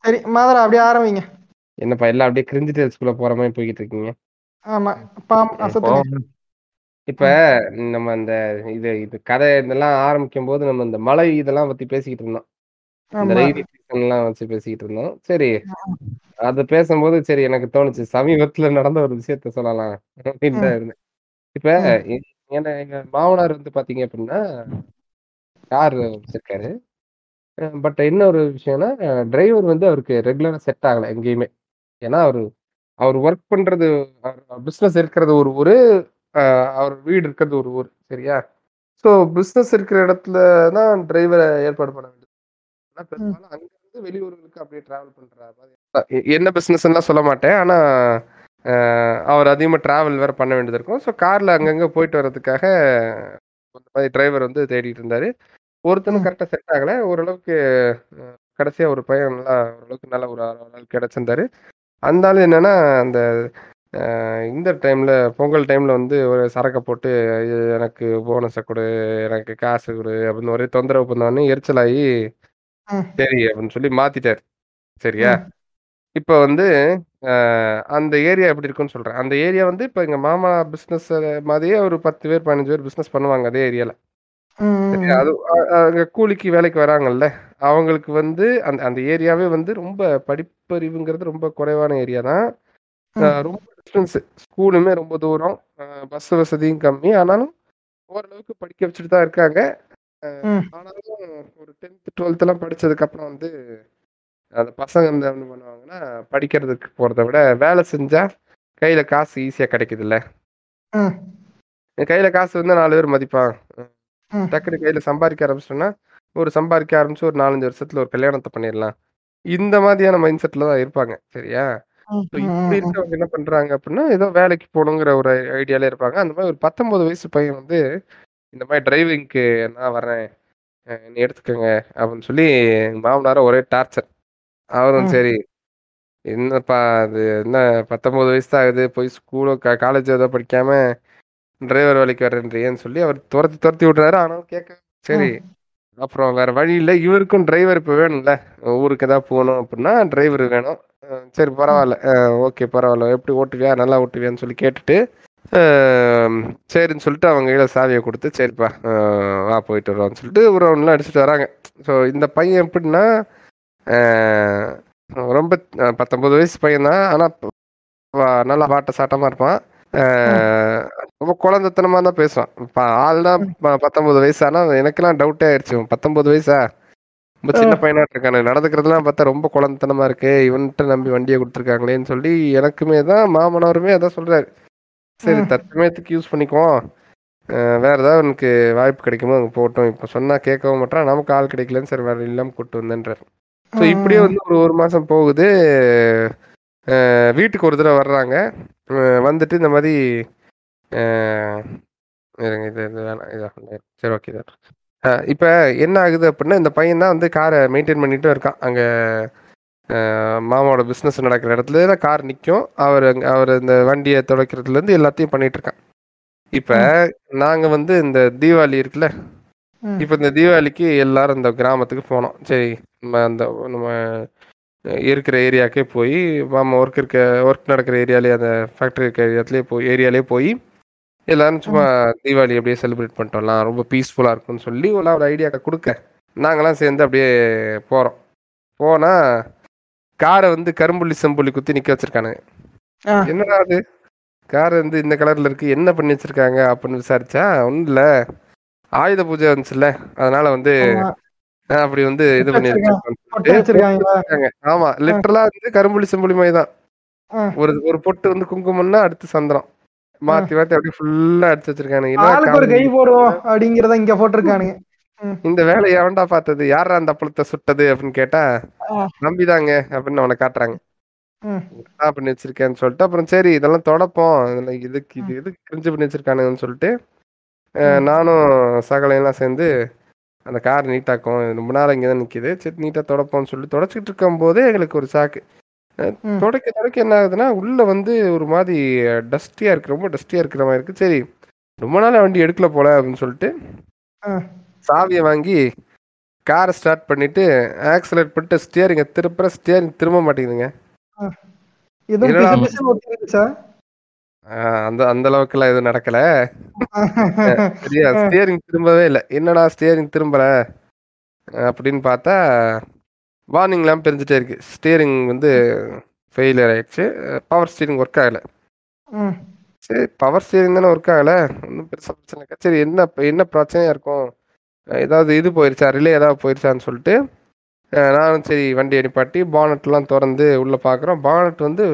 S3: சரி மாதரா அப்படியே ஆரம்பிங்க.
S1: என்னப்பா எல்லாம் அப்படியே கிரிஞ்சு டேல்ஸ்குள்ள போற மாதிரி போய்கிட்டு இருக்கீங்க.
S3: ஆமா.
S1: இப்ப நம்ம அந்த இது இது கதை இதெல்லாம் ஆரம்பிக்கும் போது நம்ம இந்த மழை இதெல்லாம் பத்தி பேசிக்கிட்டு இருந்தோம். இந்த எல்லாம் வச்சு பேசிக்கிட்டு இருந்தோம். சரி அது பேசும்போது சரி எனக்கு தோணுச்சு சமீபத்துல நடந்த ஒரு விஷயத்த சொல்லலாம் அப்படின்னு தான் இருந்தேன். இப்ப ஏன்னா எங்க மாமனார் வந்து பாத்தீங்க அப்படின்னா கார் வச்சிருக்காரு. பட் என்ன ஒரு விஷயம்னா டிரைவர் வந்து அவருக்கு ரெகுலரா செட் ஆகல எங்கேயுமே. ஏன்னா அவரு அவர் ஒர்க் பண்றது பிசினஸ் இருக்கிறது ஒரு ஊரு அவர் வீடு இருக்கிறது ஒரு ஊர் சரியா? ஸோ பிசினஸ் இருக்கிற இடத்துல தான் டிரைவரை ஏற்பாடு பண்ண வேண்டியது. ஆனா பெரும்பாலும் அங்க இருந்து வெளியூர்களுக்கு அப்படியே டிராவல் பண்ற மாதிரி என்ன பிசினஸ்லாம் சொல்ல மாட்டேன். ஆனா அவர் அதிகமாக டிராவல் வேற பண்ண வேண்டியது இருக்கும். ஸோ கார்ல அங்கங்க போயிட்டு வர்றதுக்காக அந்த மாதிரி டிரைவர் வந்து தேடிட்டு இருந்தாரு. ஒருத்தனும் கரெக்டாக செட் ஆகல. ஓரளவுக்கு அஹ், கடைசியா ஒரு பையன் நல்லா ஓரளவுக்கு நல்ல ஒரு ஆள் கிடைச்சிருந்தாரு. அந்த ஆள் என்னன்னா அந்த இந்த டைம்ல பொங்கல் டைம்ல வந்து ஒரு சரக்கை போட்டு "இது எனக்கு போனஸை கொடு எனக்கு காசு கொடு அப்படின்னு ஒரே தொந்தரவு பண்ணோடனே எரிச்சலாகி. சரி அப்படின்னு சொல்லி மாத்திட்டாரு. சரியா? இப்போ வந்து அந்த ஏரியா எப்படி இருக்குன்னு சொல்றேன். அந்த ஏரியா வந்து இப்போ எங்க மாமா பிஸ்னஸ் மாதிரியே ஒரு பத்து பேர் பதினஞ்சு பேர் பிஸ்னஸ் பண்ணுவாங்க அதே ஏரியால. சரி அது அங்க கூலிக்கு வேலைக்கு வராங்கல்ல? அவங்களுக்கு வந்து அந்த அந்த ஏரியாவே வந்து ரொம்ப படிப்பறிவுங்கிறது ரொம்ப குறைவான ஏரியா தான். ரொம்ப டிஸ்டன்ஸ் ஸ்கூலுமே ரொம்ப தூரம். பஸ் வசதியும் கம்மி. ஆனாலும் ஓரளவுக்கு படிக்க வச்சுட்டு தான் இருக்காங்க. ஆனாலும் ஒரு டென்த் டுவெல்த் எல்லாம் படிச்சதுக்கு அப்புறம் வந்து அந்த பசங்க வந்து என்ன பண்ணுவாங்கன்னா படிக்கிறதுக்கு போறதை விட வேலை செஞ்சா கையில காசு ஈஸியா கிடைக்குதுல்ல?
S3: ம்.
S1: கையில காசு வந்து நாலு பேர் மதிப்பான். டக்குனு கையில சம்பாதிக்க ஆரம்பிச்சிட்டோம்னா ஒரு சம்பாதிக்க ஆரம்பிச்சு ஒரு நாலஞ்சு வருஷத்துல ஒரு கல்யாணத்தை பண்ணிடலாம். இந்த மாதிரியான மைண்ட் செட்ல தான் இருப்பாங்க சரியா? So, இப்படி இருக்கவங்க என்ன பண்றாங்க அப்படின்னா ஏதோ வேலைக்கு போகணுங்கிற ஒரு ஐடியால இருப்பாங்க. அந்த மாதிரி ஒரு பத்தொன்பது வயசு பையன் வந்து இந்த மாதிரி டிரைவிங்க்கு நான் வரேன் என்னை எடுத்துக்கோங்க. அப்படின்னு சொல்லி எங்க மாமனார ஒரே டார்ச்சர் அவரும். சரி என்னப்பா அது என்ன பத்தொன்பது வயசு தான் ஆகுது. போய் ஸ்கூலோ காலேஜ் ஏதோ படிக்காம டிரைவர் வேலைக்கு வரேன்றேன்னு சொல்லி அவர் துரத்தி துரத்தி விட்றாரு ஆனாலும் கேட்க சரி அப்புறம் வேற வழி இல்லை. இவருக்கும் டிரைவர் இப்போ வேணும்ல. ஊருக்கு ஏதாவது போகணும் அப்படின்னா டிரைவர் வேணும். சரி பரவாயில்ல. ஓகே பரவாயில்ல. எப்படி ஓட்டுவியா? நல்லா ஓட்டுவியான்னு சொல்லி கேட்டுட்டு சரின்னு சொல்லிட்டு அவங்க கையில் சாவியை கொடுத்து சரிப்பா வா போயிட்டு வருவான்னு சொல்லிட்டு ஒரு ரவுண்ட்லாம் அடிச்சுட்டு வராங்க. ஸோ இந்த பையன் எப்படின்னா ரொம்ப அஹ் பத்தொன்பது வயசு பையன் தான். ஆனால் நல்லா பாட்ட சாட்டமாக இருப்பான். ரொம்ப குழந்தைத்தனமா தான் பேசுவான். ஆள் தான் பத்தொன்பது வயசு. ஆனா எனக்கெல்லாம் டவுட்டே ஆயிடுச்சு. பத்தொன்பது வயசா? ரொம்ப சின்ன பையனா இருக்கானு. நடந்துக்கிறதுலாம் பார்த்தா ரொம்ப குழந்தைத்தனமா இருக்கு. இவன்கிட்ட நம்பி வண்டியை கொடுத்துருக்காங்களேன்னு சொல்லி எனக்குமே தான் மாமனாருமே அதான் சொல்றாரு. சரி தற்சமயத்துக்கு யூஸ் பண்ணிக்குவோம். வேற ஏதாவது உனக்கு வாய்ப்பு கிடைக்குமோ அங்கே போட்டோம் இப்போ சொன்னா கேட்கவும் மாட்டான். நமக்கு ஆள் கிடைக்கலன்னு சரி வேற இல்லாம கூட்டு வந்தேன்றார். ஸோ இப்படியே வந்து ஒரு ஒரு மாசம் போகுது. வீட்டுக்கு ஒரு தடவை வர்றாங்க. வந்துட்டு இந்த மாதிரி இருங்க இது இது வேணாம் இதா சரி ஓகே தான் இப்போ என்ன ஆகுது அப்படின்னா இந்த பையன் தான் வந்து காரை மெயின்டைன் பண்ணிட்டு இருக்கான். அங்கே மாமாவோட பிஸ்னஸ் நடக்கிற இடத்துல தான் கார் நிற்கும் அவர் அங்க- அவர் இந்த வண்டியை துடைக்கிறதுலேருந்து எல்லாத்தையும் பண்ணிட்டு இருக்கான். இப்போ நாங்கள் வந்து இந்த தீபாவளி இருக்குல்ல. இப்போ இந்த தீபாவளிக்கு எல்லாரும் இந்த கிராமத்துக்கு போனோம். சரி நம்ம அந்த நம்ம இருக்கிற ஏரியாக்கே போய் மாமா ஒர்க் இருக்க ஒர்க் நடக்கிற ஏரியாலே அந்த ஃபேக்ட்ரி இருக்க ஏரியாத்துலேயே போய் ஏரியாலே போய் எல்லாரும் சும்மா தீபாவளி அப்படியே செலிப்ரேட் பண்ணிட்டோம்லாம் ரொம்ப பீஸ்ஃபுல்லாக இருக்கும்னு சொல்லி ஒரு ஒரு ஐடியா கொடுக்க. நாங்களாம் சேர்ந்து அப்படியே போகிறோம் போனால் காரை வந்து கரும்புள்ளி செம்புள்ளி குத்தி நிற்க வச்சிருக்கானுங்க. என்னடா அது? கார் வந்து இந்த கலர்ல இருக்கு என்ன பண்ணி வச்சிருக்காங்க அப்படின்னு விசாரிச்சா ஒன்றும் இல்லை. ஆயுத பூஜை வந்துச்சுல்ல அதனால வந்து அப்படி வந்து இது
S3: பொட்டு
S1: ஆமா லிட்டரலா வந்து கரும்புலி செம்புலி மாதிரி தான். ஒரு ஒரு பொட்டு வந்து குங்குமம்னா அடுத்து சந்திரம். மாத்தி மாத்தி அப்படியே ஃபுல்லா அடிச்சு வச்சிருக்கானுங்க.
S3: ஒரு கை. போடுவோம் அப்படிங்கறத இங்க போட்டிருக்கானுங்க.
S1: இந்த வேலையை எவன்டா பார்த்தது? யாரா அந்த அப்பளத்தை சுட்டது அப்படின்னு கேட்டா. நம்பிதாங்க அப்படின்னு அவனை காட்டுறாங்க. என்ன பண்ணி வச்சிருக்கேன்னு சொல்லிட்டு அப்புறம் சரி இதெல்லாம் தொடப்போம். இதுக்கு இது எதுக்கு கிரிஞ்சு பண்ணி வச்சிருக்கானுங்கன்னு சொல்லிட்டு நானும் சகலையெல்லாம் சேர்ந்து அந்த கார் நீட்டாக்கும் ரொம்ப நேரம் இங்கே தான் நிற்கிது சரி நீட்டாக தொடப்போம்னு சொல்லி தொடச்சிக்கிட்டு இருக்கும் போதே எங்களுக்கு ஒரு சாக்கு. துடைக்க துடைக்க என்ன ஆகுதுன்னா உள்ள வந்து ஒரு மாதிரி டஸ்டியா இருக்கு ரொம்ப டஸ்டியா இருக்கிற மாதிரி இருக்கு. சரி ரொம்ப நாள் வண்டி எடுக்கல போல அப்படின்னு சொல்லிட்டு. சாவியை வாங்கி காரை ஸ்டார்ட் பண்ணிட்டு ஆக்சலேட் பண்ணிட்டு ஸ்டியரிங்கை திருப்புற ஸ்டியரிங் திரும்ப மாட்டேங்குதுங்க. அந்த அந்த அளவுக்குலாம் எதுவும் நடக்கல. சரியா [laughs] ஸ்டியரிங் திரும்பவே இல்லை. என்னடா ஸ்டியரிங் திரும்பல? அப்படின்னு பார்த்தா வார்னிங்லாம் தெரிஞ்சுட்டே இருக்கு. ஸ்டியரிங் வந்து ஃபெயிலியர் ஆயிடுச்சு. பவர் ஸ்டியரிங் ஒர்க் ஆகலை. சரி பவர் ஸ்டியரிங் தானே ஒர்க் ஆகலை. ஒன்றும் பெருசாக பிரச்சனை இல்லை. சரி என்ன என்ன பிரச்சனையா இருக்கும்? ஏதாவது இது போயிருச்சா? ரிலே ஏதாவது போயிருச்சான்னு சொல்லிட்டு நானும் சரி வண்டி அடிப்பாட்டி பானட்லாம் திறந்து உள்ளே பார்க்குறோம் பானட் வந்து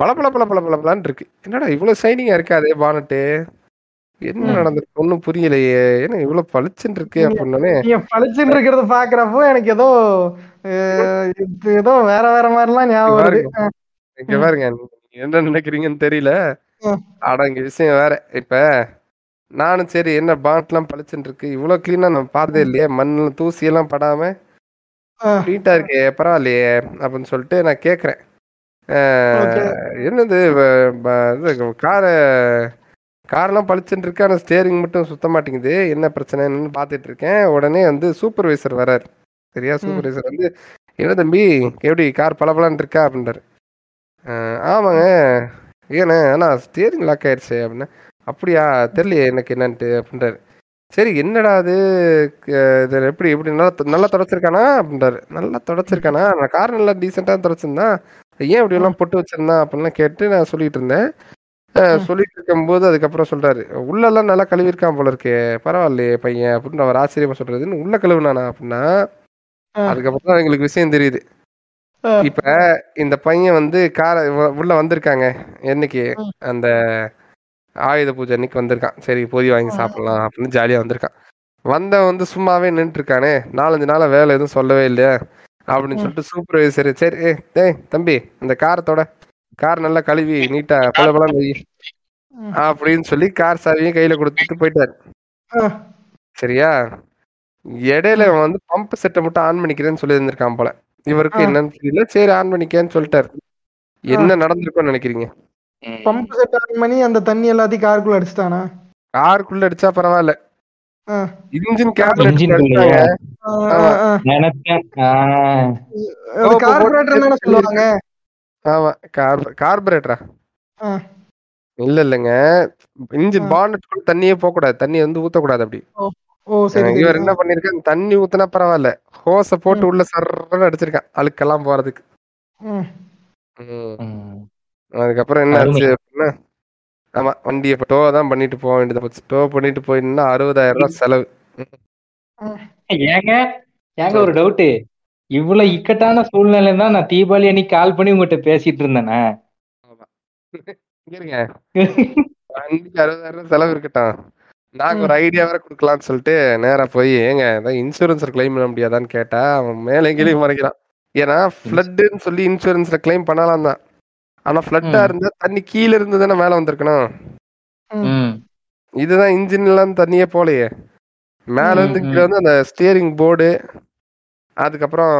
S1: பல பல பல பல பல இருக்கு. என்னடா இவ்வளோ ஷைனிங்காக இருக்காதே பானட்டு என்ன. நடந்திருக்கு? ஒன்றும் புரியலையே. ஏன்னா இவ்வளோ பளிச்சுன்னு இருக்கு அப்படின்னே
S3: பளிச்சுன்னு இருக்கிறத பாக்குறப்போ எனக்கு ஏதோ ஏதோ வேற வேற மாதிரிலாம் ஞாபகம் வருது.
S1: இங்க பாருங்க. என்ன நினைக்கிறீங்கன்னு தெரியல. ஆனா இங்க விஷயம் வேற. இப்ப நானும் சரி என்ன பாண்ட்லாம் பளிச்சுன்னு இருக்கு? இவ்வளவு கிளீனா நான் பார்த்ததே இல்லையே. மண்ணுல தூசி எல்லாம் படாம. நீட்டா இருக்கே பரவாயில்லையே அப்படின்னு சொல்லிட்டு நான் கேக்குறேன். என்னது இது காரை காரெல்லாம் பளிச்சுன்னு இருக்கு ஆனா ஸ்டேரிங் மட்டும் சுத்த மாட்டேங்குது. என்ன பிரச்சனைன்னு பார்த்துட்டு இருக்கேன். உடனே வந்து சூப்பர்வைசர் வராரு. சரியா? சூப்பர்வைசர் வந்து என்ன தம்பி எப்படி கார் பளபளன்னு இருக்கா? அப்படின்றாரு. "அஹ், ஆமாங்க. ஏண்ணே ஆனா ஸ்டியரிங் லாக் ஆயிடுச்சு அப்படின்னா அப்படியா? தெரியலையே எனக்கு என்னன்ட்டு அப்படின்றாரு. சரி என்னடா அது? இது எப்படி எப்படி நல்லா நல்லா தொடச்சிருக்கானா? அப்படின்றாரு. நல்லா தொடச்சிருக்கானா? நான் கார் நல்லா டீசெண்டாக தொடச்சிருந்தான். ஏன் இப்படி எல்லாம் பொட்டு வச்சிருந்தான் அப்படின்லாம் கேட்டு நான் சொல்லிட்டு இருந்தேன் சொல்லிட்டு இருக்கும்போது அதுக்கப்புறம் சொல்றாரு உள்ளெல்லாம் நல்லா கழுவிருக்கான் போல இருக்கே பரவாயில்லையே பையன் அப்படின்னு அவர் ஆச்சரியமா சொல்றது "இன்னும் உள்ள கழுவுனானா அப்படின்னா. அதுக்கப்புறம் தான் எங்களுக்கு விஷயம் தெரியுது. இப்ப இந்த பையன் வந்து கார உள்ள வந்திருக்காங்க என்னைக்கு. அந்த ஆயுத பூஜை அன்னைக்கு வந்திருக்கான் சரி பொதி வாங்கி. சாப்பிடலாம் அப்படின்னு ஜாலியா வந்திருக்கான் வந்தவன் வந்து சும்மாவே நின்றுட்டு இருக்கானே நாலஞ்சு நாளா வேலை எதுவும் சொல்லவே இல்லையா அப்படின்னு. சொல்லிட்டு சூப்பர்வைசர் சரி ஏய் டேய் தம்பி இந்த காரத்தோட கார் நல்லா கழுவி நீட்டா பல பலம் வை.
S3: ம்.
S1: அப்படின்னு சொல்லி கார் சாவியும் கையில கொடுத்துட்டு போயிட்டாரு. சரியா? இடையில வந்து பம்ப் செட்டை மட்டும் ஆன் பண்ணிக்கிறேன்னு சொல்லி இருந்திருக்கான் போல. இவருக்கு. என்னன்னு தெரியல. சரி ஆன் பண்ணிக்கேன்னு சொல்லிட்டாரு. என்ன நடந்திருக்கும்னு நினைக்கிறீங்க?
S3: பம்ப் செட் ஆன் பண்ணி அந்த தண்ணி எல்லாத்தையும் காருக்குள்ள அடிச்சிட்டானா?
S1: காருக்குள்ள அடிச்சா பரவாயில்ல. இன்ஜின் ஆமா.
S3: கார்பரேட்டர்.
S1: இல்ல இல்லைங்க. இன்ஜின். பானட்டுக்குள்ள தண்ணியே போக கூடாது தண்ணி வந்து அப்படி.
S3: சரி
S1: அஹ்
S3: சரி.
S1: இவர் என்ன பண்ணிருக்கான் தண்ணி ஊத்துனா பரவாயில்ல. ஹோஸ போட்டு உள்ள சர்றன்னு அடிச்சிருக்கான். அழுக்கெல்லாம் போறதுக்கு.
S3: ம்.
S1: ம்.
S2: ம்.
S1: அதுக்கப்புறம் என்ன. ஆச்சு அப்படின்னா ஆமா வண்டியை இப்போ டோ தான் பண்ணிட்டு போக வேண்டியது டோ பண்ணிட்டு போயிருந்தா அறுபதாயிரம் ரூபாய் செலவு.
S2: ஏங்க ஏங்க ஒரு டவுட் இவ்வளவு இக்கட்டான சூழ்நிலை தான் நான் தீபாவளி அன்னைக்கு கால் பண்ணி உங்ககிட்ட பேசிட்டு இருந்தேனே.
S1: இருங்க. வண்டிக்கு அறுபதாயிரம் ரூபாய் செலவு இருக்கட்டும். நாங்க ஒரு ஐடியா வேற கொடுக்கலாம்னு சொல்லிட்டு நேரா போய் ஏங்க ஏதாவது இன்சூரன்ஸ்ல கிளைம் பண்ண முடியாதான்னு கேட்டா அவன் மேலே எங்கேயும் மறைக்கிறான். ஏன்னா ஃப்ளட்டுன்னு சொல்லி இன்சூரன்ஸ்ல கிளைம் பண்ணலாம் தான். ஆனா ஃப்ளட்டா. இருந்தா தண்ணி கீழ இருந்து தானே மேல வந்திருக்கணும்.
S2: ம்.
S1: இதுதான் இன்ஜின் எல்லாம் தண்ணியே போலையே. மேல இருந்து கீழே வந்து அந்த ஸ்டியரிங் போர்டு அதுக்கப்புறம்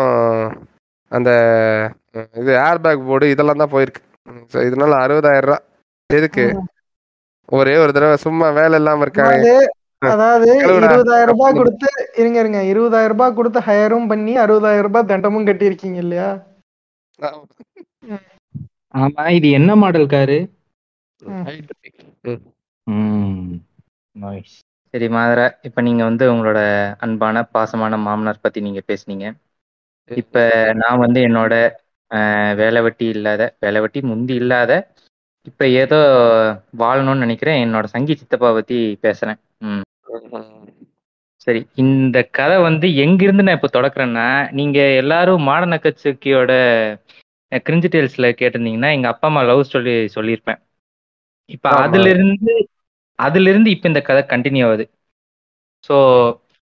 S1: அந்த இது ஏர் பேக் போர்டு இதெல்லாம் தான் போயிருக்கு. ஸோ இதனால அறுபதாயிரம் ரூபாய் எதுக்கு? ஒரே ஒரு தடவை சும்மா வேலை இல்லாம இருக்காங்க.
S3: அதாவது. இருபதாயிரம் ரூபாய் கொடுத்து இருங்க இருங்க. இருபதாயிரம் ரூபாய் கொடுத்து ஹயரும் பண்ணி அறுபதாயிரம் ரூபாய் தண்டமும் கட்டியிருக்கீங்க இல்லையா?
S2: ஆமா இது என்ன மாடல் காரு
S3: ம்.
S2: ம் நைஸ் சரி மாதரா இப்ப நீங்க வந்து உங்களோட அன்பான பாசமான மாமனார் பத்தி நீங்க பேசுனீங்க. இப்ப நான் வந்து என்னோட வேலை வெட்டி இல்லாத வேலை வெட்டி முந்தி இல்லாத இப்ப ஏதோ வாழணும்னு நினைக்கிறேன். என்னோட சங்கி சித்தப்பா பத்தி பேசுறேன். ம். சரி இந்த கதை வந்து எங்கிருந்து நான் இப்போ தொடக்குறேன்னா நீங்க எல்லாரும் மாடர்ன் அக்கச்சுக்கியோட கிரிஞ்சு டேல்ஸ்ல கேட்டிருந்தீங்கன்னா எங்க அப்பா அம்மா லவ் ஸ்டோரி சொல்லியிருப்பேன். இப்ப. அதுல இருந்து அதுல இருந்து இப்ப இந்த கதை கண்டினியூ ஆகுது. ஸோ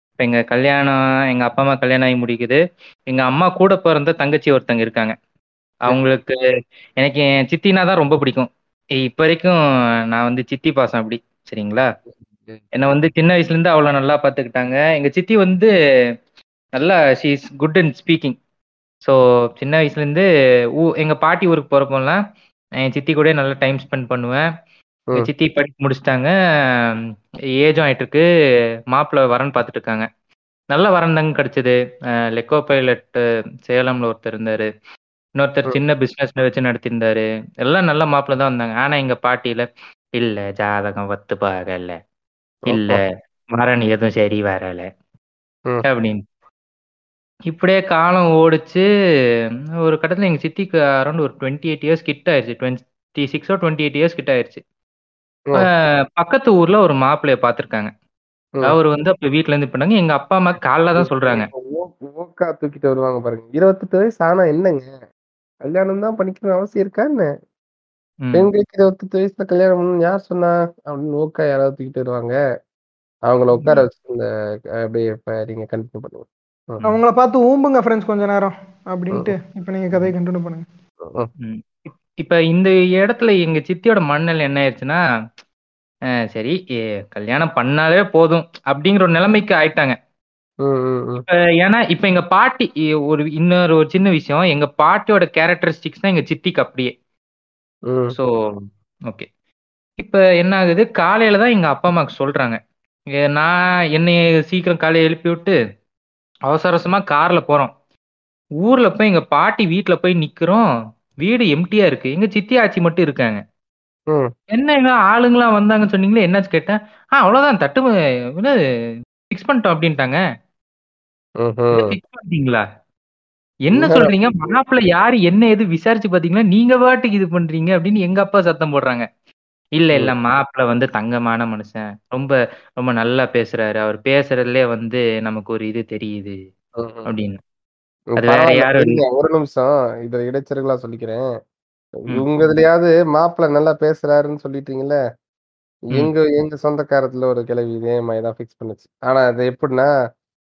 S2: இப்போ எங்க கல்யாணம் எங்க அப்பா அம்மா கல்யாணம் ஆகி முடிக்குது. எங்க அம்மா கூட பிறந்த தங்கச்சி ஒருத்தங்க இருக்காங்க. அவங்களுக்கு எனக்கு என் சித்தினா தான் ரொம்ப பிடிக்கும். இப்ப வரைக்கும் நான் வந்து சித்தி பாசம் அப்படி சரிங்களா? என்னை வந்து சின்ன வயசுல இருந்து அவ்வளோ நல்லா பார்த்துக்கிட்டாங்க எங்க சித்தி வந்து நல்லா she is good and speaking so சின்ன வயசுல இருந்து ஊ எங்க பாட்டி ஊருக்கு போறப்போலாம் என் சித்தி கூட நல்லா டைம் ஸ்பெண்ட் பண்ணுவேன்.
S1: ம்.
S2: சித்தி படிப்பு முடிச்சிட்டாங்க. ஏஜும் ஆயிட்டு இருக்கு மாப்பிள்ளை வரன் பார்த்துட்டு இருக்காங்க நல்ல வரன் தாங்க கிடைச்சது. லெக்கோ பைலட் சேலம்ல ஒருத்தர் இருந்தாரு. இன்னொருத்தர். சின்ன பிசினஸ் வச்சு நடத்தியிருந்தாரு. எல்லாம் நல்ல மாப்பிள்ள தான் வந்தாங்க. ஆனா எங்க பாட்டியில இல்ல ஜாதகம் ஒத்து பார்க்கல இல்ல வரன் எதுவும் சரி வரல. அப்படின்னு. இப்படியே காலம் ஓடிச்சு. ஒரு கட்டத்துல எங்க சித்திக்கு அரௌண்ட் ஒரு டுவெண்ட்டி எயிட் இயர்ஸ் கிட்ட டுவெண்ட்டி சிக்ஸோ டுவெண்ட்டி எயிட் இயர்ஸ் கிட்ட ஆயிடுச்சு
S1: ம்.
S2: அஹ் பக்கத்து ஊர்ல ஒரு மாப்பிள்ளைய பாத்திருக்காங்க.
S1: ம்.
S2: அவர் வந்து அப்ப வீட்ல இருந்து பண்ணாங்க எங்க அப்பா அம்மா காலைல தான் சொல்றாங்க.
S1: ஓ- ஓக்கா தூக்கிட்டு வருவாங்க பாருங்க. இருபத்தெட்டு வயசு ஆனா என்னங்க? கல்யாணம் தான் பண்ணிக்கணும் அவசியம் இருக்கா என்ன?
S2: ம்.
S1: பெண்களுக்கு இருபத்தெட்டு வயசுல கல்யாணம் பண்ணணும்னு யார் சொன்னா அப்படின்னு ஓக்கா யாராவது தூக்கிட்டு வருவாங்க. அவங்கள உட்கார வச்சு இந்த அப்படியே இப்ப நீங்க கண்டினியூ பண்ணுங்க.
S3: அவங்கள பார்த்து ஊம்புங்க ஃப்ரெண்ட்ஸ் கொஞ்ச நேரம் அப்படின்ட்டு இப்ப நீங்க கதையை கண்டினியூ பண்ணுங்க.
S2: இப்ப இந்த இடத்துல எங்க சித்தியோட மண்ணல் என்ன ஆயிடுச்சுன்னா சரி ஏ, கல்யாணம் பண்ணாலே போதும் அப்படிங்கிற ஒரு நிலைமைக்கு ஆயிட்டாங்க. ஏன்னா இப்ப எங்க பாட்டி ஒரு இன்னொரு ஒரு சின்ன விஷயம் எங்க பாட்டியோட கேரக்டரிஸ்டிக்ஸ் தான் எங்க சித்திக்கு அப்படியே. ஸோ ஓகே இப்ப என்ன ஆகுது? காலையில தான் எங்க அப்பா அம்மாவுக்கு சொல்றாங்க. நான் என்னைய சீக்கிரம் காலையில எழுப்பி விட்டு அவசர அவசரமா கார்ல போறோம். ஊர்ல போய் எங்க பாட்டி வீட்ல போய் நிக்கிறோம். வீடு எம்டியா இருக்கு. எங்க சித்தி ஆச்சி மட்டும் இருக்காங்க.
S1: ம்.
S2: என்னங்க ஆளுங்களாம் வந்தாங்கன்னு சொன்னீங்களே என்னாச்சு கேட்டேன். ஆ அவ்வளவுதான் தட்டு ஃபிக்ஸ் பண்ணிட்டோம் அப்படின்ட்டாங்க. ஃபிக்ஸ் பண்ணிட்டீங்களா? என்ன. சொல்றீங்க? மாப்பிள்ளை யாரு? என்ன எது விசாரிச்சு பாத்தீங்களா நீங்க பாட்டுக்கு இது பண்றீங்க அப்படின்னு எங்க அப்பா சத்தம் போடுறாங்க. இல்ல இல்ல. மாப்பிள்ளை வந்து தங்கமான மனுஷன். ரொம்ப ரொம்ப நல்லா பேசுறாரு. அவர் பேசுறதுலயே வந்து நமக்கு ஒரு இது தெரியுது
S1: ம்ஹும்.
S2: அப்படின்னு.
S1: ம்,
S2: அது வேற
S1: பரவாயில்ல.
S2: யாரும் இல்ல.
S1: இருங்க, ஒரு நிமிஷம். இத இடைச்சர்களா சொல்லிக்கிறேன்.
S2: ம்.
S1: உங்க இதுலயாவது மாப்பிள்ளை நல்லா பேசுறாருன்னு சொல்லிட்டீங்கல்ல?
S2: ம்.
S1: எங்க எங்க சொந்தக்காரத்துல ஒரு கிழவி இதே மாதிரி தான் ஃபிக்ஸ் பண்ணுச்சு. ஆனா அது எப்படின்னா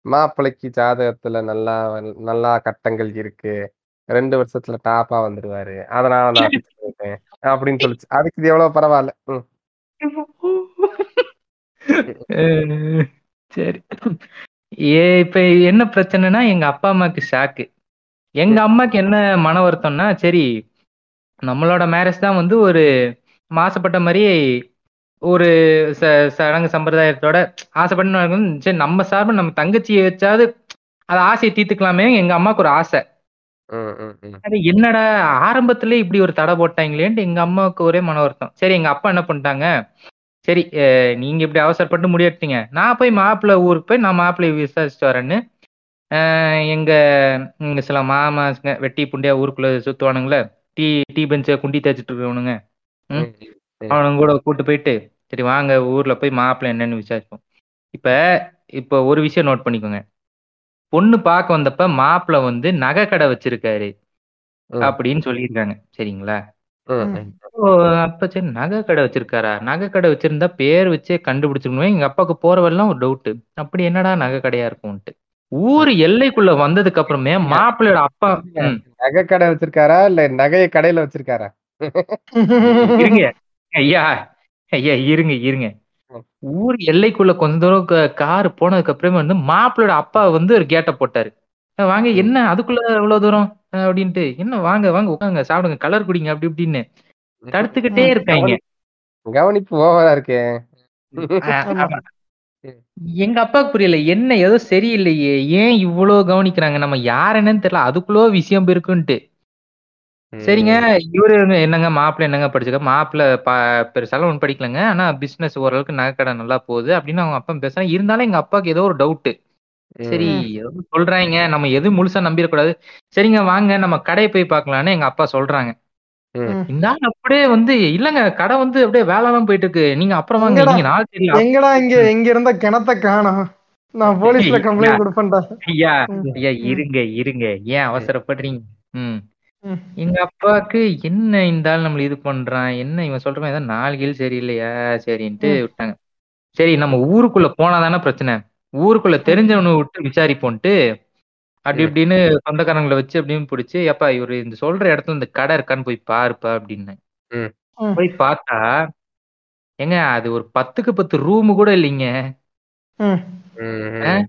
S1: மாப்பிள்ளைக்கு ஜாதகத்துல நல்லா நல்லா கட்டங்கள் இருக்கு. ரெண்டு வருஷத்துல டாப்பா வந்துருவாரு. அதனால நான் ஃபிக்ஸ் பண்ணிட்டேன். அப்படின்னு சொல்லிச்சு. அதுக்கு இது எவ்வளவு பரவாயில்ல.
S2: சரி. ஏ இப்ப என்ன பிரச்சனைனா எங்க அப்பா அம்மாக்கு ஷாக்கு எங்க அம்மாக்கு என்ன மன வருத்தம்னா சரி நம்மளோட மேரேஜ் தான் வந்து ஒரு மாசப்பட்ட மாதிரி ஒரு ச சடங்கு சம்பிரதாயத்தோட ஆசைப்பட்டு சரி நம்ம சார்பு நம்ம தங்கச்சியை வச்சாவது அதை ஆசையை தீர்த்துக்கலாமே எங்க அம்மாவுக்கு ஒரு ஆசை. அது என்னடா ஆரம்பத்திலே இப்படி ஒரு தடை போட்டாங்களேன்ட்டு எங்க அம்மாவுக்கு ஒரே மன வருத்தம். சரி எங்க அப்பா என்ன பண்ணிட்டாங்க? சரி நீங்க இப்படி அவசரப்பட்டு முடிவெடுத்தீங்க. நான் போய் மாப்பிள்ளை ஊருக்கு போய் நான் மாப்பிள்ளை விசாரிச்சுட்டு வரேன்னு எங்க இங்க சில மாமாங்க வெட்டி புண்டியா ஊருக்குள்ள சுத்துவானுங்களே டீ டீ பெஞ்சை குண்டி தேய்ச்சிட்டு இருக்கவனுங்க. அவனுங்க கூட கூட்டு போயிட்டு சரி வாங்க ஊர்ல போய் மாப்பிள்ளை என்னன்னு விசாரிப்போம். இப்ப இப்ப ஒரு விஷயம் நோட் பண்ணிக்கோங்க. பொண்ணு பார்க்க வந்தப்ப மாப்பிள்ளை வந்து நகை கடை வச்சிருக்காரு. அப்படின்னு சொல்லியிருக்காங்க. சரிங்களா? அப்ப சரி நகை கடை வச்சிருக்காரா? நகை கடை வச்சிருந்தா பேர் வச்சே கண்டுபிடிச்சிருக்கணும். எங்க அப்பாவுக்கு போறவெல்லாம் ஒரு டவுட் அப்படி என்னடா நகை கடையா இருக்கும்ட்டு ஊர் எல்லைக்குள்ள வந்ததுக்கு அப்புறமே மாப்பிள்ளையோட அப்பா
S1: நகை கடை வச்சிருக்காரா? இல்ல நகையை கடையில வச்சிருக்காரா?
S2: இருங்க. ஐயா ஐயா இருங்க இருங்க. ஊர் எல்லைக்குள்ள கொஞ்ச தூரம் கார் போனதுக்கு அப்புறமே வந்து மாப்பிள்ளோட அப்பா வந்து ஒரு கேட்ட போட்டாரு. வாங்க என்ன? அதுக்குள்ள இவ்வளவு தூரம்? அப்படின்ட்டு. என்ன வாங்க வாங்க உட்காங்க சாப்பிடுங்க கலர் குடிங்க அப்படி இப்படின்னு. தடுத்துக்கிட்டே இருக்காங்க
S1: கவனிப்பு ஓவரா இருக்கே. [laughs]
S2: எங்க அப்பாவுக்கு புரியல. என்ன ஏதோ சரியில்லையே. ஏன் இவ்வளவு கவனிக்கிறாங்க? நம்ம யார் என்னன்னு தெரியல. அதுக்குள்ளோ விஷயம் இருக்குன்ட்டு சரிங்க. இவரு என்னங்க மாப்பிள்ளை என்னங்க படிச்சுக்க மாப்பிள்ளை பெருசாலும் ஒன்றும் படிக்கலங்க. ஆனா பிசினஸ் ஓரளவுக்கு நகைக்கடை நல்லா போகுது அப்படின்னு அவங்க அப்பா பேசுறாங்க. இருந்தாலும் எங்க அப்பாவுக்கு ஏதோ ஒரு டவுட் சரி சொல்றாங்க. நம்ம எதுவும் முழுசா நம்பிடக்கூடாது. சரிங்க வாங்க. நம்ம கடையை போய் பார்க்கலான்னு எங்க அப்பா சொல்றாங்க. இந்த ஆள் அப்படியே வந்து இல்லங்க. கடை வந்து அப்படியே வேலைலாம் போயிட்டு இருக்கு நீங்க அப்புறம் வாங்க? நீங்க நாள் தெரியல
S3: எங்கடா இங்க? எங்க இருந்த கிணத்த காணோம். நான் போலீஸ்ல கம்ப்ளைண்ட் கொடுப்பேன்டா.
S2: ஐயா. ஐயா. இருங்க இருங்க. ஏன் அவசரப்படுறீங்க? ம்.
S3: ம்.
S2: எங்க அப்பாவுக்கு என்ன இந்த ஆள் நம்மள இது பண்றான் என்ன இவன் சொல்றவன் ஏதாவது நாலு கீழ் சரியில்லையா சரின்ட்டு
S3: ம்.
S2: விட்டாங்க சரி நம்ம ஊருக்குள்ள போனாதானே பிரச்சனை ஊருக்குள்ள தெரிஞ்சவனை விட்டு விசாரிப்போன்ட்டு அப்படி
S1: ம்.
S2: இப்படின்னு சொந்தக்காரங்களை வச்சு அப்படின்னு பிடிச்சி எப்பா இவரு இந்த சொல்ற இடத்துல இந்த கடை இருக்கான்னு போய் பாருப்பா அப்படின்னு
S1: ம்.
S3: ம்.
S2: போய் பார்த்தா ஏங்க அது ஒரு பத்துக்கு பத்து ரூம் கூட இல்லைங்க
S3: ம்.
S1: ம்,
S2: ஆ?
S1: ம்.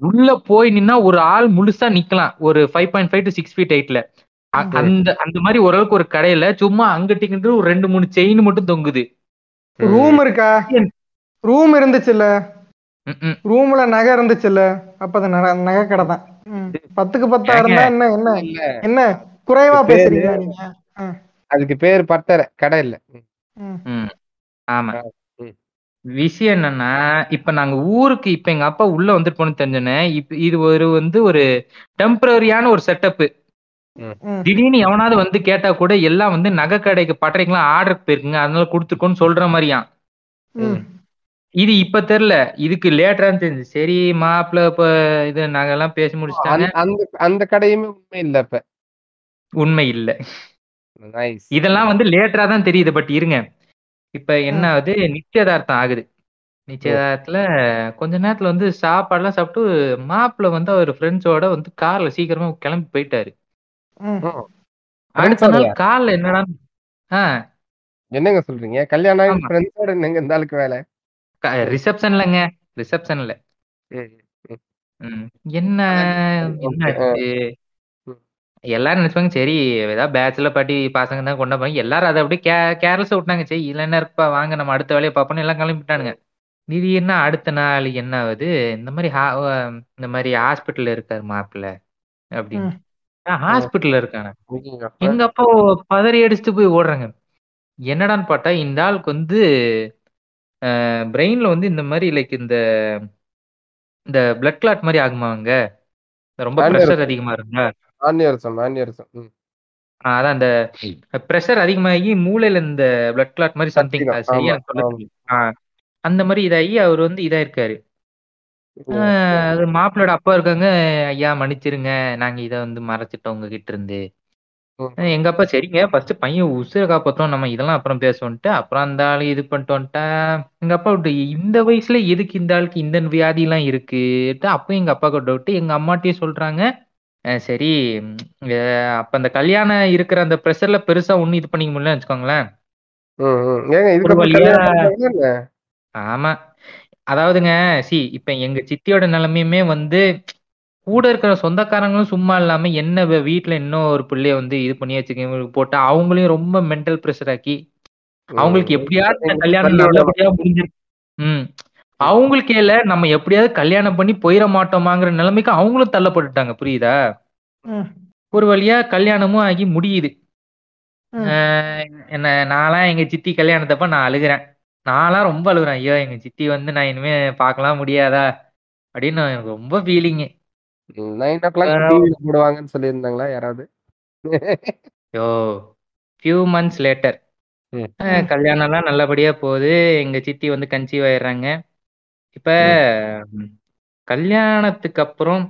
S2: உள்ள போய் நின்னா ஒரு ஆள் முழுசா நிக்கலாம் ஒரு five point five to six feet ஹைட்ல. அந்த அந்த மாதிரி ஓரளவுக்கு ஒரு கடையில சும்மா அங்கிட்டு இங்கிட்டு ஒரு ரெண்டு மூணு செயின் மட்டும் தொங்குது
S3: ரூம் இருக்கா ரூம் இருந்துச்சுல்ல. ரூம்ல நகை இருந்துச்சுல்ல அப்ப அது நகை கடை தான். பத்துக்கு பத்தா? இருந்தா என்ன என்ன என்ன குறைவா ஆ.
S1: அதுக்கு பேர் பட்டறை கடை இல்ல ம்.
S3: ம்.
S2: ம். ஆமா. விஷயம் என்னன்னா இப்ப நாங்க ஊருக்கு இப்ப எங்க அப்பா உள்ள வந்துட்டு போன தெரிஞ்சோன்னே இப்ப இது ஒரு வந்து ஒரு டெம்பரரியான ஒரு செட்டப். திடீர்னு எவனாவது வந்து கேட்டா கூட எல்லாம் வந்து நகை கடைக்கு பட்டறைக்கெல்லாம் ஆர்டர் போயிருக்குங்க. அதனால கொடுத்துருக்கோன்னு சொல்ற மாதிரியா. இது இப்ப தெரியல இதுக்கு லேட்டரா தெரிஞ்சு சரி மாப்பிள்ள இப்ப இது நகைலாம் பேசி முடிச்சிட்டாங்க.
S1: அந்த- அந்த கடையுமே உண்மை இல்ல இப்ப.
S2: உண்மை இல்ல.
S1: நைஸ்
S2: இதெல்லாம் வந்து லேட்டரா தான் தெரியுது. பட் இருங்க. இப்ப என்ன ஆகுது நிச்சயதார்த்தம் ஆகுது. நிச்சயதார்த்தத்துல கொஞ்ச நேரத்துல வந்து சாப்பாடுலாம் சாப்பிட்டு மாப்பிள்ள வந்து அவர் ஃப்ரெண்ட்ஸோட வந்து கார்ல சீக்கிரமா கிளம்பி போயிட்டாரு. கார்ல என்னடா ஆஹ்
S1: என்னங்க சொல்றீங்க? கல்யாணம். ஃப்ரெண்ட்ஸோட என்னங்க இந்த ஆளுக்கு வேலை?
S2: ரிசப்ஷன்லங்க ரிசப்ஷன்ல. என்ன. எல்லாரும் நினைச்சுப்பாங்க சரி ஏதாவது பேச்சுலர் பார்ட்டி பசங்க தான் கொண்டு போய் எல்லாரும் அதை அப்படியே கே கேர்லெஸ்ஸா விட்டாங்க. சரி இல்ல என்ன இருப்பா வாங்க நம்ம அடுத்த வேலையை பார்ப்போம்னு எல்லாம் கிளம்பிட்டானுங்க. திடீர்னு அடுத்த நாள் என்ன ஆகுது? இந்த மாதிரி இந்த மாதிரி ஹாஸ்பிட்டல்ல இருக்காரு மாப்பிள்ள அப்படின்னு. ஹாஸ்பிட்டல்ல இருக்கானே. எங்க அப்பா பதறி அடிச்சுட்டு போய் ஓடுறாங்க. என்னடான்னு பார்த்தா இந்த ஆளுக்கு வந்து பிரெயின்ல வந்து இந்த மாதிரி லைக் இந்த இந்த பிளட் கிளாட் மாதிரி ஆகுமாங்க ரொம்ப. ப்ரெஷர் அதிகமா. ஆஹ் அதான் அந்த ப்ரெஷர் அதிகமாகி மூளையில இந்த பிளட் கிளாட் மாதிரி சம்திங். சரியா அந்த மாதிரி இதாகி அவர் வந்து இதாயிருக்காரு. அது மாப்பிள்ளோட அப்பா இருக்காங்க. ஐயா மன்னிச்சிருங்க. நாங்க இதை வந்து மறைச்சிட்டோம் உங்ககிட்ட இருந்து எங்க அப்பா சரிங்க. ஃபர்ஸ்ட் பையன் உசுரை காப்பாத்தோம் நம்ம இதெல்லாம் அப்புறம் பேசுவோன்ட்டு அப்புறம் அந்த ஆளு இது பண்ணிட்டு வந்துட்டா எங்க அப்பா விட்டு இந்த வயசுல எதுக்கு இந்த ஆளுக்கு இந்த வியாதி எல்லாம் இருக்குட்டு அப்பயும் எங்க அப்பாவுக்கு டவுட் எங்க அம்மாட்டையும் சொல்றாங்க. சரி அப்ப அந்த கல்யாணம் இருக்கிற அந்த ப்ரெஷர்ல பெருசா ஒண்ணும் இது பண்ணிக்க முடியலன்னு வச்சுக்கோங்களேன்? ஆமா. அதாவதுங்க சி இப்ப எங்க சித்தியோட நிலைமையுமே வந்து கூட இருக்கிற சொந்தக்காரங்களும் சும்மா இல்லாம என்ன வ- வீட்ல இன்னும் ஒரு பிள்ளைய வந்து இது பண்ணி வச்சுக்க போட்டு அவங்களையும் ரொம்ப மென்டல் ப்ரெஷர் ஆக்கி அவங்களுக்கு. எப்படியாவது இந்த கல்யாணம்
S1: தள்ளி.
S2: நல்லபடியா முடிஞ்சிரு ம் அவங்களுக்கே இல்ல நம்ம எப்படியாவது கல்யாணம் பண்ணி போயிட மாட்டோமாங்கிற நிலைமைக்கு அவங்களும் தள்ளப்பட்டுட்டாங்க புரியுதா
S3: ம்.
S2: ஒரு வழியா கல்யாணமும் ஆகி முடியுது
S3: ம்.
S2: ஆஹ் என்ன நான்லாம் எங்க சித்தி கல்யாணத்தப்ப நான் அழுகிறேன் நான்லாம் ரொம்ப அழுகுறேன். ஐயோ எங்க சித்தி வந்து நான் இனிமே பார்க்கலாம் முடியாதா? அப்படின்னு எனக்கு ரொம்ப ஃபீலிங்கு
S1: நைன் ஓ கிளாக் போடுவாங்கன்னு சொல்லியிருந்தாங்களா யாராவது?
S2: யோ ஃபியூ மந்த்ஸ் லேட்டர். கல்யாணம்லாம் நல்லபடியா போகுது. எங்க சித்தி வந்து கன்சீவ் ஆயிடுறாங்க. இப்ப கல்யாணத்துக்கு அப்புறம்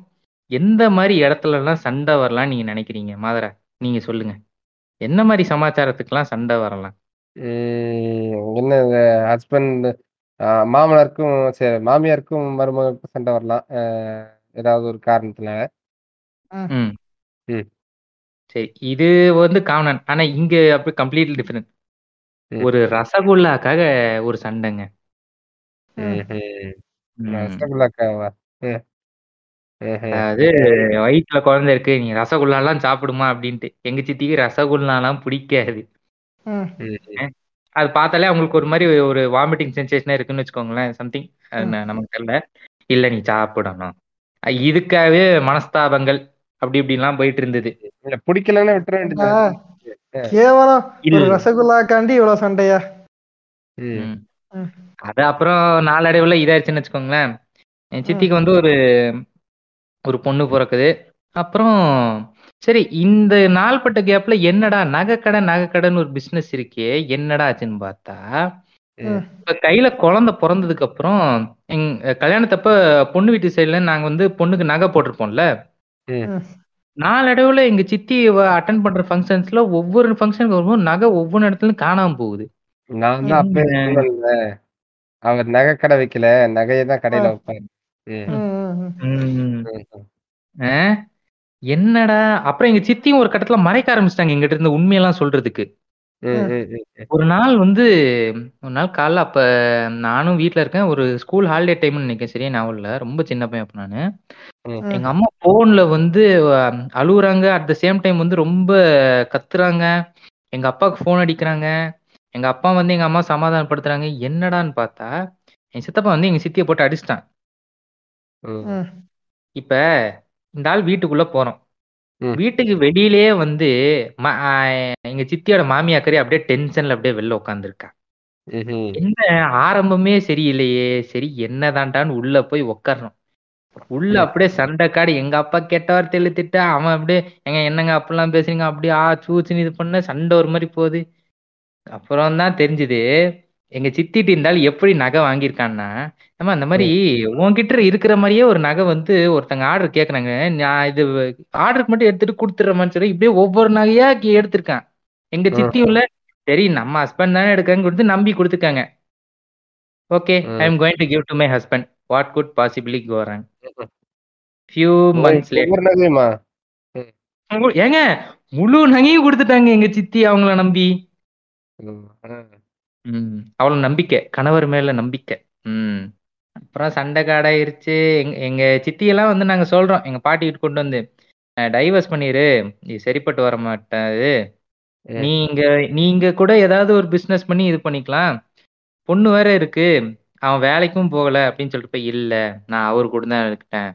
S2: எந்த மாதிரி இடத்துல எல்லாம் சண்டை வரலாம் நீங்க நினைக்கிறீங்க? மாதரா நீங்க சொல்லுங்க. என்ன மாதிரி சமாச்சாரத்துக்கெல்லாம் சண்டை வரலாம்?
S1: என்ன ஹஸ்பண்ட் மாமனாருக்கும் சரி மாமியாருக்கும் மருமகளுக்கும் சண்டை வரலாம் அஹ், ஏதாவது ஒரு காரணத்துல
S2: ம்
S1: ம்.
S2: சரி இது வந்து காமன் ஆனா இங்க அப்படி கம்ப்ளீட்லி டிஃபரெண்ட். ஒரு ரசகுல்லாக்காக ஒரு சண்டைங்க.
S1: ரசகுல்லாக்காவா.
S2: அதாவது வயிற்றுல குழந்தை இருக்கு நீ ரசகுல்லாலாம் சாப்பிடுமா அப்படின்ட்டு எங்க சித்திக்கு ரசகுல்லாலாம் பிடிக்காது
S3: ம்.
S1: ம்ஹும்.
S2: அது பார்த்தாலே அவங்களுக்கு ஒரு மாதிரி ஒரு வாமிட்டிங் சென்சேஷனே இருக்குன்னு வச்சுக்கோங்களேன் சம்திங் நமக்கு தெரியல. இல்ல நீ சாப்பிடணும். இதுக்காகவே மனஸ்தாபங்கள் அப்படி இப்படிலாம் போயிட்டு இருந்தது.
S1: இல்ல பிடிக்கலன்னா விட்டுற வேண்டியது
S3: கேவலம். ஒரு ரசகுல்லாக்காண்டி இவ்வளவு சண்டையா.
S2: அது அப்புறம் நாளடைவுல இதாயிருச்சுன்னு வச்சுக்கோங்களேன். என் சித்திக்கு வந்து ஒரு ஒரு பொண்ணு பிறக்குது. அப்புறம் சரி இந்த நாள்பட்ட கேப்ல என்னடா நகைக்கடை நகைக்கடைன்னு ஒரு பிசினஸ் இருக்கே என்னடா ஆச்சுன்னு பார்த்தா. இப்ப கையில குழந்தை பிறந்ததுக்கு அப்புறம் எங்க கல்யாணத்தப்ப பொண்ணு வீட்டு சைடுல நாங்க வந்து பொண்ணுக்கு நகை போட்டிருப்போம்ல. நாளடைவுல எங்க சித்தி அட்டன் பண்ற ஃபங்க்ஷன்ஸ்ல ஒவ்வொரு ஃபங்க்ஷனுக்கு வரும்போது நகை ஒவ்வொரு இடத்துலயும் காணாம போகுது.
S1: நான் தான் அவர் நகை கடை வைக்கல நகையை தான் கடையில வைப்பாரு?
S2: என்னடா? அப்புறம் எங்க சித்தியும் ஒரு கட்டத்துல மறைக்க ஆரம்பிச்சிட்டாங்க எங்கிட்ட இருந்து உண்மையெல்லாம் சொல்றதுக்கு. ஒரு நாள் வந்து ஒரு நாள் காலைல அப்ப நானும் வீட்ல இருக்கேன். ஒரு ஸ்கூல் ஹாலிடே டைம்னு நினைக்கிறேன். சரியா ஞாபகம் இல்ல. ரொம்ப சின்ன பையன் அப்ப நானு. எங்க அம்மா போன்ல வந்து அஹ், அழுவுறாங்க. அட் த சேம் டைம் வந்து ரொம்ப கத்துறாங்க. எங்க அப்பாவுக்கு ஃபோன் அடிக்கிறாங்க. எங்க அப்பா வந்து எங்க அம்மா சமாதானப்படுத்துறாங்க. என்னடான்னு பார்த்தா என் சித்தப்பா வந்து எங்க சித்தியை போட்டு அடிச்சிட்டான். இப்ப இந்த ஆள் வீட்டுக்குள்ள போறோம். வீட்டுக்கு வெளியிலேயே வந்து எங்க சித்தியோட மாமியாக்கறி அப்படியே டென்ஷன்ல அப்படியே வெளில உட்காந்துருக்கா. என்ன ஆரம்பமே சரியில்லையே சரி என்னதான்டான்னு உள்ள போய் உட்காரணும் உள்ள. அப்படியே சண்டை காடு எங்க அப்பா கெட்ட வார்த்தையில திட்ட அவன் அப்படியே எங்க என்னங்க அப்படிலாம் பேசுறீங்க அப்படியே ஆ சூச்சுன்னு இது பண்ண சண்டை ஒரு மாதிரி போகுது அப்புறம் தான் தெரிஞ்சுது எங்க சித்திட்டு இருந்தாலும் எப்படி நகை வாங்கியிருக்கான்னா நம்ம அந்த மாதிரி உன்கிட்ட இருக்கிற மாதிரியே ஒரு நகை வந்து ஒருத்தங்க ஆர்டர் கேக்குறாங்க. நான் இது ஆர்டருக்கு மட்டும் எடுத்துட்டு கொடுத்துட்றேன்னு சொல்லி இப்படியே ஒவ்வொரு நகையா கே- எடுத்திருக்கான். எங்க
S1: ம்.
S2: சித்தியும் இல்ல சரி நம்ம ஹஸ்பண்ட் தானே எடுக்காங்க கொடுத்து நம்பி கொடுத்துருக்காங்க. Okay. I am going to give to my husband what could possibly go wrong
S1: ம்ஹும்.
S2: ஃபியூ மந்த்ஸ் ஏங்க முழு நகையும் கொடுத்துட்டாங்க எங்க சித்தி அவங்கள நம்பி.
S1: ம்.
S2: அவ்வளவு நம்பிக்கை. கணவர் மேல நம்பிக்கை. ம். அப்புறம் சண்டை காடாயிருச்சு. எங்க எங்க சித்தியெல்லாம் வந்து நாங்க சொல்றோம். எங்க பாட்டி கிட்ட கொண்டு வந்து டைவர்ஸ் பண்ணிரு. இது சரிப்பட்டு வர மாட்டாது.
S1: ம்.
S2: நீங்க நீங்க கூட ஏதாவது ஒரு பிசினஸ் பண்ணி இது பண்ணிக்கலாம். பொண்ணு வேற இருக்கு. அவன் வேலைக்கும் போகல. அப்படின்னு சொல்லிட்டு போய் இல்ல நான் அவர் கூட தான் இருக்கேன்.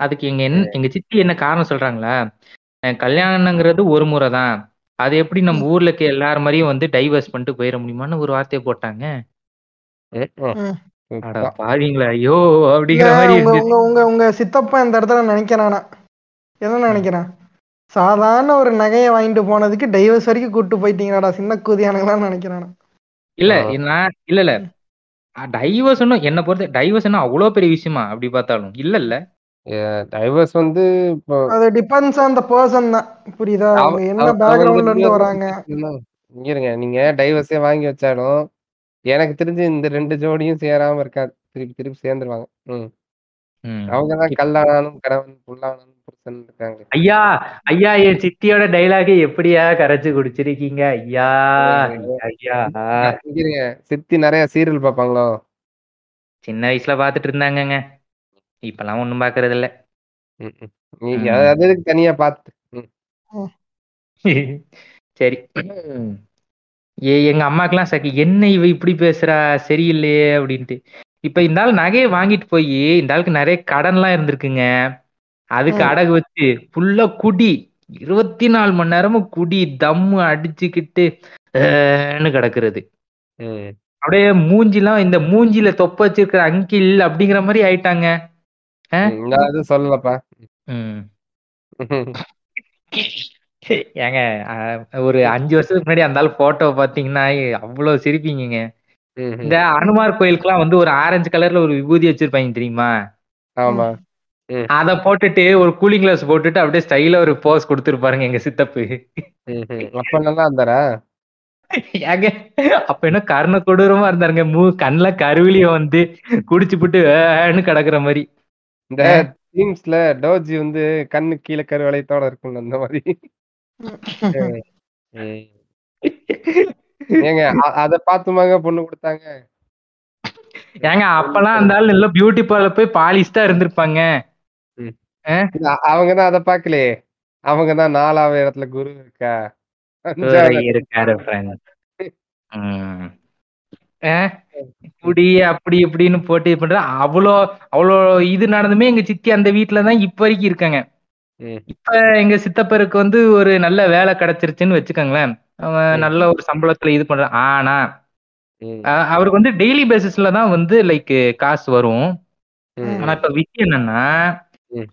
S2: அதுக்கு எங்க என்ன எங்க சித்தி என்ன காரணம் சொல்றாங்களா? கல்யாணங்கிறது ஒரு முறை தான். அது எப்படி நம்ம ஊர்ல இருக்க எல்லார் மாதிரியும் வந்து டைவர்ஸ் பண்ணிட்டு போயிட முடியுமான்னு ஒரு வார்த்தையை போட்டாங்க. பாவீங்களா ஐயோ அப்படிங்கிற மாதிரி
S3: உங்க உங்க உங்க சித்தப்பா இந்த இடத்துல நினைக்கிறானா என்ன நினைக்கிறான்? சாதாரண ஒரு நகையை வாங்கிட்டு போனதுக்கு டைவர்ஸ் வரைக்கும் கூட்டு போயிட்டீங்களாடா சின்ன கூதியானுங்களான்னு நினைக்கிறானா
S2: இல்ல. நான் இல்ல இல்ல. டைவர்ஸ் என்ன பொறுத்த டைவர்ஸ் அவ்வளவு பெரிய விஷயமா அப்படி பார்த்தாலும். இல்ல இல்ல.
S1: டைவர்ஸ் வந்து இப்போ
S3: அது டிபெண்ட்ஸ் ஆன் த பர்சன் தான். புரியுதா?
S1: அவ-
S3: அவங்க என்ன பேக்ரவுண்ட்ல இருந்து வராங்க.
S1: இருங்க. நீங்க டைவர்ஸே வாங்கி வச்சாலும் எனக்கு தெரிஞ்சு இந்த ரெண்டு ஜோடியும் சேராம இருக்காது திருப்பி திருப்பி சேர்ந்துருவாங்க. ம்.
S2: ம்.
S1: அவங்கதான் கல்லானாலும் கணவன் புல்லானாலும் புருஷன் இருக்காங்க.
S2: ஐயா ஐயா என் சித்தியோட டைலாக எப்படியா கரைச்சு குடிச்சிருக்கீங்க? ஐயா ஐயா.
S1: சித்தி நிறைய சீரியல் பார்ப்பாங்களோ?
S2: சின்ன வயசுல பாத்துட்டு இருந்தாங்கங்க. இப்பெல்லாம் ஒண்ணும் பாக்குறது இல்ல
S1: தனியா பார்த்து. [laughs]
S2: சரி. ஏ எங்க அம்மாக்கெல்லாம் சரி என்ன இவ இப்படி பேசுறா? சரியில்லையே அப்படின்ட்டு. இப்ப இந்த ஆள் நகையை வாங்கிட்டு போய் இந்த ஆளுக்கு நிறைய கடன்லாம் இருந்திருக்குங்க. அதுக்கு. அடகு வச்சு ஃபுல்லா குடி. இருபத்தி நாலு மணி நேரமும் குடி. தம்மு அடிச்சுக்கிட்டு கிடக்குறது. அப்படியே மூஞ்சிலாம் இந்த மூஞ்சில தொப்ப வச்சிருக்கிற அங்கிள் அப்படிங்கிற மாதிரி ஆயிட்டாங்க.
S1: நான் எதுவும் சொல்லலப்பா. [laughs]
S2: ஏங்க ஒரு அஞ்சு வருஷத்துக்கு முன்னாடி அந்த ஆள் போட்டோ பாத்தீங்கன்னா அவ்வளவு
S1: ம்.
S2: இந்த அனுமார் கோயிலுக்குலாம் வந்து ஒரு ஆரஞ்சு கலர்ல ஒரு விபூதி வச்சிருப்பாங்க தெரியுமா?
S1: ஆமா.
S2: அத போட்டுட்டு ஒரு கூலிங் கிளாஸ் போட்டுட்டு அப்படியே ஸ்டைலா ஒரு போஸ் கொடுத்துருப்பாருங்க எங்க சித்தப்பு.
S1: அப்ப நல்லா இருந்தாரா?
S2: ஏங்க அப்ப என்ன கருண கொடூரமா இருந்தாருங்க. மூ கண்ணுல கருவிலிய வந்து குடிச்சு புட்டு வேன்னு கிடக்குற மாதிரி.
S1: இந்த டீம்ஸ்ல டோஜி வந்து கண்ணு கீழே கருவளையத்தோட இருக்கும்ல அந்த மாதிரி. ஏங்க அத பாத்துமாங்க பொண்ணு கொடுத்தாங்க.
S2: ஏங்க அப்பெல்லாம் அந்த ஆள் நல்ல பியூட்டி பார்லர் போய் பாலிஸ்டா இருந்திருப்பாங்க.
S1: இல்ல, அவங்கதான் அத பாக்கலையே அவங்கதான் நாலாவது இடத்துல குரு இருக்கா?
S2: இருக்காரு? இப்படி அப்படி இப்படின்னு போட்டு இது பண்ற அவ்வளோ அவ்வளோ இது நடந்துமே எங்க சித்தி அந்த வீட்டுல தான் இப்ப வரைக்கும் இருக்காங்க. இப்ப எங்க சித்தப்பருக்கு வந்து ஒரு நல்ல வேலை கிடைச்சிருச்சுன்னு வச்சுக்கோங்களேன். அவன். நல்ல ஒரு சம்பளத்துல இது பண்றான். ஆனா அவருக்கு வந்து டெய்லி பேசிஸ்ல தான் வந்து லைக் காசு வரும். ஆனா இப்ப விஷயம் என்னன்னா.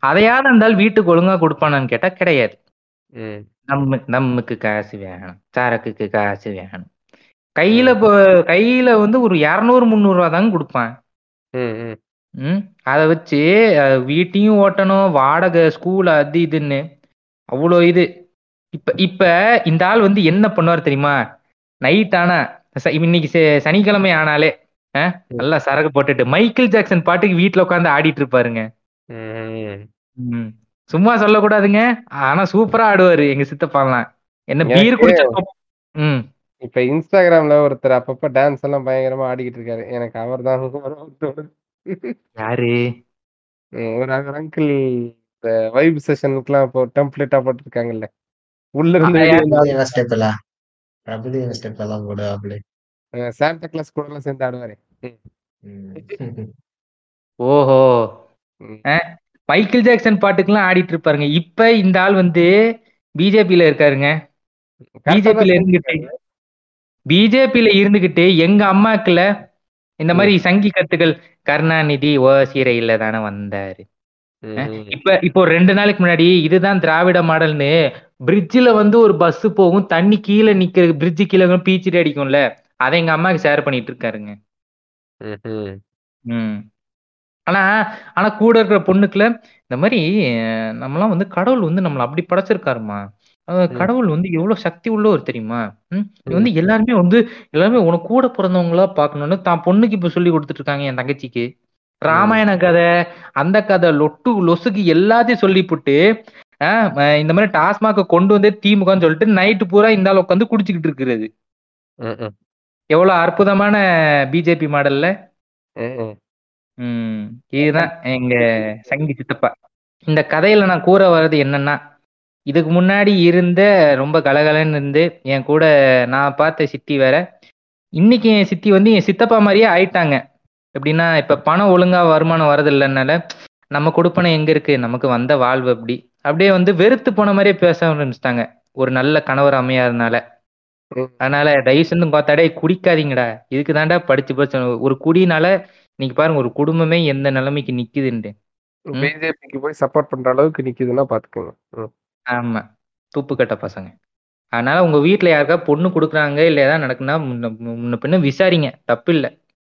S2: அதையாவது இருந்தால் வீட்டுக்கு ஒழுங்கா கொடுப்பானான்னு கேட்டா கிடையாது. நம்ம நமக்கு காசு வேணும். சரக்குக்கு காசு வேணும். கையில. இப்போ கையில வந்து ஒரு 200, 300 தாங்க குடுப்பான்.
S1: ம்.
S2: அத வச்சு வீட்டையும் ஓட்டணும், வாடகை, ஸ்கூல் அது இதுன்னு. அவ்ளோ இது. இப்ப இப்ப இந்த ஆள் வந்து என்ன பண்ணுவாரு தெரியுமா? நைட் ஆனா இன்னைக்கு சனிக்கிழமை ஆனாலே. நல்லா சரக்கு போட்டுட்டு மைக்கேல் ஜாக்சன் பாட்டுக்கு வீட்ல உட்கார்ந்து ஆடிட்டு இருப்பாருங்க. சும்மா சொல்லக்கூடாதுங்க. ஆனா சூப்பரா ஆடுவாரு எங்க சித்தப்பாலாம். என்ன பீர் குடிச்ச ம்.
S1: இப்ப Instagramல ஒருத்தர் அப்பப்ப டான்ஸ் எல்லாம் பயங்கரமா ஆடிக்கிட்டு இருக்காரு. எனக்கு அவர்தான் [laughs] தோணுது.
S2: யாரு?
S1: ஒரு ஒரு அங்கிள் இந்த வைப் செஷனுக்குலாம் இப்போ டெம்ப்ளேட்டா போட்டுருக்காங்கல்ல. உள்ள இருந்து
S4: ஸ்டெப்ல பிரபுதேவா ஸ்டெப் எல்லாம்
S1: சாண்டா கிளாஸ் கூடலாம் சேர்ந்து ஆடுவாரே. [laughs]
S2: ஓஹோ! மைக்கேல் ஜாக்சன் பாட்டுக்கெல்லாம் ஆடிட்டு இருப்பாருங்க. இப்ப இந்த ஆள் வந்து பிஜேபில இருக்காருங்க.
S1: கரெக்ட்டா தான்
S2: பிஜேபில இருந்துகிட்டு எங்க அம்மாக்குல இந்த
S1: ம்.
S2: மாரி சங்கி கத்துகள் கருணாநிதி ஓ சிறையில தானே வந்தாரு. இப்ப இப்போ 2 நாளைக்கு முன்னாடி இதுதான் திராவிட மாடல்னு பிரிட்ஜ்ல வந்து ஒரு பஸ் போகும். தண்ணி கீழ நிக்கிற பிரிட்ஜ் கீழ பீச்சிட்டு அடிக்கும்ல. அத எங்க அம்மாக்கு ஷேர் பண்ணிட்டு இருக்காருங்க. ஆனா ஆனா கூட இருக்கிற பொண்ணுக்குள்ள இந்த மாரி நம்மலாம் வந்து கடவுள் வந்து நம்மள அப்படி படைச்சிருக்காரும்மா. கடவுள் வந்து எவ்வளோ சக்தி உள்ளவர் தெரியுமா? இது. வந்து எல்லாருமே வந்து எல்லாருமே உனக்கு கூட பொறந்தவங்களா பார்க்கணும்னு தான் பொண்ணுக்கு இப்ப சொல்லிக் குடுத்துட்டு இருக்காங்க என் தங்கச்சிக்கு. ராமாயண கதை, அந்த கதை, லொட்டு லொசுக்கு எல்லாத்தையும் சொல்லிப்புட்டு, ம இந்த மாரி டாஸ்மாக்க கொண்டு வந்தே திமுகன்னு சொல்லிட்டு நைட்டு பூரா இந்த ஆள் உட்கார்ந்து குடிச்சுக்கிட்டு இருக்கிறது.
S1: ம்ஹ்ம்.
S2: எவ்வளோ அற்புதமான பிஜேபி மாடல்ல. இதுதான் எங்க சங்கி சித்தப்பா. இந்த கதையில நான் கூற வர்றது என்னன்னா, இதுக்கு முன்னாடி இருந்த ரொம்ப கலகலன்னு இருந்து என் கூட நான் பார்த்த சித்தி வேற. இன்னைக்கு என் சித்தி வந்து என் சித்தப்பா மாதிரியே ஆயிட்டாங்க. எப்படின்னா, இப்ப பணம் ஒழுங்கா வருமானம் வரதில்லைனால நம்ம குடுப்பனை எங்க இருக்கு? நமக்கு வந்த வாழ்வு அப்படி. அப்படியே வந்து வெறுத்து போன மாதிரியே பேச ஆரம்பிச்சிட்டாங்க ஒரு நல்ல கணவர் அமையாதனால. அதனால தயவு செஞ்சு பார்த்தாடே குடிக்காதீங்கடா. இதுக்கு தாண்டா படிச்சு படிச்சு ஒரு குடினால இன்னைக்கு பாருங்க ஒரு குடும்பமே எந்த நிலைமைக்கு நிக்குதுன்ட்டு.
S1: பிஜேபிக்கு போய் சப்போர்ட் பண்ற அளவுக்கு நிக்குதுன்னா பாத்துக்கோங்க.
S2: ஆமா. துப்பு கட்ட பசங்க. அதனால உங்க வீட்ல யாருக்கா பொண்ணு குடுக்குறாங்க, இல்ல ஏதாவது நடக்குன்னா முன்ன முன்ன பின்ன விசாரிங்க. தப்பில்ல.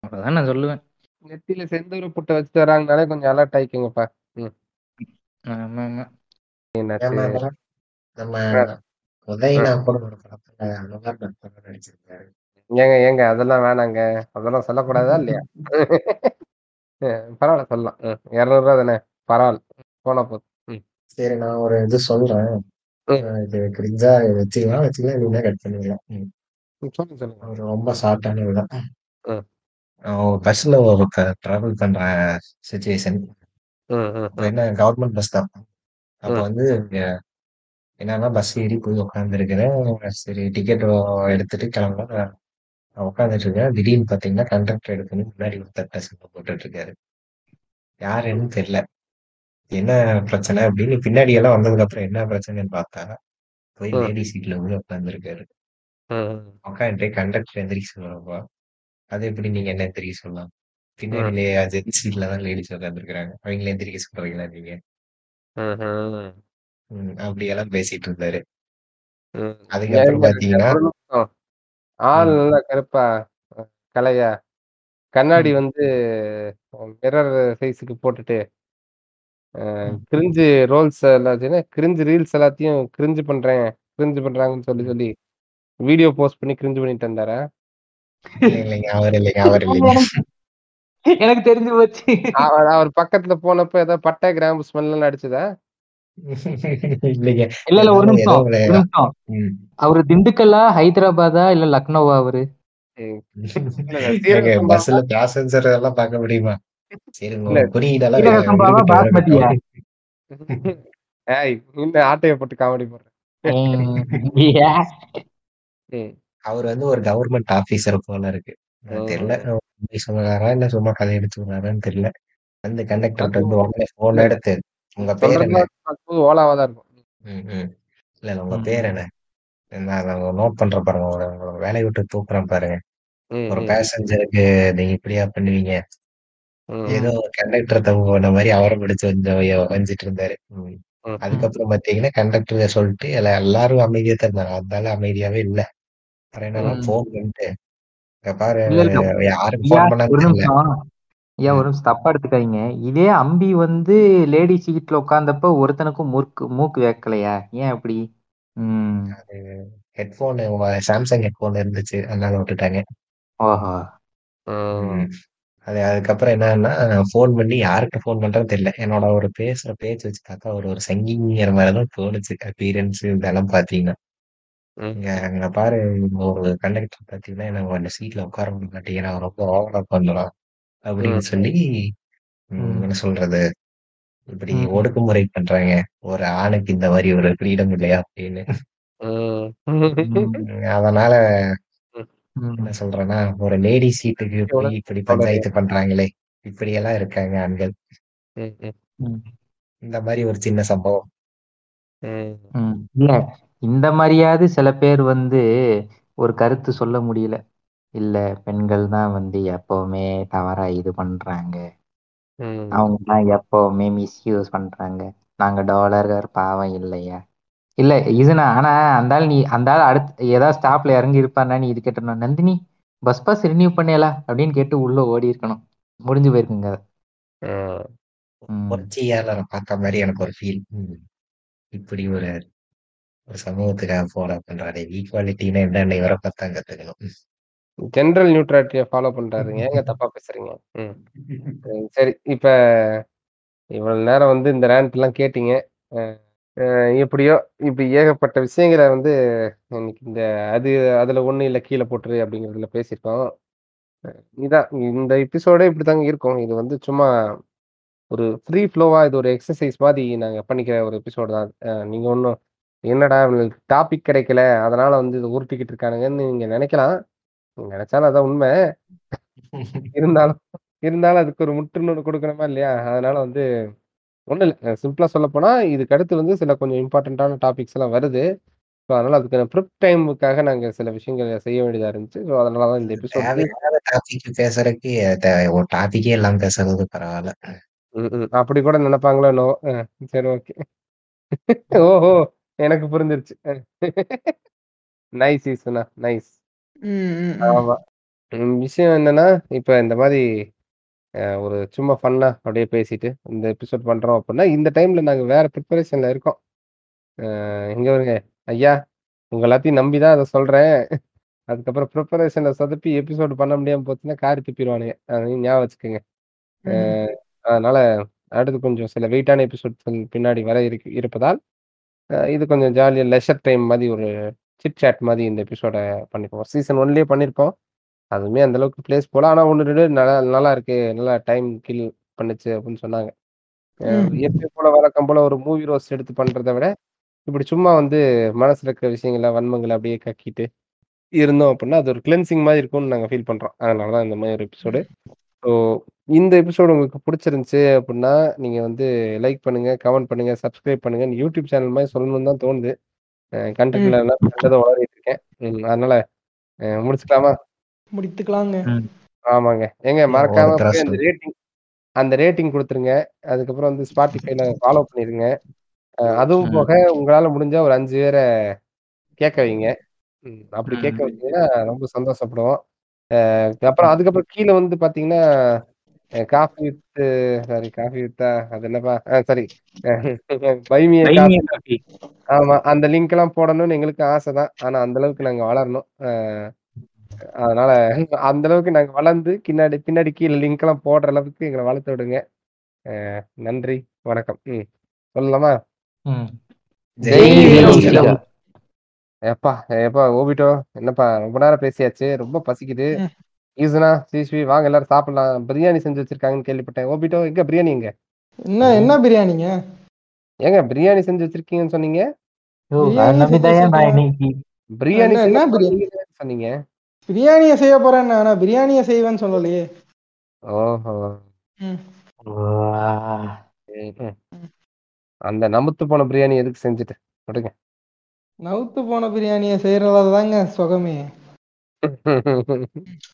S2: அவ்வளவுதான் நான் சொல்லுவேன்.
S1: நெத்தியில செந்தூர புட்ட வச்சுட்டு வராங்கனாலே கொஞ்சம் அலர்ட் ஆயிக்கோங்கப்பா. ம்.
S2: ஆமாமா.
S1: என்னாச்சு?
S4: ஏமா அப்புறம் நம்ம
S1: அ.
S4: உதயனா
S1: ம்.
S4: கூட ஒரு படத்துல நுகர் நட்புன்னு நடிச்சிருக்காரு.
S1: ஏங்க ஏங்க அதெல்லாம் வேணாங்க. அதெல்லாம் சொல்லக்கூடாதா இல்லையா? [laughs] அ பரவால்ல சொல்லலாம். ம். ரூ. 200 தானே. பரவால்ல. போனா போதும்.
S4: சரி நான் ஒரு இது சொல்றேன். இது கிரிஞ்சா வச்சுக்கலாம், வச்சுக்கலாம் இல்லைன்னா கட் பண்ணிடலாம். ம்.
S1: ம். சொல்லுங்க, சொல்லுங்க.
S4: ஒரு ரொம்ப ஷார்ட்டான இதுதான். ஒரு பஸ்ல ஒரு டிராவல் பண்ற சிச்சுவேஷன். என்ன கவர்மெண்ட் பஸ் தான். அப்ப. வந்து என்னன்னா பஸ் ஏறி போய் உட்காந்துருக்கிறேன். சரி டிக்கெட் எடுத்துட்டு கிளம்பலாம். நான் உட்காந்துட்டு இருக்கேன். திடீர்னு பார்த்தீங்கன்னா, கண்டக்டர் எடுக்கணும் முன்னாடி ஒருத்தர்ட்ட சண்டை போட்டுட்டு இருக்காரு. யாருன்னு தெரியல. என்ன பிரச்சனை அப்படின்னு பின்னாடி எல்லாம் வந்ததுக்கப்புறம் என்ன பிரச்சனைன்னு பார்த்தா, போய். லேடி சீட்ல போய் உட்காந்துருக்காரு. உட்காந்துட்டு கண்டக்டர் எந்திரிக்க சொல்றப்போ, அது எப்படி நீங்க என்ன எந்திரிக்க சொல்லலாம்? பின்னாடி ஜென்ஸ் சீட்ல தான் லேடிஸ் உட்காந்துருக்காங்க. அவங்கள எந்திரிக்க சொல்றீங்களா நீங்க?
S1: ம்ஹ்ம்.
S4: ம். அப்படியெல்லாம் பேசிட்டு இருந்தாரு. அதுக்கப்புறம்
S1: நிமிஷம். ஆள். நல்லா கருப்பா, கலையா, கண்ணாடி. வந்து மிரர் சைஸ்க்கு போட்டுட்டு. கிரிஞ்சு ரோல்ஸ் எல்லாத்தையும் கிரிஞ்சு ரீல்ஸ் எல்லாத்தையும் கிரிஞ்சு பண்றேன், கிரிஞ்சு பண்றாங்கன்னு சொல்லி. சொல்லி வீடியோ போஸ்ட் பண்ணி கிரிஞ்சு பண்ணிட்டு இருந்தாரா?
S4: இல்ல, இல்லைங்க. அவர் இல்லைங்க, அவர் [laughs] இல்லைங்க.
S2: எனக்கு தெரிஞ்சு போச்சு.
S1: அவர் அவர் பக்கத்துல போனப்ப ஏதோ பட்டை, கிராம்பு ஸ்மெல்லாம் அடிச்சதா?
S4: இல்லைங்க.
S2: இல்ல, இல்ல. ஒரு நிமிஷம். அவரு திண்டுக்கல்லா, ஹைதராபாதா, இல்ல லக்னோவா அவரு?
S4: பஸ்ல பேசஞ்சர் எல்லாம் பார்க்க முடியுமா? [laughs]
S1: ஆட்டைய போட்டு காமெடி போடுறேன்.
S4: அவர் வந்து ஒரு கவர்மெண்ட் ஆபீசர் போல இருக்கு. தெரியல. சொன்னாரா? இல்ல சும்மா கதை சொன்னாரான்னு தெரியல. அந்த கண்டக்டர்ட்ட
S1: அது
S4: வந்து உடனே
S1: இல்ல
S4: எடுத்து, உங்க பேர்
S1: ஓலாவா தான் இருக்கும்.
S4: இல்ல, இல்ல உங்க. பேர் என்ன? நான் நோட் பண்றேன் பாருங்க. உங்கள வேலைய விட்டு தூக்குறேன் பாருங்க. ஒரு. பேசஞ்சருக்கு நீங்க இப்படியா பண்ணுவீங்க? ஏதோ. கண்டக்டர் தப்பு பண்ண மாரி அவர பிடிச்சு கொஞ்சம் வஞ்சிட்டு இருந்தாரு. அதுக்கப்புறம் பார்த்தீங்கன்னா, கண்டக்டர் சொல்லிட்டு எல்லா எல்லாரும் அமைதியா. அந்த ஆளு அமைதியாவே இல்ல. அப்புறம் என்னன்னா
S2: ம்.
S4: ஃபோன் பண்ணிட்டு, பாரு யாருக்கு
S5: ஐயா
S4: ஃபோன் பண்ணான்னு
S5: ஒரு தப்பா எடுத்துக்காதீங்க இதே அம்பி வந்து லேடி சீட்ல உட்கார்ந்தப்ப ஒருத்தனுக்கும் மூக்கு மூக்கு வைக்கலையா ஏன் அப்படி
S4: ஹெட்ஃபோன் சாம்சங் ஹெட்ஃபோன் இருந்துச்சு அதனால விட்டுட்டாங்க
S5: ஓஹோ.
S4: அது அதுக்கப்புறம் என்னன்னா ஃபோன் பண்ணி யாருக்கு ஃபோன் பண்றதுன்னு தெரியல என்னோட ஒரு பேசுற பேச்சு வச்சு பார்த்தா ஒரு ஒரு சங்கிங்கிற மாதிரி தான் தோணுச்சு அப்பீரன்ஸ் இதெல்லாம் பாத்தீங்கன்னா
S1: ம்.
S4: இங்க அங்க பாரு இங்க ஒரு கண்டக்டர் பாத்தீங்கன்னா எனக்கு அந்த சீட்ல உட்கார விட மாட்டேங்கிறான் அவன் ரொம்ப ஓவரா பண்ணுறான் அப்படின்னு
S1: ம்.
S4: சொல்லி ம்,
S5: ம்.
S4: என்ன சொல்றது இப்படி
S5: ம்.
S4: ஒடுக்குமுறை பண்றாங்க ஒரு ஆணுக்கு இந்த மாதிரி ஒரு ஃப்ரீடம் இல்லையா அப்படின்னு
S1: ம்.
S4: ம், அதனால. என்ன சொல்றேன்னா ஒரு லேடி சீட்டுக்கு போய் இப்படி பஞ்சாயத்து பண்றாங்களே இப்படி எல்லாம் இருக்காங்க ஆண்கள்
S1: ம். ம்.
S5: ம்.
S4: இந்த மாதிரி ஒரு சின்ன சம்பவம்
S1: ம்.
S5: ம். இல்ல இந்த மாதிரியாவது சில பேர் வந்து ஒரு கருத்து சொல்ல முடியல இல்ல பெண்கள் தான் வந்து எப்பவுமே தவறா இது பண்றாங்க
S1: ம்.
S5: அவங்க தான் எப்பவுமே மிஸ்யூஸ் பண்றாங்க நாங்க டாலர் பாவம் இல்லையா இல்ல இதுனா ஆனா அந்த ஆள் நீ அந்த ஆள் அடுத்து ஏதாவது ஸ்டாப்ல இறங்கி இருப்பானா நீ இது கேட்டணும் நந்தினி பஸ் பாஸ் ரினியூ பண்ணியலா? அப்படின்னு கேட்டு உள்ள ஓடி இருக்கணும். முடிஞ்சு போயிருக்குங்க அது.
S4: பார்த்த மாதிரி எனக்கு ஒரு ஃபீல் இப்படி ஒரு ஒரு சமூகத்துக்காக போரா பண்றாரு. ஈக்குவாலிட்டினா என்னன்னு இவரை பார்த்தா கத்துக்கணும்
S1: ஜெனரல் நியூட்ராலிட்டியை ஃபாலோ பண்றாருங்க. ஏங்க [laughs] தப்பா பேசுறீங்க? ம். ம், சரி. இப்ப இவ்வளவு நேரம் வந்து இந்த ரேண்ட் எல்லாம் கேட்டீங்க எப்படியோ இப்படி ஏகப்பட்ட விஷயங்களை வந்து இன்னைக்கு இந்த அது அதுல ஒண்ணு இல்ல கீழே போட்டுரு அப்படிங்கிறதுல பேசியிருக்கோம். இதான். இந்த எபிசோடே இப்படிதாங்க இருக்கும். இது வந்து சும்மா ஒரு ஃப்ரீ ஃப்ளோவா இது ஒரு எக்ஸசைஸ் மாதிரி நாங்க பண்ணிக்கிற ஒரு எபிசோடு தான். அஹ், நீங்க ஒன்றும் என்னடா டாபிக் கிடைக்கல அதனால வந்து இது உருட்டிக்கிட்டு இருக்கானுங்கன்னு நீங்க நினைக்கலாம். நினைச்சாலும் அதான் உண்மை. [laughs] இருந்தாலும் இருந்தாலும் அதுக்கு ஒரு முற்றுநூறு கொடுக்கணுமா இல்லையா? அதனால வந்து ஒன்றும் இல்லை. சிம்பிளாக சொல்ல போனா இதுக்கு அடுத்து வந்து சில கொஞ்சம் இம்பார்ட்டண்ட்டான டாபிக்ஸ் எல்லாம் வருது. ஸோ அதனால அதுக்கு ப்ரிப் டைமுக்காக நாங்கள் சில விஷயங்கள் செய்ய வேண்டியதா இருந்துச்சு. ஸோ அதனால தான் இந்த எபிசோட்
S4: டாபிக் பேசுறதுக்கு ஒரு டாபிக்கே எல்லாம் பேசுறது பரவாயில்ல.
S1: அப்படி கூட நினைப்பாங்களோ அஹ், சரி ஓகே ஓஹோ எனக்கு புரிஞ்சிருச்சு. நைஸ் ஈஸ்வனா நைஸ்
S3: ம், ம், ம்.
S1: ஆமா. ம், விஷயம் என்னன்னா இப்ப இந்த மாதிரி ஒரு சும்மா ஃபன்னா அப்படியே பேசிட்டு இந்த எபிசோட் பண்றோம் அப்படின்னா இந்த டைம்ல நாங்க வேற ப்ரிப்பரேஷன்ல இருக்கோம். இங்க வருங்க ஐயா உங்க எல்லாத்தையும் நம்பி தான் அதை சொல்றேன். அதுக்கப்புறம் ப்ரிப்பரேஷன்ல சொதப்பி எபிசோடு பண்ண முடியாம போச்சுன்னா காரி துப்பிடுவானுங்க. அதையும் ஞாபகம் வச்சுக்கோங்க. அதனால அடுத்து கொஞ்சம் சில வெயிட்டான எபிசோட்ஸ் பின்னாடி வர இருக்கு இருப்பதால் இது கொஞ்சம் ஜாலியாக லெஷர் டைம் மாதிரி ஒரு சிட் சாட் மாதிரி இந்த எபிசோட பண்ணிப்போம். சீசன் ஒன்லயே பண்ணியிருப்போம் அதுவுமே அந்த அளவுக்கு பிளேஸ் போல. ஆனா ஒன்று ரெண்டு நல்லா நல்லா இருக்கு. நல்லா டைம் கில் பண்ணுச்சு அப்படின்னு சொன்னாங்க. எப்பயும் போல வழக்கம் போல ஒரு மூவி ரோஸ் எடுத்து பண்றதை விட இப்படி சும்மா வந்து மனசுல இருக்கிற விஷயங்களை வன்மங்களை அப்படியே கக்கிட்டு இருந்தோம் அப்படின்னா அது ஒரு கிளென்சிங் மாதிரி இருக்கும்னு நாங்கள் ஃபீல் பண்றோம். அதனால தான் இந்த மாதிரி ஒரு எபிசோடு ஸோ இந்த எபிசோடு உங்களுக்கு பிடிச்சிருந்துச்சு அப்படின்னா நீங்க வந்து லைக் பண்ணுங்க கமெண்ட் பண்ணுங்க சப்ஸ்கிரைப் பண்ணுங்க. யூடியூப் சேனல் மாதிரி சொல்லணும்னு தான் தோணுது. கண்டென்ட்ல வளரிட்டு இருக்கேன். அதனால முடிச்சுக்கலாமா?
S3: முடித்துக்கலாங்க.
S1: ஆமாங்க. ஏங்க மறக்காம அந்த. ரேட்டிங் அந்த ரேட்டிங் கொடுத்துருங்க. அதுக்கப்புறம் வந்து ஸ்பாட்டிஃபைல ஃபாலோ பண்ணிருங்க. அதுவும். போக உங்களால முடிஞ்சா ஒரு அஞ்சு பேரை கேட்க வைங்க. அப்படி. கேட்க வச்சீங்கன்னா ரொம்ப சந்தோஷப்படுவோம். அப்புறம் அதுக்கப்புறம் கீழே வந்து பாத்தீங்கன்னா காஃபி வித் சாரி காஃபி வித்தா அது என்னப்பா சாரி பைமிய [laughs] ஆமா அந்த லிங்க் எல்லாம் போடணும்னு எங்களுக்கு ஆசை தான். ஆனா அந்த அளவுக்கு நாங்க வளரணும். அதனால அந்த அளவுக்கு நாங்க வளர்ந்து பின்னாடி பின்னாடி கீழே லிங்க் எல்லாம் போடுற அளவுக்கு எங்களை வளர்த்து விடுங்க. நன்றி வணக்கம். ம் சொல்லலாமா. எப்பா எப்பா ஓபிட்டோ என்னப்பா ரொம்ப நேரம் பேசியாச்சு ரொம்ப பசிக்குது. ஈசனா சிஸ்வி வாங்க எல்லாரும் சாப்பிடலாம். பிரியாணி செஞ்சு வச்சிருக்காங்கன்னு கேள்விப்பட்டேன். ஓபிட்டோ எங்க பிரியாணி எங்க
S3: என்ன என்ன பிரியாணிங்க?
S1: ஏங்க பிரியாணி செஞ்சு வச்சிருக்கீங்கன்னு சொன்னீங்க?
S3: பிரியாணி
S1: சொன்னீங்க?
S3: பிரியாணிய செய்ய போறேன் ஆனா பிரியாணிய செய்வேன்னு சொல்லலையே.
S1: ஓஹோ. அந்த நமுத்து போன பிரியாணி எதுக்கு செஞ்சுட்டு? விடுங்க
S3: நவுத்து போன பிரியாணிய செய்யறதுல தாங்க சுகமே. [laughs]